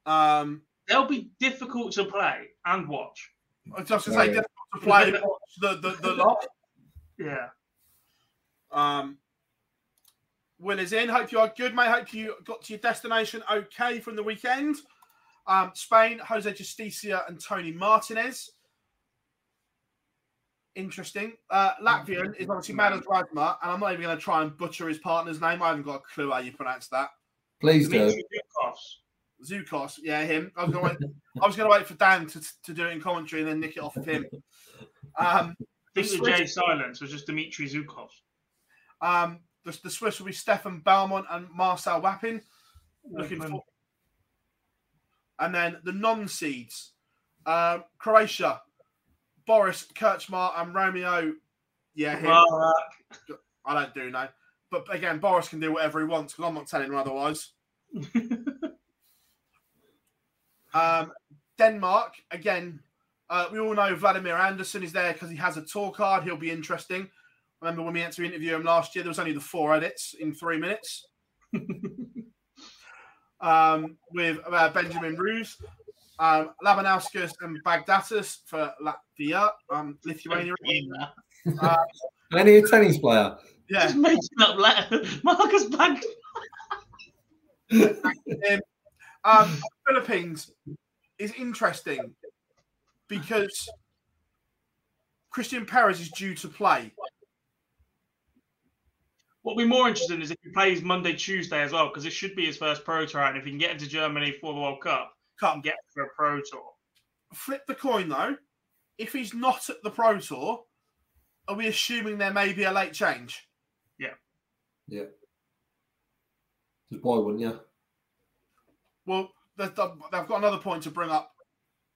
S2: Um,
S3: They'll be difficult to play and watch.
S2: I was just to say, difficult to play and watch the, the, the lot.
S3: Yeah.
S2: Um, Will is in. Hope you are good, mate. Hope you got to your destination okay from the weekend. Um, Spain, Jose Justicia and Tony Martinez interesting. Uh, Latvian is obviously Madars Razma, and I'm not even going to try and butcher his partner's name. I haven't got a clue how you pronounce that.
S4: Please do.
S2: Zukos, yeah, him. I was going to wait. I was going to wait for Dan to, to do it in commentary and then nick it off of him. Um,
S3: I think the J silence was just Dimitri Zukos.
S2: Um, the, the Swiss will be Stefan Bellmont and Marcel Walpen. Looking for. And then the non-seeds, uh, Croatia, Boris Krčmar and Romeo. Yeah, him. I don't do know. But again, Boris can do whatever he wants because I'm not telling him otherwise. um, Denmark, again, uh, we all know Vladimir Andersen is there because he has a tour card. He'll be interesting. Remember when we had to interview him last year? There was only the four edits in three minutes. um, with uh, Benjamin Reus um, Labanauskas and Bagdatis for Latvia, um, Lithuania.
S4: uh, Any a tennis player?
S2: Yeah.
S3: Just making up letter. Marcus Bag.
S2: Um, Philippines is interesting because Christian Perez is due to play.
S3: What will be more interesting is if he plays Monday, Tuesday as well, because it should be his first pro tour, and if he can get into Germany for the World Cup, can't get for a Pro Tour.
S2: Flip the coin though. If he's not at the Pro Tour, are we assuming there may be a late change?
S3: Yeah.
S4: Yeah. Just why wouldn't you?
S2: Well, they've got another point to bring up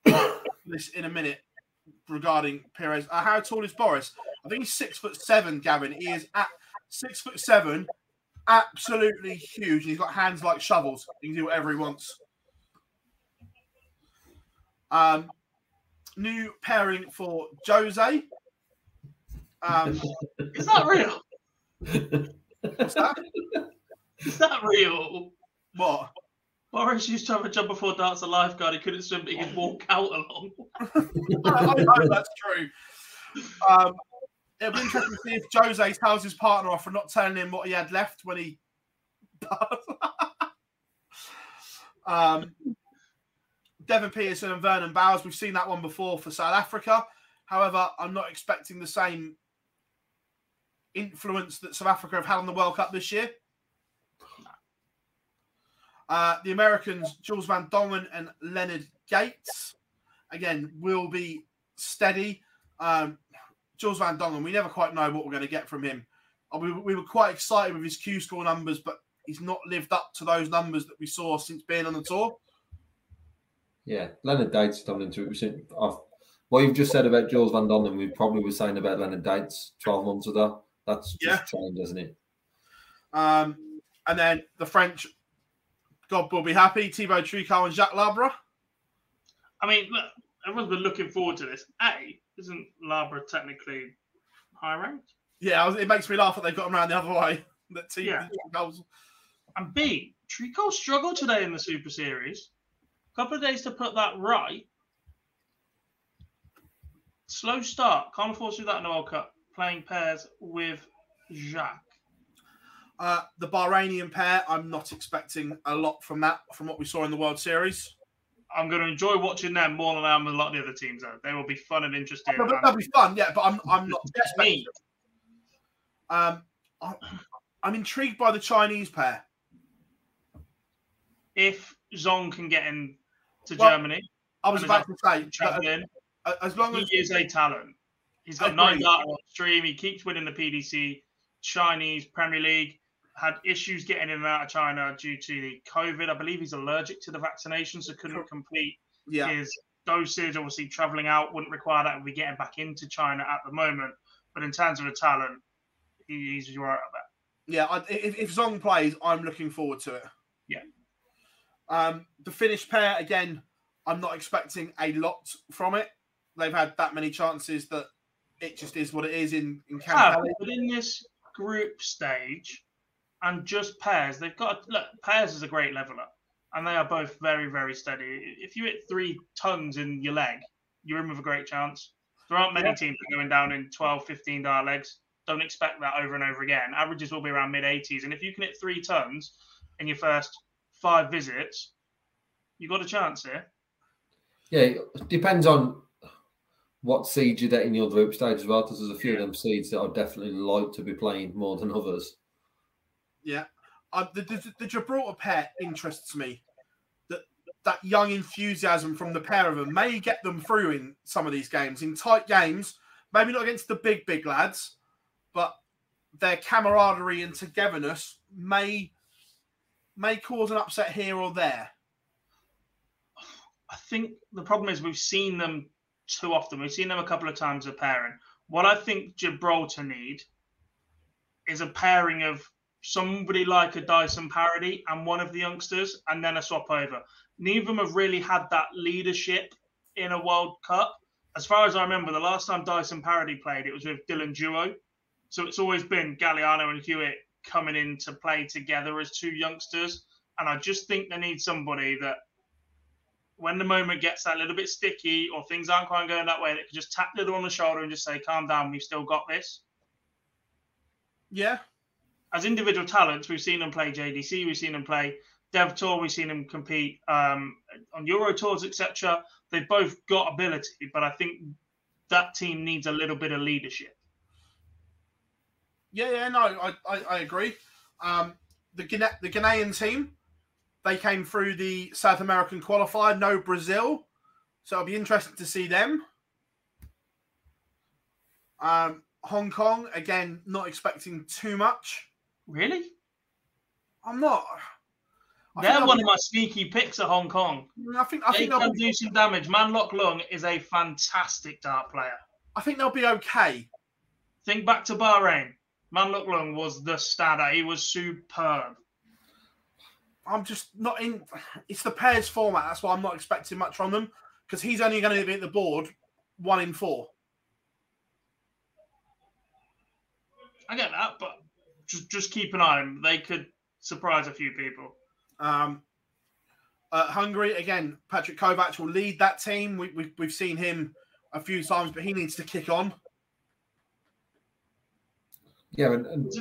S2: this in a minute regarding Perez. Uh, how tall is Boris? I think he's six foot seven, Gavin. He is at six foot seven, absolutely huge. He's got hands like shovels. He can do whatever he wants. Um, new pairing for Jose. Um,
S3: Is that real?
S2: what's that?
S3: Is that real?
S2: What?
S3: Boris used to have a job before darts a lifeguard. He couldn't swim, but he could walk out along.
S2: I, I know that's true. Um, it'll be interesting to see if Jose tells his partner off for not telling him what he had left when he. um, Devon Petersen and Vernon Bouwers. We've seen that one before for South Africa. However, I'm not expecting the same influence that South Africa have had on the World Cup this year. Uh, the Americans, Jules Van Dongen and Leonard Gates, again, will be steady. Um, Jules Van Dongen, we never quite know what we're going to get from him. Uh, We, we were quite excited with his Q score numbers, but he's not lived up to those numbers that we saw since being on the tour.
S4: Yeah, Leonard Gates done into it. I've, what you've just said about Jules Van Dongen, we probably were saying about Leonard Gates 12 months ago. That's just
S2: Yeah.
S4: changed, isn't it?
S2: Um, and then the French, God will be happy, Thibault Tricole and Jacques Labre.
S3: I mean, look, everyone's been looking forward to this. A, isn't Labre technically high ranked?
S2: Yeah, it makes me laugh that they've got him around the other way. That team
S3: Yeah.
S2: goals.
S3: And B, Tricole struggled today in the Super Series. couple of days to put that right. Slow start. Can't afford to do that in the World Cup. Playing pairs with Jacques.
S2: Uh, the Bahrainian pair, I'm not expecting a lot from that, from what we saw in the World Series.
S3: I'm going to enjoy watching them more than I am with a lot of the other teams. Though they will be fun and interesting.
S2: That'll, that'll be fun, yeah, but I'm I'm not
S3: me.
S2: Um, I, I'm intrigued by the Chinese pair.
S3: If Zong can get in to
S2: Well,
S3: Germany,
S2: I was about to say,
S3: champion,
S2: uh, as long as
S3: he is a talent. He's got nine data on stream. He keeps winning the PDC, Chinese Premier League. Had issues getting in and out of China due to the COVID. I believe he's allergic to the vaccination, so couldn't complete
S2: Yeah.
S3: his dosage. Obviously, traveling out wouldn't require that. We're getting back into China at the moment. But in terms of the talent, he's right up there.
S2: Yeah, I, if, if Zong plays, I'm looking forward to it.
S3: Yeah.
S2: Um, the Finnish pair, again, I'm not expecting a lot from it. They've had that many chances that it just is what it is in, in
S3: have,
S2: Campelli.
S3: but in this group stage and just pairs, they've got look. Pairs is a great leveler, and they are both very, very steady. If you hit three tons in your leg, you're in with a great chance. There aren't many
S2: Yeah.
S3: teams going down in 12, 15 dart legs. Don't expect that over and over again. Averages will be around mid 80s, and if you can hit three tons in your first five visits, you've got a chance here.
S4: Yeah, it depends on what seeds you get in your group stage as well, because there's a few of them seeds that I'd definitely like to be playing more than others.
S2: Yeah. Uh, the, the, the Gibraltar pair interests me. That that young enthusiasm from the pair of them may get them through in some of these games, in tight games. Maybe not against the big, big lads, but their camaraderie and togetherness may may cause an upset here or there.
S3: I think the problem is we've seen them too often. We've seen them a couple of times a pairing. What I think Gibraltar need is a pairing of somebody like a Dyson Parody and one of the youngsters, and then a swap over. Neither of them have really had that leadership in a World Cup. As far as I remember, the last time Dyson Parody played, it was with Dylan Duo. So it's always been Galliano and Hewitt coming in to play together as two youngsters. And I just think they need somebody that when the moment gets that little bit sticky or things aren't quite going that way, they can just tap the other on the shoulder and just say, calm down, we've still got this.
S2: Yeah.
S3: As individual talents, we've seen them play JDC, we've seen them play Dev Tour, we've seen them compete um, on Euro Tours, etc. They've both got ability, but I think that team needs a little bit of leadership.
S2: Yeah, yeah, no, I, I, I agree. Um, the Ghanaian, the Ghanaian team, they came through the South American qualifier, no Brazil, so it'll be interesting to see them. Um, Hong Kong, again, not expecting too much.
S3: Really?
S2: I'm not. I
S3: They're one of my sneaky picks at Hong Kong.
S2: Mm, I think I
S3: they
S2: think
S3: can
S2: they'll,
S3: do some damage. Man Lok Leung is a fantastic dart player.
S2: I think they'll be okay.
S3: Think back to Bahrain. Man Lok Leung was the standout. He was superb.
S2: I'm just not in. It's the pairs format. That's why I'm not expecting much from them because he's only going to be at the board one in four.
S3: I get that, but just just keep an eye on them. They could surprise a few people.
S2: Um, uh, Hungary again. Patrick Kovac will lead that team. We, we, we've seen him a few times, but he needs to kick on.
S4: Yeah, and, and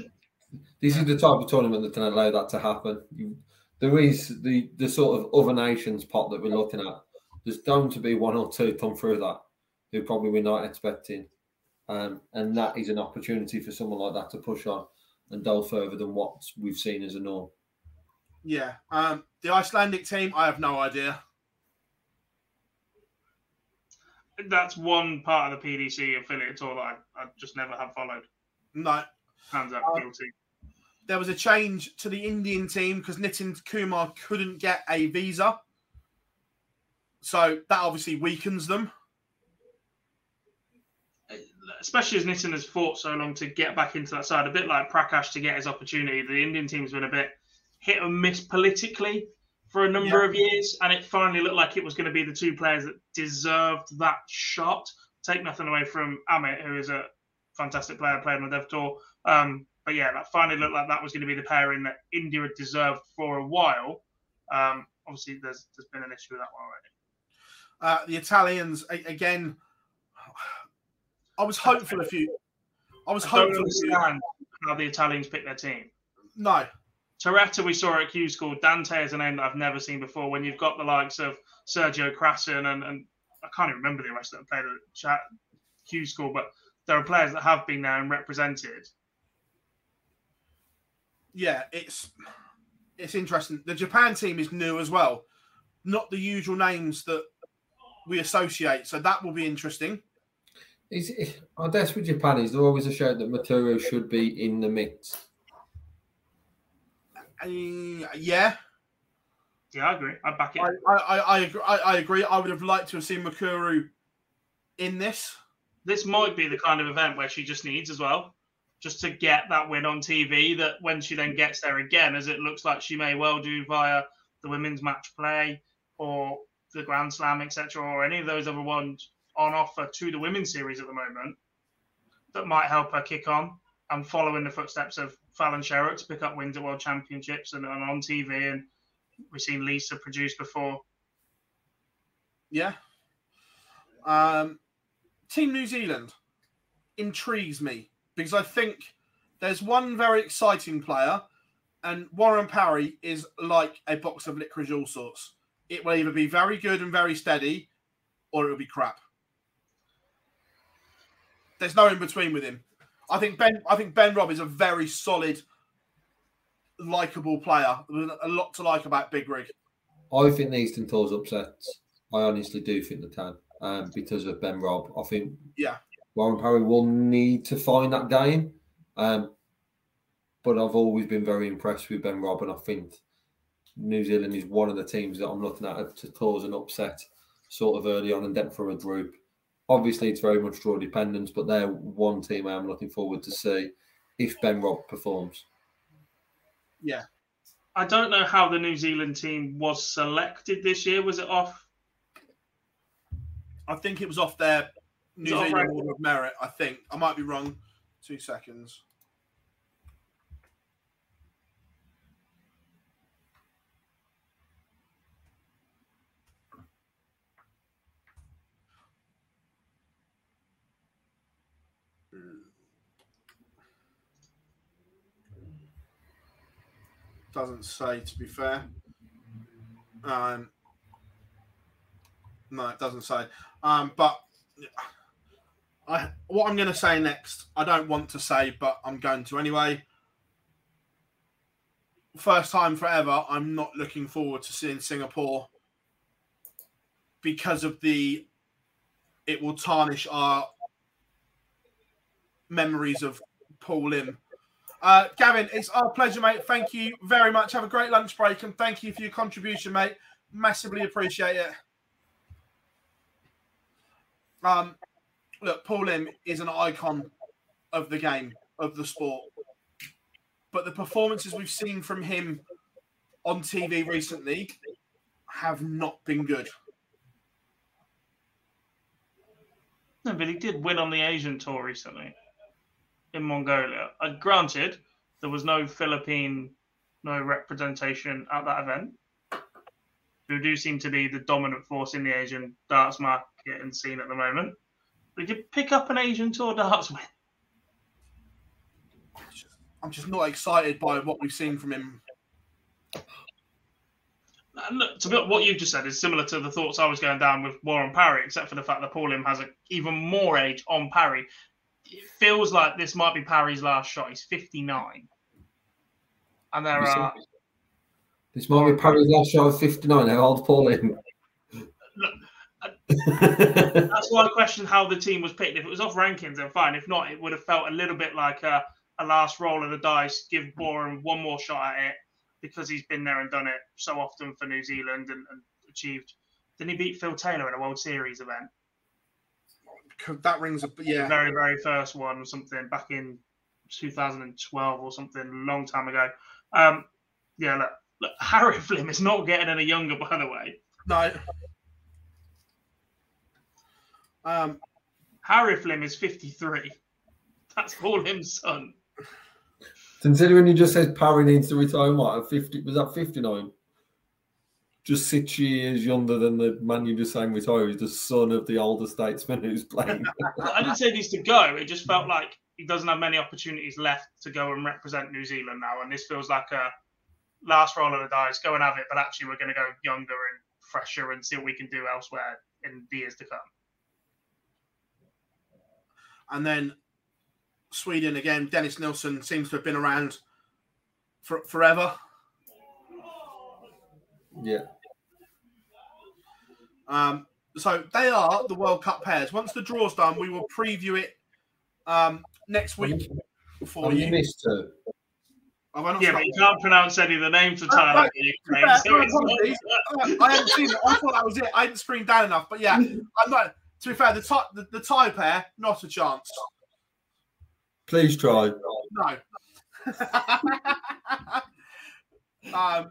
S4: this is the type of tournament that can allow that to happen. You, there is the the sort of other nations pot that we're looking at. There's going to be one or two come through that who probably we're not expecting, um, and that is an opportunity for someone like that to push on and delve further than what we've seen as a norm.
S2: Yeah, um, the Icelandic team. I have no idea.
S3: That's one part of the PDC affiliate tour that I, I just never have followed.
S2: No,
S3: hands up,
S2: Um,
S3: guilty.
S2: There was a change to the Indian team because Nitin Kumar couldn't get a visa. So that obviously weakens them.
S3: Especially as Nitin has fought so long to get back into that side, a bit like Prakash to get his opportunity. The Indian team's been a bit hit and miss politically for a number
S2: Yeah.
S3: of years, and it finally looked like it was going to be the two players that deserved that shot. Take nothing away from Amit, who is a fantastic player, played on the Dev Tour. Um, but yeah, that finally looked like that was going to be the pairing that India had deserved for a while. Um, obviously, there's there's been an issue with that one already.
S2: Uh, the Italians again. I was hopeful a few. I was
S3: I don't
S2: hopeful.
S3: understand how the Italians pick their team.
S2: No,
S3: Turetta, we saw at Q School. Dante is a name that I've never seen before. When you've got the likes of Sergio Krasin and, and I can't even remember the rest that played at Q School, but there are players that have been there and represented.
S2: yeah, it's it's interesting. The Japan team is new as well, not the usual names that we associate. So that will be interesting.
S4: Is it, I guess with Japan, is there always a shout that Maturo should be in the mix?
S2: Uh, yeah,
S3: Yeah, I agree. I back it.
S2: I, I, I, I, agree, I, I agree. I would have liked to have seen Mikuru in this.
S3: This might be the kind of event where she just needs as well, just to get that win on TV. That when she then gets there again, as it looks like she may well do via the women's match play or the Grand Slam, etc., or any of those other ones on offer to the women's series at the moment, that might help her kick on and follow in the footsteps of Fallon Sherrock to pick up wins at World Championships and, and on TV. And we've seen Lisa produce before.
S2: Yeah. Um, Team New Zealand intrigues me because I think there's one very exciting player, and Warren Parry is like a box of licorice all sorts. It will either be very good and very steady, or it will be crap. There's no in between with him. I think Ben. I think Ben Robb is a very solid, likable player. There's a lot to like about Big Rig.
S4: I think the Eastern Tours upsets. I honestly do think the can um, because of Ben Robb. I think
S2: Yeah.
S4: Warren Parry will need to find that game. Um, but I've always been very impressed with Ben Robb, and I think New Zealand is one of the teams that I'm looking at to cause an upset sort of early on and depth for a group. Obviously, it's very much draw dependent, but they're one team I'm looking forward to see if Ben Robb performs.
S2: Yeah.
S3: I don't know how the New Zealand team was selected this year. Was it off?
S2: I think it was off their New
S3: Is it off
S2: Zealand
S3: record?
S2: Order of Merit. I think I might be wrong. Two seconds. Doesn't say, to be fair. Um, no, it doesn't say. Um, but I, what I'm going to say next, I don't want to say, but I'm going to anyway. First time forever, I'm not looking forward to seeing Singapore because of the. It will tarnish our memories of Paul Lim. Uh, Gavin, it's our pleasure, mate. Thank you very much. Have a great lunch break, and thank you for your contribution, mate. Massively appreciate it. Um, look, Paul Lim is an icon of the game, of the sport. but the performances we've seen from him on TV recently have not been good.
S3: No, but he did win on the Asian tour recently in Mongolia. Uh, granted, there was no Philippine, no representation at that event. Who do seem to be the dominant force in the Asian darts market and scene at the moment. He did pick up an Asian tour darts win.
S2: I'm just not excited by what we've seen from him.
S3: Look, to be, what you've just said is similar to the thoughts I was going down with Warren Parry, except for the fact that Paul Lim has a, even more age on Parry. It feels like this might be Parry's last shot. He's 59. And there are.
S4: This might be Parry's last shot of 59. How old Paul?
S3: That's why I question how the team was picked. If it was off rankings, then fine. If not, it would have felt a little bit like a, a last roll of the dice, give Warren one more shot at it because he's been there and done it so often for New Zealand and, and achieved. Didn't he beat Phil Taylor in a World Series event?
S2: That rings a yeah.
S3: The very, very first one or something back in 2012 or something, a long time ago. Um, yeah, look, look, Harry Flim is not getting any younger, by the way.
S2: No. Um,
S3: Harry Flim is 53. That's Paul him, son.
S4: Considering he just said Parry needs to retire, what, at 50? Was that 59? Just six years younger than the man you just saying retire. He's the son of the older statesman who's playing.
S3: I didn't say he needs to go. It just felt like he doesn't have many opportunities left to go and represent New Zealand now. And this feels like a last roll of the dice, go and have it. But actually, we're going to go younger and fresher and see what we can do elsewhere in the years to come.
S2: And then Sweden again. Dennis Nilsson seems to have been around for, forever.
S4: Yeah.
S2: Um, so they are the World Cup pairs. Once the draw's done, we will preview it um, next week for
S4: you.
S2: you.
S4: missed two.
S2: Have I not
S3: Yeah, but you can't pronounce any of the names of
S2: Oh,
S3: Thailand.
S2: right.
S3: Ukraine,
S2: Yeah,
S3: so not-
S2: Uh, I haven't seen it. I thought that was it. I didn't screened down enough. But yeah, I'm not. To be fair, the Thai, the, the Thai pair, not a chance.
S4: Please try.
S2: No. um, but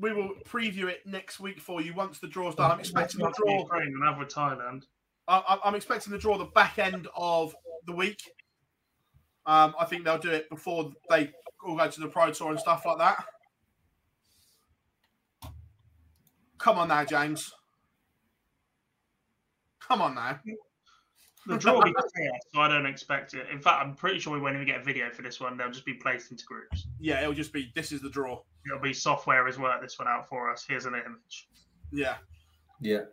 S2: we will preview it next week for you once the draw's done. I'm expecting the draw.
S3: Ukraine and have Thailand.
S2: I- I'm expecting the draw the back end of the week. Um, I think they'll do it before they all go to the Pro Tour and stuff like that. Come on now, James. Come on now.
S3: The draw will be chaos, so I don't expect it. In fact, I'm pretty sure we won't even get a video for this one. They'll just be placed into groups.
S2: Yeah, it'll just be this is the draw.
S3: It'll be software has worked this one out for us. Here's an image.
S2: Yeah,
S4: Yeah.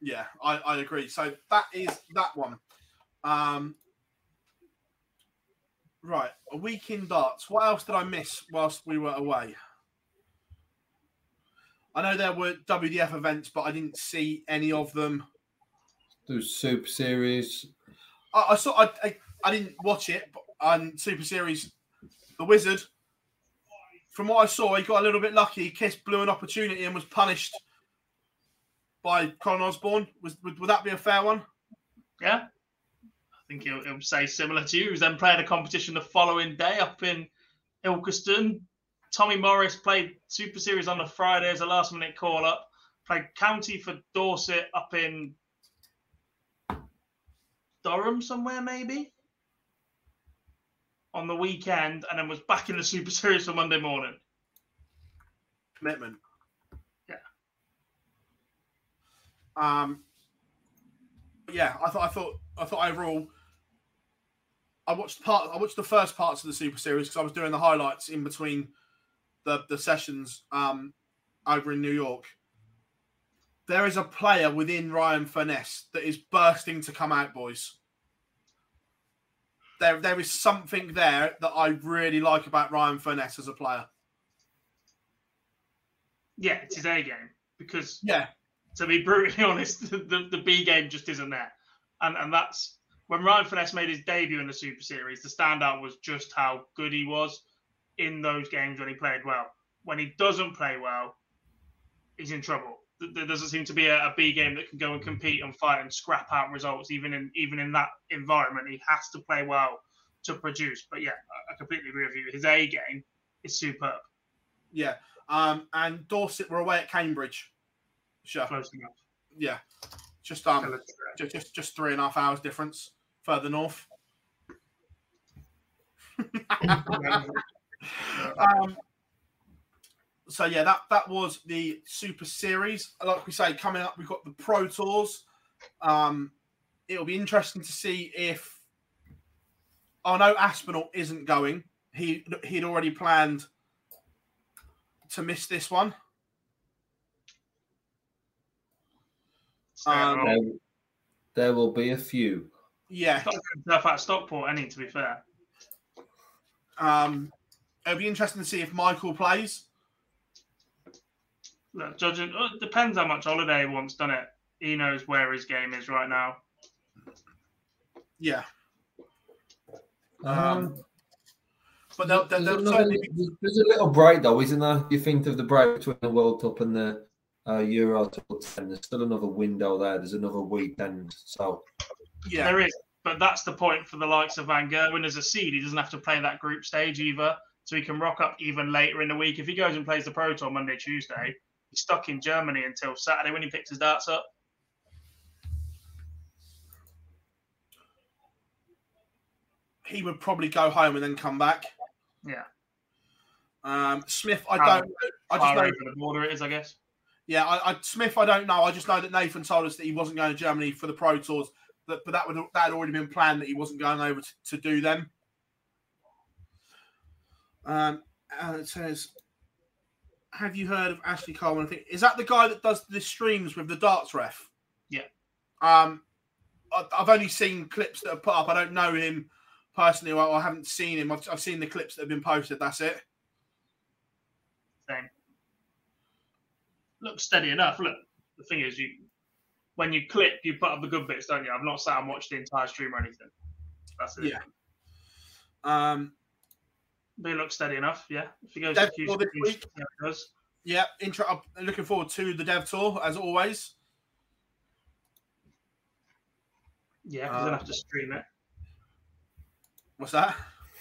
S2: yeah, I, I agree. So that is that one. Um, right, a week in darts. What else did I miss whilst we were away? I know there were WDF events, but I didn't see any of them.
S4: Do Super Series.
S2: I, I saw. I, I I didn't watch it, but on Super Series, the Wizard. From what I saw, he got a little bit lucky. Kiss blew an opportunity and was punished by Colin Osborne. Was would, would that be a fair one?
S3: Yeah. I think he'll, he'll say similar to you. He was then playing a competition the following day up in Ilkeston. Tommy Morris played Super Series on the Friday as a last minute call up. Played county for Dorset up in Durham somewhere, maybe on the weekend, and then was back in the Super Series for Monday morning.
S2: Commitment.
S3: Yeah.
S2: Um. Yeah, I thought. I thought. I thought overall. I watched part. I watched the first parts of the Super Series because I was doing the highlights in between the the sessions um, over in New York. There is a player within Ryan Furness that is bursting to come out, boys. There, there is something there that I really like about Ryan Furness as a player.
S3: Yeah, it's his A game because
S2: Yeah,
S3: to be brutally honest, the, the, the B game just isn't there. And and that's when Ryan Furness made his debut in the Super Series, the standout was just how good he was in those games when he played well. When he doesn't play well, he's in trouble. Th- There doesn't seem to be a, a B game that can go and compete and fight and scrap out results, even in even in that environment. He has to play well to produce. But yeah, I, I completely agree with you. His A game is superb.
S2: Yeah. Um, and Dorset were away at Cambridge. Sure.
S3: Close enough.
S2: Yeah. Just um, just, just just three and a half hours difference further north. um, so yeah, that that was the Super Series. Like we say, coming up, we've got the Pro Tours. Um, it'll be interesting to see if. I know Aspinall isn't going. He he'd already planned to miss this one. Um,
S4: there, there will be a few.
S2: Yeah.
S3: Stuff at Stockport, any to be fair.
S2: Um, it'll be interesting to see if Michael plays.
S3: Look, judging oh, it depends how much holiday he wants, done it. He knows where his game is right now.
S2: Yeah.
S4: Um,
S2: but they'll, they'll,
S4: there's,
S2: they'll
S4: another-
S2: certainly be,
S4: there's a little break though, isn't there? You think of the break between the World Cup and the uh, Euro Tour 10. There's still another window there. There's another weekend. So
S2: yeah,
S3: There is, but that's the point for the likes of Van Gerwen as a seed. He doesn't have to play that group stage either, so he can rock up even later in the week. If he goes and plays the Pro Tour Monday, Tuesday, he's stuck in Germany until Saturday when he picks his darts up.
S2: he would probably go home and then come back.
S3: Yeah.
S2: Um, Smith, I don't. know. I just know.
S3: the border it is, I guess.
S2: Yeah, I, I, Smith, I don't know. I just know that Nathan told us that he wasn't going to Germany for the Pro Tours, but, but that would that had already been planned that he wasn't going over to, to do them. Um, and it says, "Have you heard of Ashley Coleman? I think is that the guy that does the streams with the darts ref?
S3: Yeah.
S2: Um, I've only seen clips that are put up. I don't know him personally. Or I haven't seen him. I've, I've seen the clips that have been posted. That's it.
S3: Same. Looks steady enough. Look, the thing is, you when you clip, you put up the good bits, don't you? I've not sat and watched the entire stream or anything. That's it.
S2: Yeah. Um,
S3: They look steady enough, yeah. If he goes
S2: Dev
S3: to Q
S2: Tour this week?
S3: yeah, does.
S2: Yeah, intro. I'm looking forward to the Dev Tour as always.
S3: Yeah, because
S2: Um,
S3: don't have to stream it.
S2: What's that?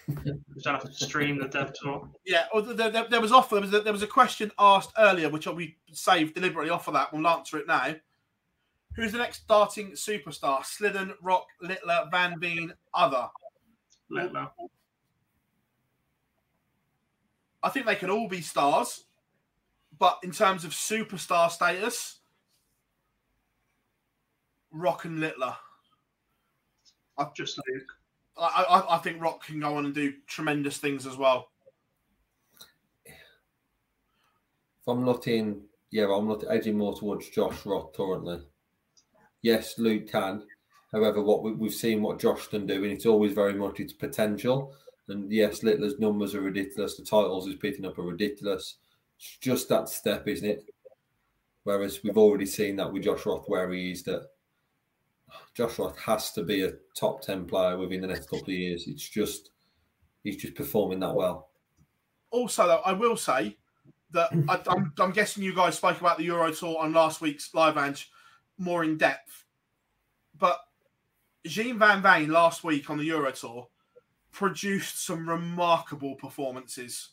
S3: You don't have to stream the dev tour.
S2: Yeah, there, there, there was off. There was a, there was a question asked earlier, which we saved deliberately off of that. We'll answer it now. Who's the next starting superstar? Slidden, Rock, Littler, Van Veen, other.
S3: Littler.
S2: I think they can all be stars, but in terms of superstar status, Rock and Littler. I
S3: just Luke.
S2: I, I, I think Rock can go on and do tremendous things as well.
S4: if I'm looking, yeah, I'm not edging more towards Josh Rock currently. Yes, Luke can. However, what we, we've seen what Josh can do, and it's always very much its potential. And yes, Littler's numbers are ridiculous. The titles he's picking up are ridiculous. It's just that step, isn't it? Whereas we've already seen that with Josh Rock, where he is that Josh Rock has to be a top 10 player within the next couple of years. It's just, he's just performing that well.
S2: Also, though, I will say that I, I'm, I'm guessing you guys spoke about the Euro Tour on last week's Live Lounge more in depth. But Gian Van Veen last week on the Euro Tour produced some remarkable performances.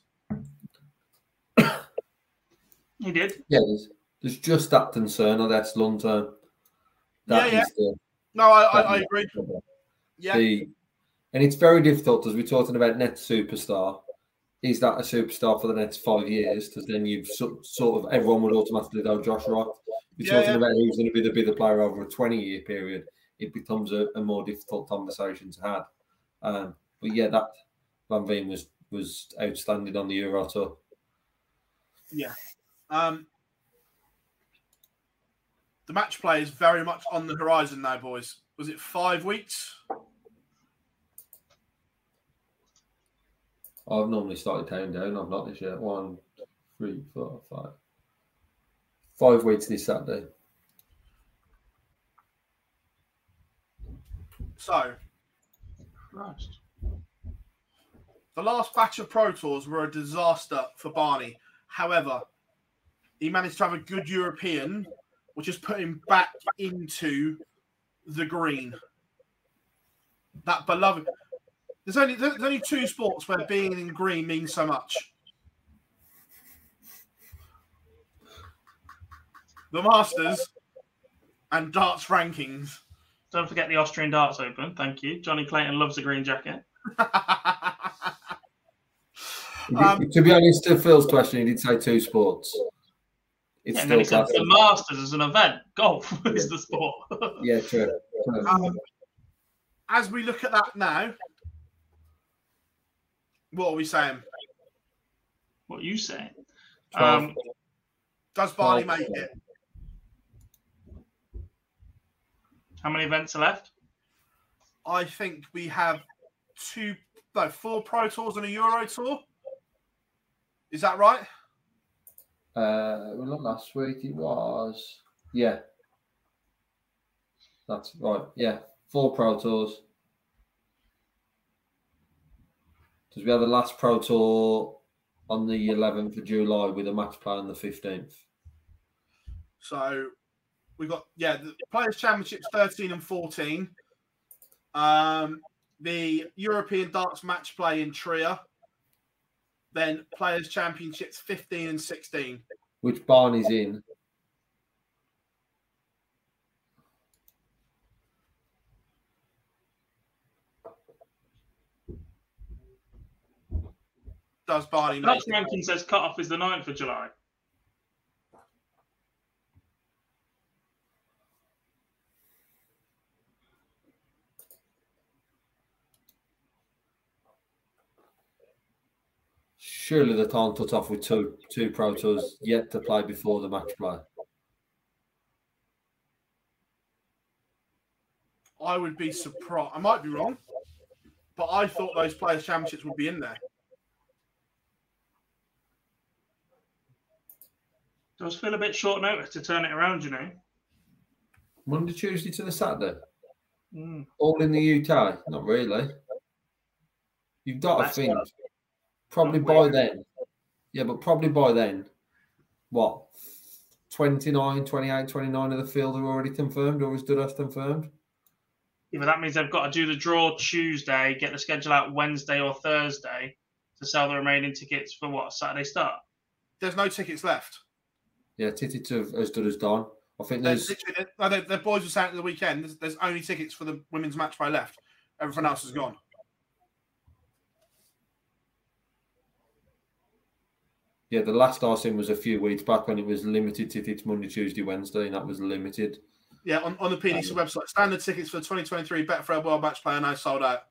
S3: He did.
S4: Yeah, there's, there's just that concern of that's long term. That
S2: Yeah,
S4: is the-
S2: No, I, I, I agree.
S4: the.
S2: Yeah.
S4: The, and it's very difficult as we're talking about next superstar. Is that a superstar for the next five years? Because then you've so, sort of everyone would automatically know Josh Rock. You're
S2: Yeah,
S4: talking
S2: yeah.
S4: about who's going to be the bigger player over a 20 year period. It becomes a, a more difficult conversation to have. Um, but yeah, that Van Veen was was outstanding on the Euro Tour.
S2: Yeah. Um, the match play is very much on the horizon now, boys. Was it five weeks?
S4: I've normally started counting down. I've not this year. One, three, four, five. Five weeks this Saturday.
S2: So,
S3: Christ.
S2: The last batch of Pro Tours were a disaster for Barney. However, he managed to have a good European, which has put him back into the green. That beloved. There's only there's only two sports where being in green means so much. The Masters and darts rankings.
S3: Don't forget the Austrian Darts Open. Thank you. Johnny Clayton loves a green jacket.
S2: Um,
S4: to be honest, to Phil's question, he did say two sports. It's
S3: Yeah, and then he
S4: still
S3: said the. Masters is an event. Golf is the sport.
S4: Yeah, true. true.
S2: Um, as we look at that now, what are we saying?
S3: what are you saying? Um,
S2: Does Barney make it?
S3: how many events are left?
S2: I think we have two, no, four Pro Tours and a Euro Tour. Is that right?
S4: Uh, well, not last week. It was yeah. That's right. Yeah, four Pro Tours. Because we had the last Pro Tour on the 11th of July with a match play on the 15th.
S2: So we've got yeah, the Players Championships 13 and 14. Um, the European Darts Match Play in Trier. Then Players Championships 15 and 16.
S4: which Barney's in.
S2: Does Barney make
S3: Darts
S2: it?
S3: ranking says cut off is the 9th of July.
S4: Surely the time cut off with two two Pro Tours yet to play before the match play.
S2: I would be surprised. I might be wrong, but I thought those Players Championships would be in there.
S3: Does feel a bit short notice to turn it around, you know.
S4: Monday, Tuesday to the Saturday.
S3: Mm.
S4: All in the UK? Not really. You've got to think.
S3: not-
S4: Probably
S3: not
S4: by
S3: weird.
S4: then. Yeah, but probably by then, what? 29, 28, 29 of the field are already confirmed, or is Dudas confirmed?
S3: Yeah, but that means they've got to do the draw Tuesday, get the schedule out Wednesday or Thursday to sell the remaining tickets for what Saturday start.
S2: There's no tickets left.
S4: Yeah, tickets have as good as done. I think
S2: There's
S4: there's
S2: the, the boys were saying at the weekend. There's, there's only tickets for the women's match by left. Everything else is gone.
S4: Yeah, the last I seen was a few weeks back when it was limited tickets Monday, Tuesday, Wednesday, and that was limited.
S2: Yeah, on, on the PDC website, standard tickets for the 2023 Betfred World Match Play are now sold out.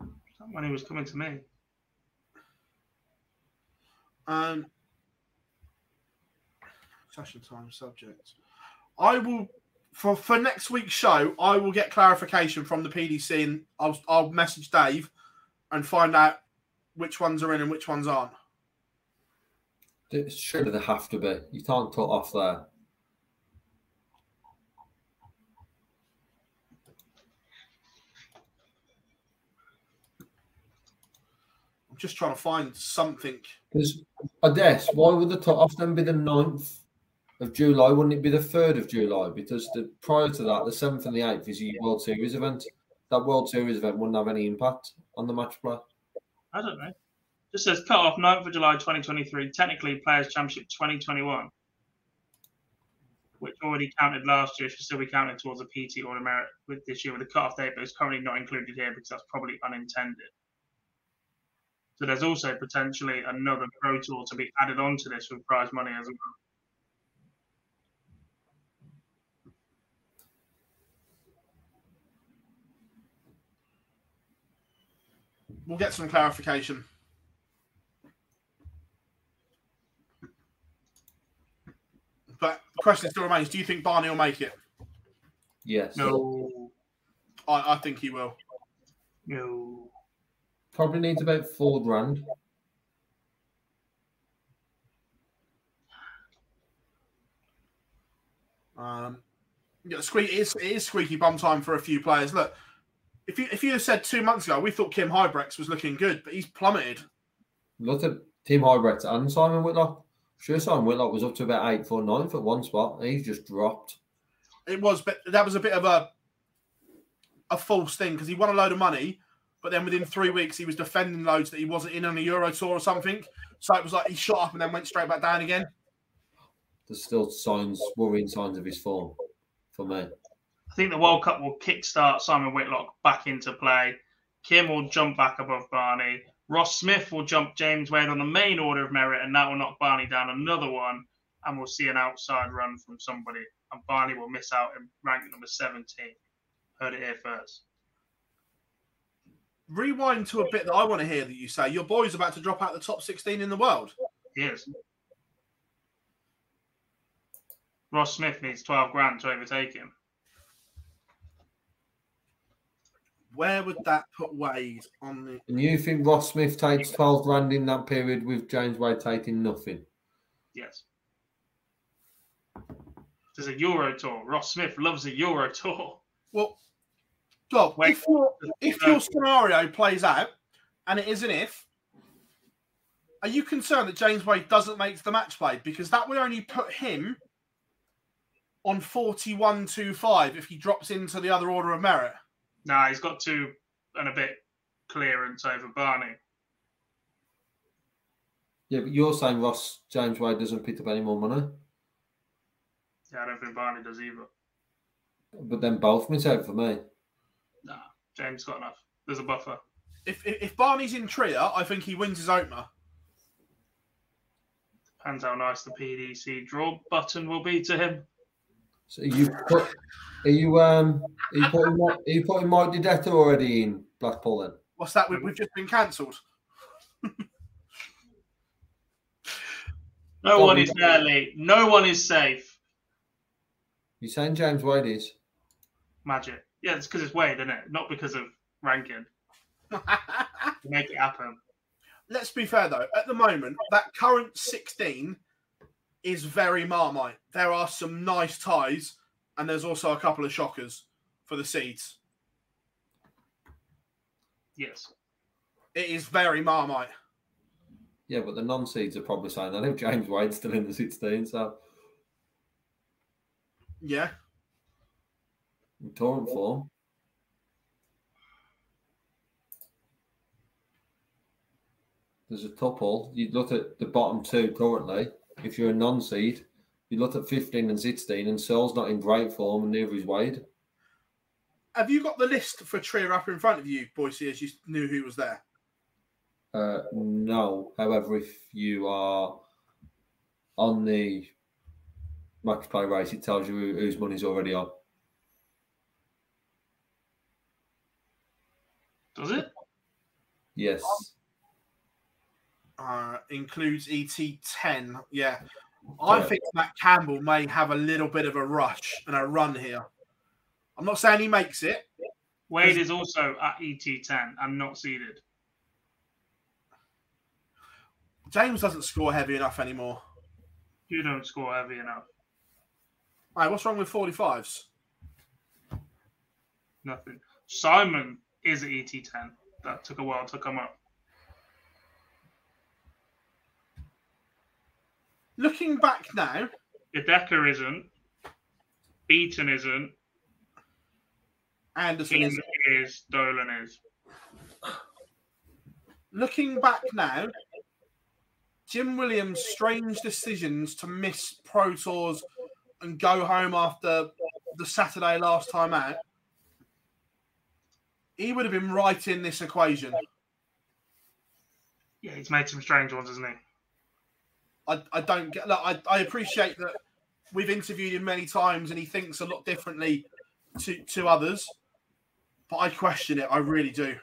S3: That money was coming to me.
S2: Um, session time subject. I will for for next week's show. I will get clarification from the PDC, and I'll I'll message Dave and find out which ones are in and which ones aren't.
S4: Surely they have to be. You can't cut off there.
S2: I'm just trying to find something.
S4: Because I guess why would the cut off then be the 9th of July? Wouldn't it be the 3rd of July? Because the prior to that, the 7th and the 8th is a World Series event. That World Series event wouldn't have any impact on the match play.
S3: I don't know. Just says cut off 9th of July 2023, technically Players Championship 2021, which already counted last year, should still be counted towards a PT or a merit with this year with the cut off date, but it's currently not included here because that's probably unintended. So there's also potentially another Pro Tour to be added onto this with prize money as well.
S2: We'll get some clarification. But the question still remains: Do you think Barney will make it?
S4: Yes.
S3: No,
S2: I, I think he will.
S3: no.
S4: Probably needs about four grand.
S2: Um, yeah, squeak, it is, it is squeaky bum time for a few players. Look, if you if you had said two months ago, we thought Kim Huybrechts was looking good, but he's plummeted.
S4: Look at Kim Huybrechts and Simon Whitlock. Sure, Simon Whitlock was up to about eighth or ninth at one spot, and he's just dropped.
S2: It was, but that was a bit of a a false thing because he won a load of money, but then within three weeks he was defending loads that he wasn't in on a Euro tour or something. So it was like he shot up and then went straight back down again.
S4: There's still signs, worrying signs of his form for me.
S3: I think the World Cup will kickstart Simon Whitlock back into play. Kim will jump back above Barney. Ross Smith will jump James Wade on the main order of merit, and that will knock Barney down another one. And we'll see an outside run from somebody, and Barney will miss out in rank number 17. Heard it here first.
S2: Rewind to a bit that I want to hear that you say. Your boy's about to drop out the top 16 in the world.
S3: Yes. Ross Smith needs 12 grand to overtake him.
S2: Where would that put Wade on the?
S4: And you think Ross Smith takes 12 grand in that period with James Wade taking nothing?
S3: Yes. There's a Euro tour. Ross Smith loves a Euro tour.
S2: Well, look, if your if your scenario plays out, and it is an if, are you concerned that James Wade doesn't make the match play because that would only put him on forty-one two five if he drops into the other order of merit?
S3: Nah, he's got two and a bit clearance over Barney.
S4: Yeah, but you're saying Ross James Wade doesn't pick up any more money,
S3: Yeah, I don't think Barney does either.
S4: but then both miss out for me.
S3: Nah, James got enough. There's a buffer.
S2: If if, if Barney's in Trier, I think he wins his opener.
S3: Depends how nice the PDC draw button will be to him.
S4: So you put, are you um are you putting Mike- are you putting Mike De Decker already in Blackpool then?
S2: What's that? We, we've just been cancelled.
S3: No one is there, Lee. No one is safe.
S4: You saying James Wade is?
S3: Magic. Yeah, it's because it's Wade, isn't it? Not because of ranking. To make it happen.
S2: Let's be fair though. At the moment, that current sixteen is very marmite. There are some nice ties, and there's also a couple of shockers for the seeds.
S3: Yes.
S2: It is very marmite.
S4: Yeah, but the non-seeds are probably saying that if James Wade's still in the 16, so
S2: Yeah.
S4: in torrent form. There's a couple. You look at the bottom two currently. If you're a non-seed, you look at 15 and 16, and Searle's not in great form, and neither is Wade.
S2: Have you got the list for Trier up in front of you, Boise, as you knew who was there?
S4: Uh, no. However, if you are on the match play race, it tells you who, whose money's already on.
S3: Does it?
S4: Yes.
S2: Uh, includes ET10. Yeah. I
S4: Yeah.
S2: think Matt Campbell may have a little bit of a rush and a run here. I'm not saying he makes it.
S3: Wade is also at ET10 and not seeded.
S2: James doesn't score heavy enough anymore.
S3: You don't score heavy enough.
S2: All right, what's wrong with 45s?
S3: Nothing. Simon is at ET10. That took a while to come up.
S2: Looking back now,
S3: Decker isn't. Beaton isn't.
S2: Anderson is.
S3: is. Dolan is.
S2: Looking back now, Jim Williams' strange decisions to miss Pro Tours and go home after the Saturday last time out, he would have been right in this equation.
S3: Yeah, he's made some strange ones, hasn't he?
S2: I, I don't get. Look, I, I appreciate that we've interviewed him many times and he thinks a lot differently to, to others, but I question it. I really do.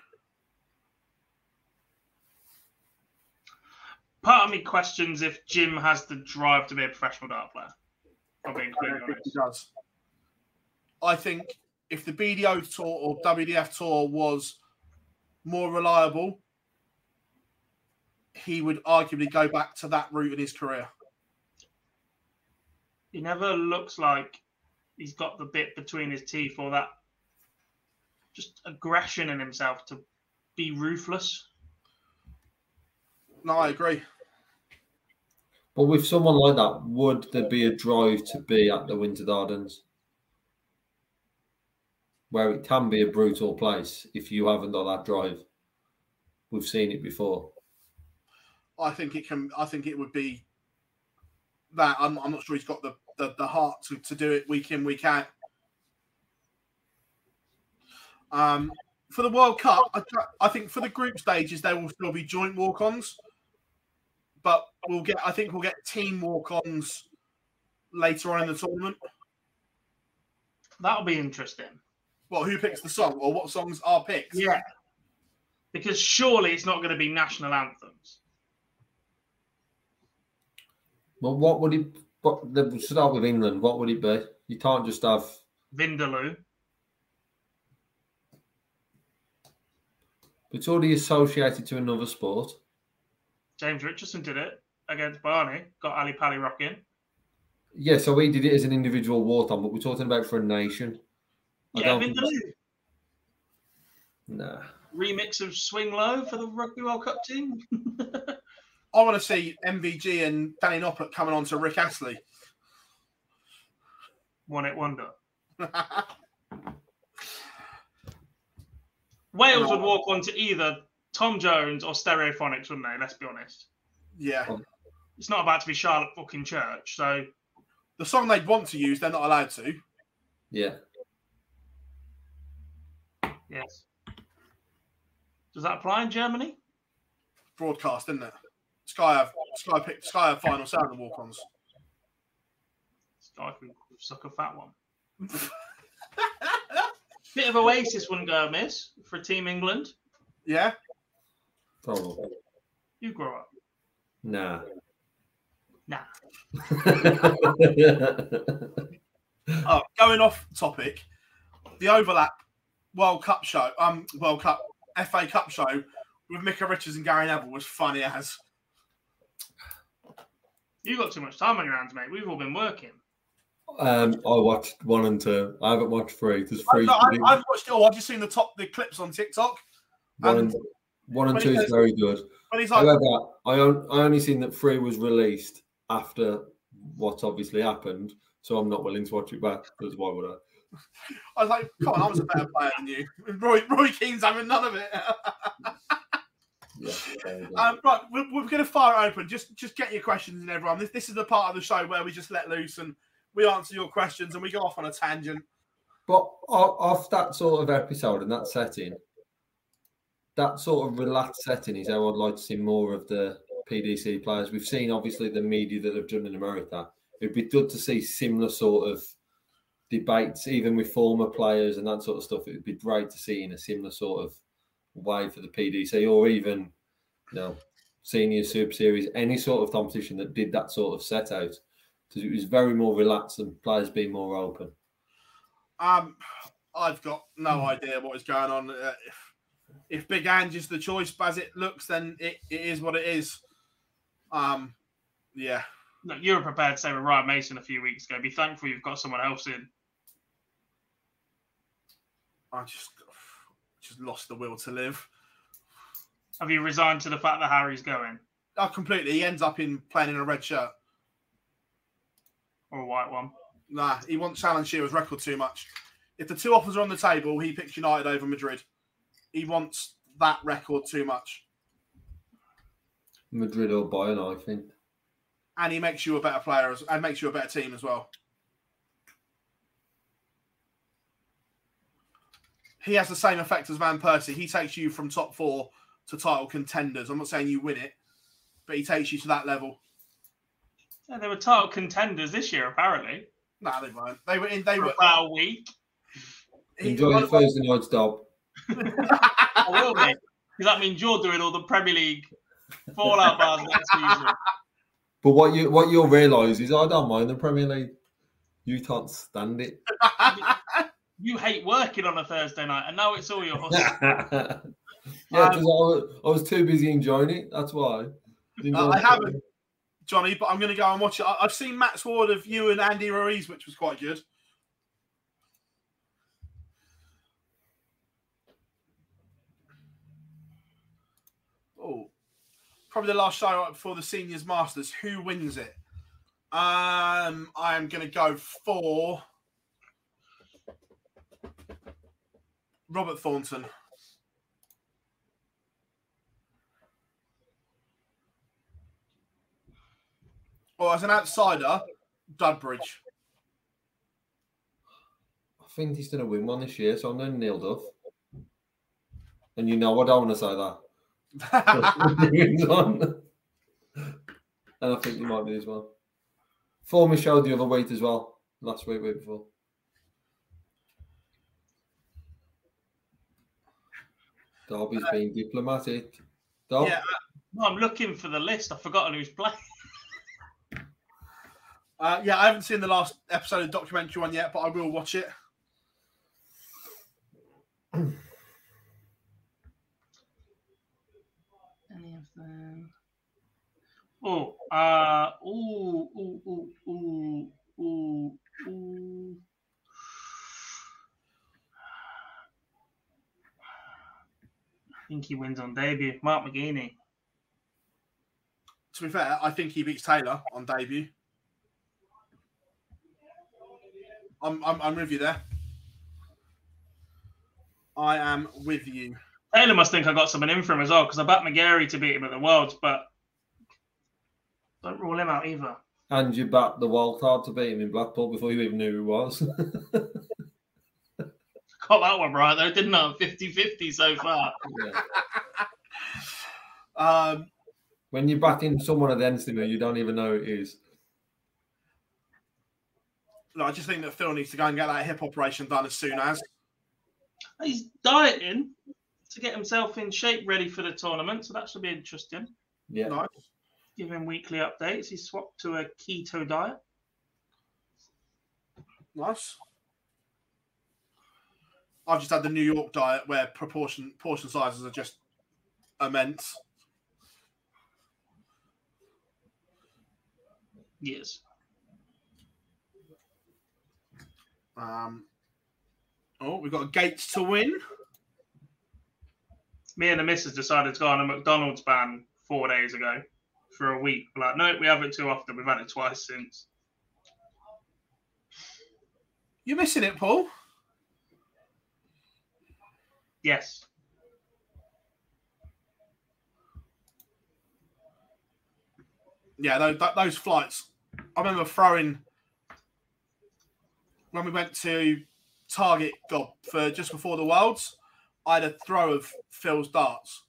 S3: Part of me questions if Jim has the drive to be a professional dart player. Being
S2: I think he does. I think if the BDO tour or WDF tour was more reliable, he would arguably go back to that route in his career.
S3: He never looks like he's got the bit between his teeth or that just aggression in himself to be ruthless.
S2: No, I agree.
S4: But with someone like that, would there be a drive to be at the Winter Gardens? where it can be a brutal place if you haven't got that drive. We've seen it before.
S2: I think it can. I think it would be that. I'm, I'm not sure he's got the, the, the heart to, to do it week in week out. Um, for the World Cup, I, I think for the group stages there will still be joint walk-ons, but we'll get. I think we'll get team walk-ons later on in the tournament.
S3: That'll be interesting.
S2: Well, who picks the song, or what songs are picked?
S3: Yeah, because surely it's not going to be national anthems.
S4: Well, what would it? What the start with England? What would it be? You can't just have
S3: Vindaloo.
S4: It's already associated to another sport.
S3: James Richardson did it against Barney. Got Ali Pali rocking.
S4: Yeah, so we did it as an individual wartime, but we're talking about for a nation. I
S3: Yeah, Vindaloo.
S4: Nah.
S3: Remix of Swing Low for the Rugby World Cup team.
S2: I want to see MVG and Danny Noppert coming on to Rick Astley.
S3: One It Wonder. Wales would walk on to either Tom Jones or Stereophonics, wouldn't they? Let's be honest.
S2: Yeah.
S3: It's not about to be Charlotte fucking Church, so
S2: The song they'd want to use, they're not allowed to.
S4: Yeah.
S3: yes. Does that apply in Germany?
S2: Broadcast, isn't it? Sky have Sky picked Sky have final sound the walk-ons.
S3: Sky can suck a fat one. Bit of Oasis wouldn't go amiss for Team England.
S2: Yeah.
S4: Probably.
S3: You grow up.
S4: Nah.
S3: Nah.
S2: Oh, going off topic, the overlap World Cup show, um, World Cup FA Cup show with Micah Richards and Gary Neville was funny as.
S3: You got too much time on your hands, mate. We've all been working.
S4: um, I watched one and two. I haven't watched three. There's
S2: I,
S4: three.
S2: I, have watched it all. I've just seen the top the clips on TikTok.
S4: one
S2: and
S4: and, one and two
S2: he
S4: is very good.
S2: like-
S4: However, I, on, I only seen that three was released after what obviously happened, so I'm not willing to watch it back because why would I?
S2: I was like, come on, I was a better player than you. Roy, Roy Keane's having none of it.
S4: Yeah, there you go.
S2: Um, right, we're, we're going to fire open. Just, just get your questions in, everyone. This, this is the part of the show where we just let loose and we answer your questions and we go off on a tangent.
S4: But off that sort of episode and that setting, that sort of relaxed setting is how I'd like to see more of the PDC players. We've seen obviously the media that have done in America. It'd be good to see similar sort of debates, even with former players and that sort of stuff. It would be great to see in a similar sort of way for the PDC or even, you know, senior super series, any sort of competition that did that sort of set out. Because it was very more relaxed and players being more open.
S2: Um, I've got no idea what is going on. Uh, if, if Big Ange is the choice, as it looks, then it, it is what it is. Um, yeah.
S3: Look, you were prepared to say with Ryan Mason a few weeks ago. Be thankful you've got someone else in.
S2: I just just lost the will to live.
S3: Have you resigned to the fact that Harry's going
S2: Oh, completely. He ends up in playing in a red shirt.
S3: or a white one?
S2: Nah, he wants Alan Shearer's record too much. If the two offers are on the table, he picks United over Madrid. He wants that record too much.
S4: Madrid or Bayern, I think.
S2: And he makes you a better player as, and makes you a better team as well. He has the same effect as Van Persie. He takes you from top four to title contenders. I'm not saying you win it, but he takes you to that level.
S3: Yeah, they were title contenders this year, apparently.
S2: No, they weren't. They were in. They
S3: For
S2: were.
S3: about a week.
S4: Enjoy your Thursday night stop.
S3: I will, mate. Because that means you're doing all the Premier League Fallout bars next season.
S4: But what you what you'll realise is I don't mind the Premier League. You can't stand it.
S3: You hate working on a Thursday night, and now it's all yours.
S4: yeah, because I, was, I was too busy enjoying it. That's why.
S2: Uh, I haven't, Johnny, but I'm going to go and watch it. I, I've seen Matt's Ward of you and Andy Ruiz, which was quite good. Oh, probably the last show right before the seniors masters. Who wins it? Um, I am going to go for. Robert Thornton. Or as an outsider, Dudbridge.
S4: I think he's going to win one this year, so I'm going Neil Duff. And you know what I don't want to say that. and I think he might be as well. Former showed the other weight as well. Last week, week before. Derby's being diplomatic. Derby.
S3: Yeah, no, I'm looking for the list. I've forgotten who's playing.
S2: Uh, yeah, I haven't seen the last episode of the documentary one yet, but I will watch it.
S3: Any of them? Oh, uh, ooh, ooh, ooh, ooh, ooh, ooh. Think he wins on debut. Mark McGeaney.
S2: To be fair, I think he beats Taylor on debut. I'm, I'm, I'm with you there. I am with you.
S3: Taylor must think I got something in for him as well because I bet McGarry to beat him at the Worlds, but don't rule him out either.
S4: And you backed the wild card to beat him in Blackpool before you even knew who he was.
S3: Got that one right though, didn't I? 50 50 so far.
S2: Um,
S4: when you're backing someone against him who you don't even know who it is.
S2: no, I just think that Phil needs to go and get that hip operation done as soon as.
S3: He's dieting to get himself in shape ready for the tournament, so that should be interesting.
S4: Yeah.
S2: Nice.
S3: Give him weekly updates. He's swapped to a keto diet.
S2: Nice. I've just had the New York diet where proportion portion sizes are just immense.
S3: Yes.
S2: Um, oh, we've got Gates to win.
S3: Me and the missus decided to go on a McDonald's ban four days ago for a week. We're like, no, we have it too often. We've had it twice since.
S2: You're missing it, Paul.
S3: Yes.
S2: Yeah, those, those flights. I remember throwing when we went to Target God for just before the Worlds. I had a throw of Phil's darts.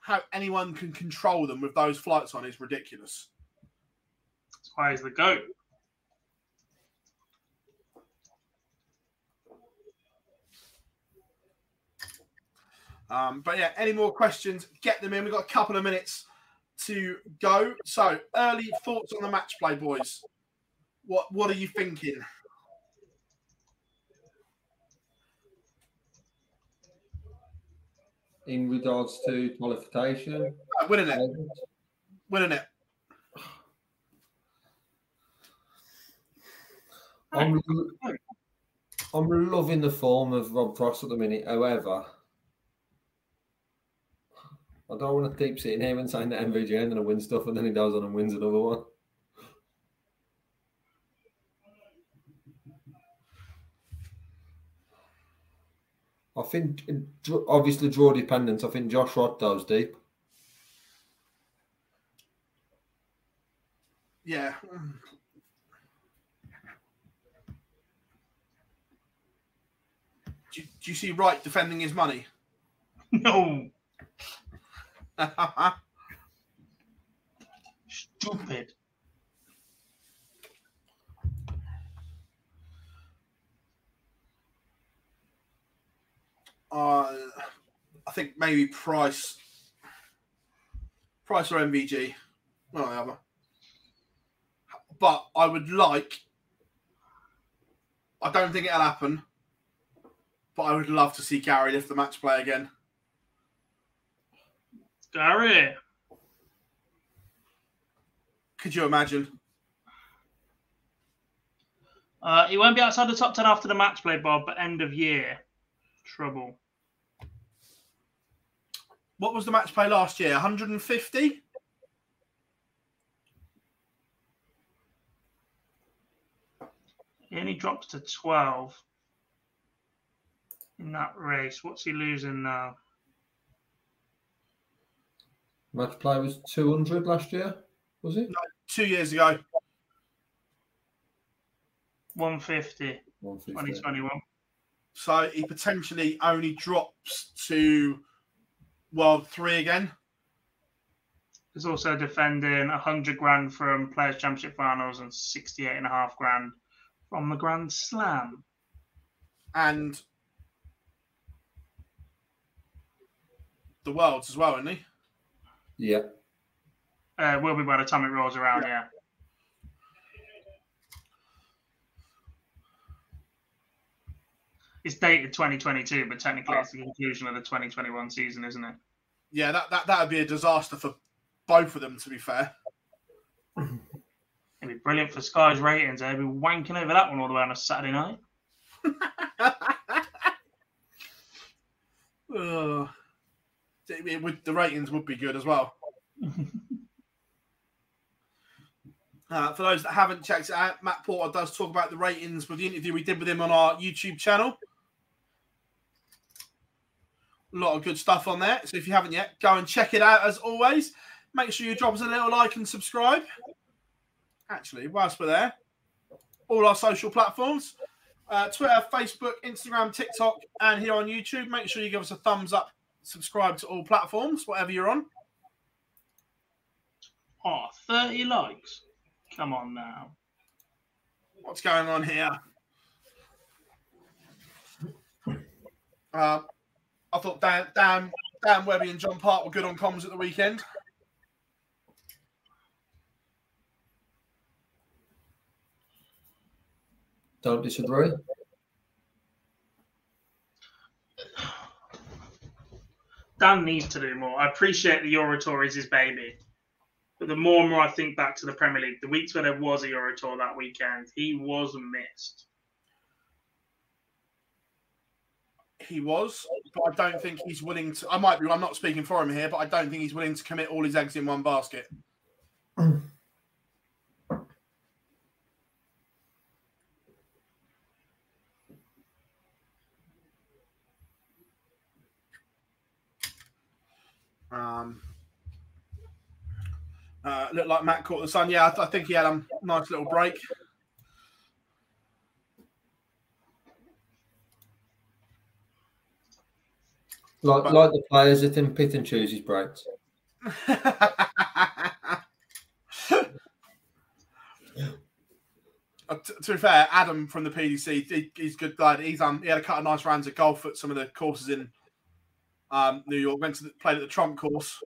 S2: How anyone can control them with those flights on is ridiculous.
S3: That's why he's the goat.
S2: Um, but yeah, any more questions? Get them in. We've got a couple of minutes to go. So, early thoughts on the match play, boys. What What are you thinking?
S4: In regards to qualification,
S2: Uh, winning it. Winning it.
S4: I'm, I'm loving the form of Rob Cross at the minute. However, I don't want to keep sitting here and saying that MVG and going to win stuff and then he goes on and wins another one. I think, obviously, draw dependent. I think Josh Rock goes deep.
S2: Yeah. Do, do you see Wright defending his money?
S3: No. Stupid.
S2: Uh, I think maybe Price, Price or MVG, one or. But I would like. I don't think it'll happen. But I would love to see Gary lift the match play again.
S3: Gary.
S2: Could you imagine?
S3: Uh, he won't be outside the top 10 after the match play, Bob, but end of year. Trouble.
S2: What was the match play last year? 150?
S3: He only drops to 12. in that race. What's he losing now?
S4: Match play was 200 last year, was it?
S2: No, two years ago.
S3: 150, 2021.
S2: So he potentially only drops to World Three again.
S3: He's also defending 100 grand from Players' Championship finals and 68 and a half grand from the Grand Slam.
S2: And the Worlds as well, isn't he?
S4: Yeah.
S3: Uh, will be by the time it rolls around, yeah. It's dated 2022, but technically it's the conclusion of the 2021 season, isn't it?
S2: Yeah, that that that would be a disaster for both of them. To be fair,
S3: It'd be brilliant for Sky's ratings. They'd be wanking over that one all the way on a Saturday night.
S2: Ugh. It- would, the ratings would be good as well. Uh, for those that haven't checked it out, Matt Porter does talk about the ratings with the interview we did with him on our YouTube channel. A lot of good stuff on there. So if you haven't yet, go and check it out as always. Make sure you drop us a little like and subscribe. Actually, whilst we're there, all our social platforms uh, Twitter, Facebook, Instagram, TikTok, and here on YouTube. Make sure you give us a thumbs up, subscribe to all platforms, whatever you're on.
S3: Oh, 30 likes. Come on now.
S2: What's going on here? Uh, I thought Dan, Dan, Dan Webby and John Part were good on comms at the weekend.
S4: Don't disagree.
S3: Dan needs to do more. I appreciate the Euro Tour is his baby. But the more and more I think back to the Premier League, the weeks where there was a Euro Tour that weekend, he was missed.
S2: He was, but I don't think he's willing to. I might be. I'm not speaking for him here, but I don't think he's willing to commit all his eggs in one basket. Um, uh, looked like Matt caught the sun. Yeah, I, th- I think he had a nice little break.
S4: Like, like the players that can pick and choose his breaks.
S2: Uh, to be fair, Adam from the PDC, he, he's a good guy. He's um, he had a couple of nice rounds of golf at some of the courses in um, New York. Went to the, played at the Trump course.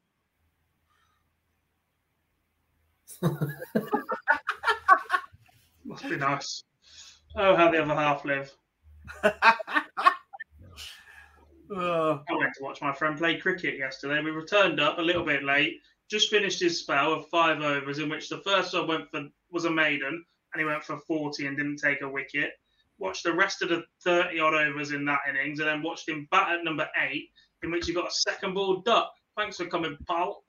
S3: Must be nice. Oh, how the other half live.
S2: Uh,
S3: I went to watch my friend play cricket yesterday. We returned up a little bit late. Just finished his spell of five overs, in which the first one went for was a maiden, and he went for forty and didn't take a wicket. Watched the rest of the thirty odd overs in that innings, and then watched him bat at number eight, in which he got a second ball duck. Thanks for coming, pal.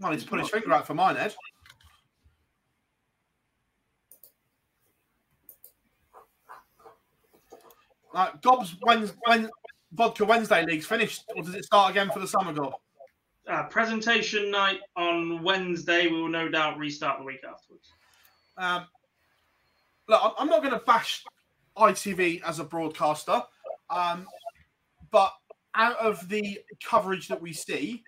S2: Well, he's put his finger out for mine, Ed. Uh, Gob's when when Vodka Wednesday league's finished, or does it start again for the summer gob?
S3: Uh, presentation night on Wednesday. We will no doubt restart the week afterwards.
S2: Um, look, I'm- I'm not going to bash ITV as a broadcaster, um, but out of the coverage that we see,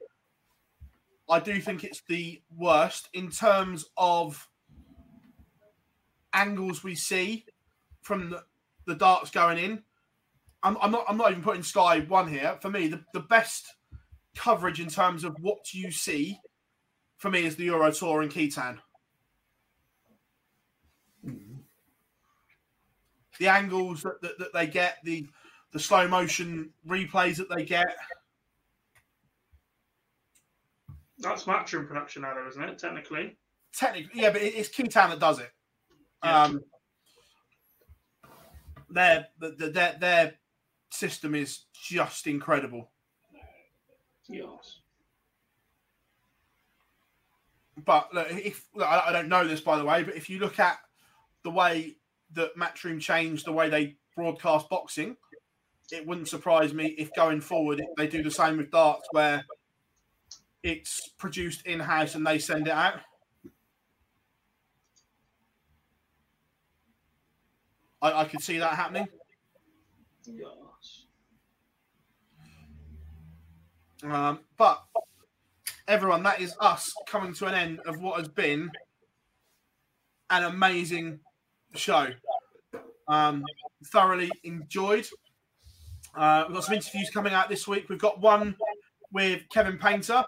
S2: I do think it's the worst in terms of angles we see from the, the darts going in. I'm, I'm not. I'm not even putting Sky One here. For me, the, the best coverage in terms of what you see for me is the Euro Tour in Ketan. The angles that, that, that they get, the the slow motion replays that they get.
S3: That's matchroom production now, though, isn't it? Technically.
S2: Technically, yeah, but it- it's Ketan that does it. Um, their, the, the, their their system is just incredible.
S3: Yes.
S2: but look, if look, I I don't know this by the way, but if you look at the way that Matchroom changed the way they broadcast boxing, it wouldn't surprise me if going forward they do the same with darts, where it's produced in house and they send it out. I, I could see that happening. Um, but everyone, that is us coming to an end of what has been an amazing show. Um, thoroughly enjoyed. Uh, we've got some interviews coming out this week. We've got one with Kevin Painter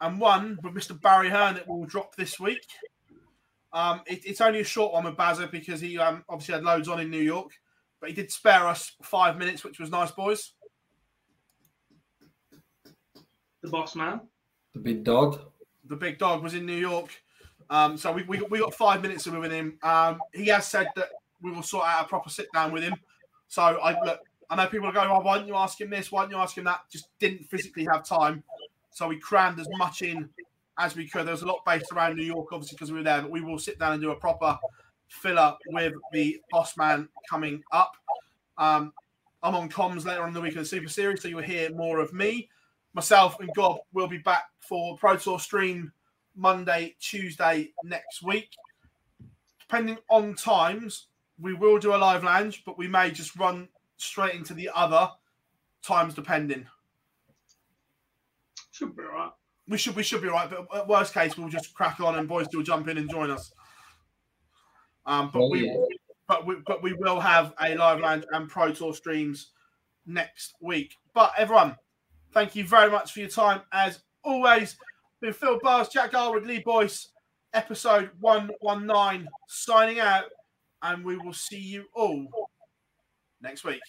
S2: and one with Mr. Barry Hearn that will drop this week. Um, it, it's only a short one with Bazza because he um, obviously had loads on in New York, but he did spare us five minutes, which was nice, boys.
S3: The boss man.
S4: The big dog.
S2: The big dog was in New York. Um, so we, we, got, we got five minutes with him. Um, he has said that we will sort out a proper sit down with him. So I look, I know people are going, oh, why don't you ask him this? Why don't you ask him that? Just didn't physically have time. So we crammed as much in as we could. There was a lot based around New York, obviously, because we were there, but we will sit down and do a proper filler with the boss man coming up. Um, I'm on comms later on in the week of the Super Series, so you'll hear more of me. Myself and Gob will be back for Pro Tour stream Monday, Tuesday next week. Depending on times, we will do a live lounge, but we may just run straight into the other times depending.
S3: Should be all right.
S2: We should we should be all right, but at worst case, we'll just crack on and boys will jump in and join us. Um, but
S4: Oh,
S2: we
S4: yeah.
S2: but we but we will have a live lounge and pro tour streams next week. But everyone, thank you very much for your time as always. Been Phil Bars, Jack Garwood, Lee Boyce, episode one one nine, signing out, and we will see you all next week.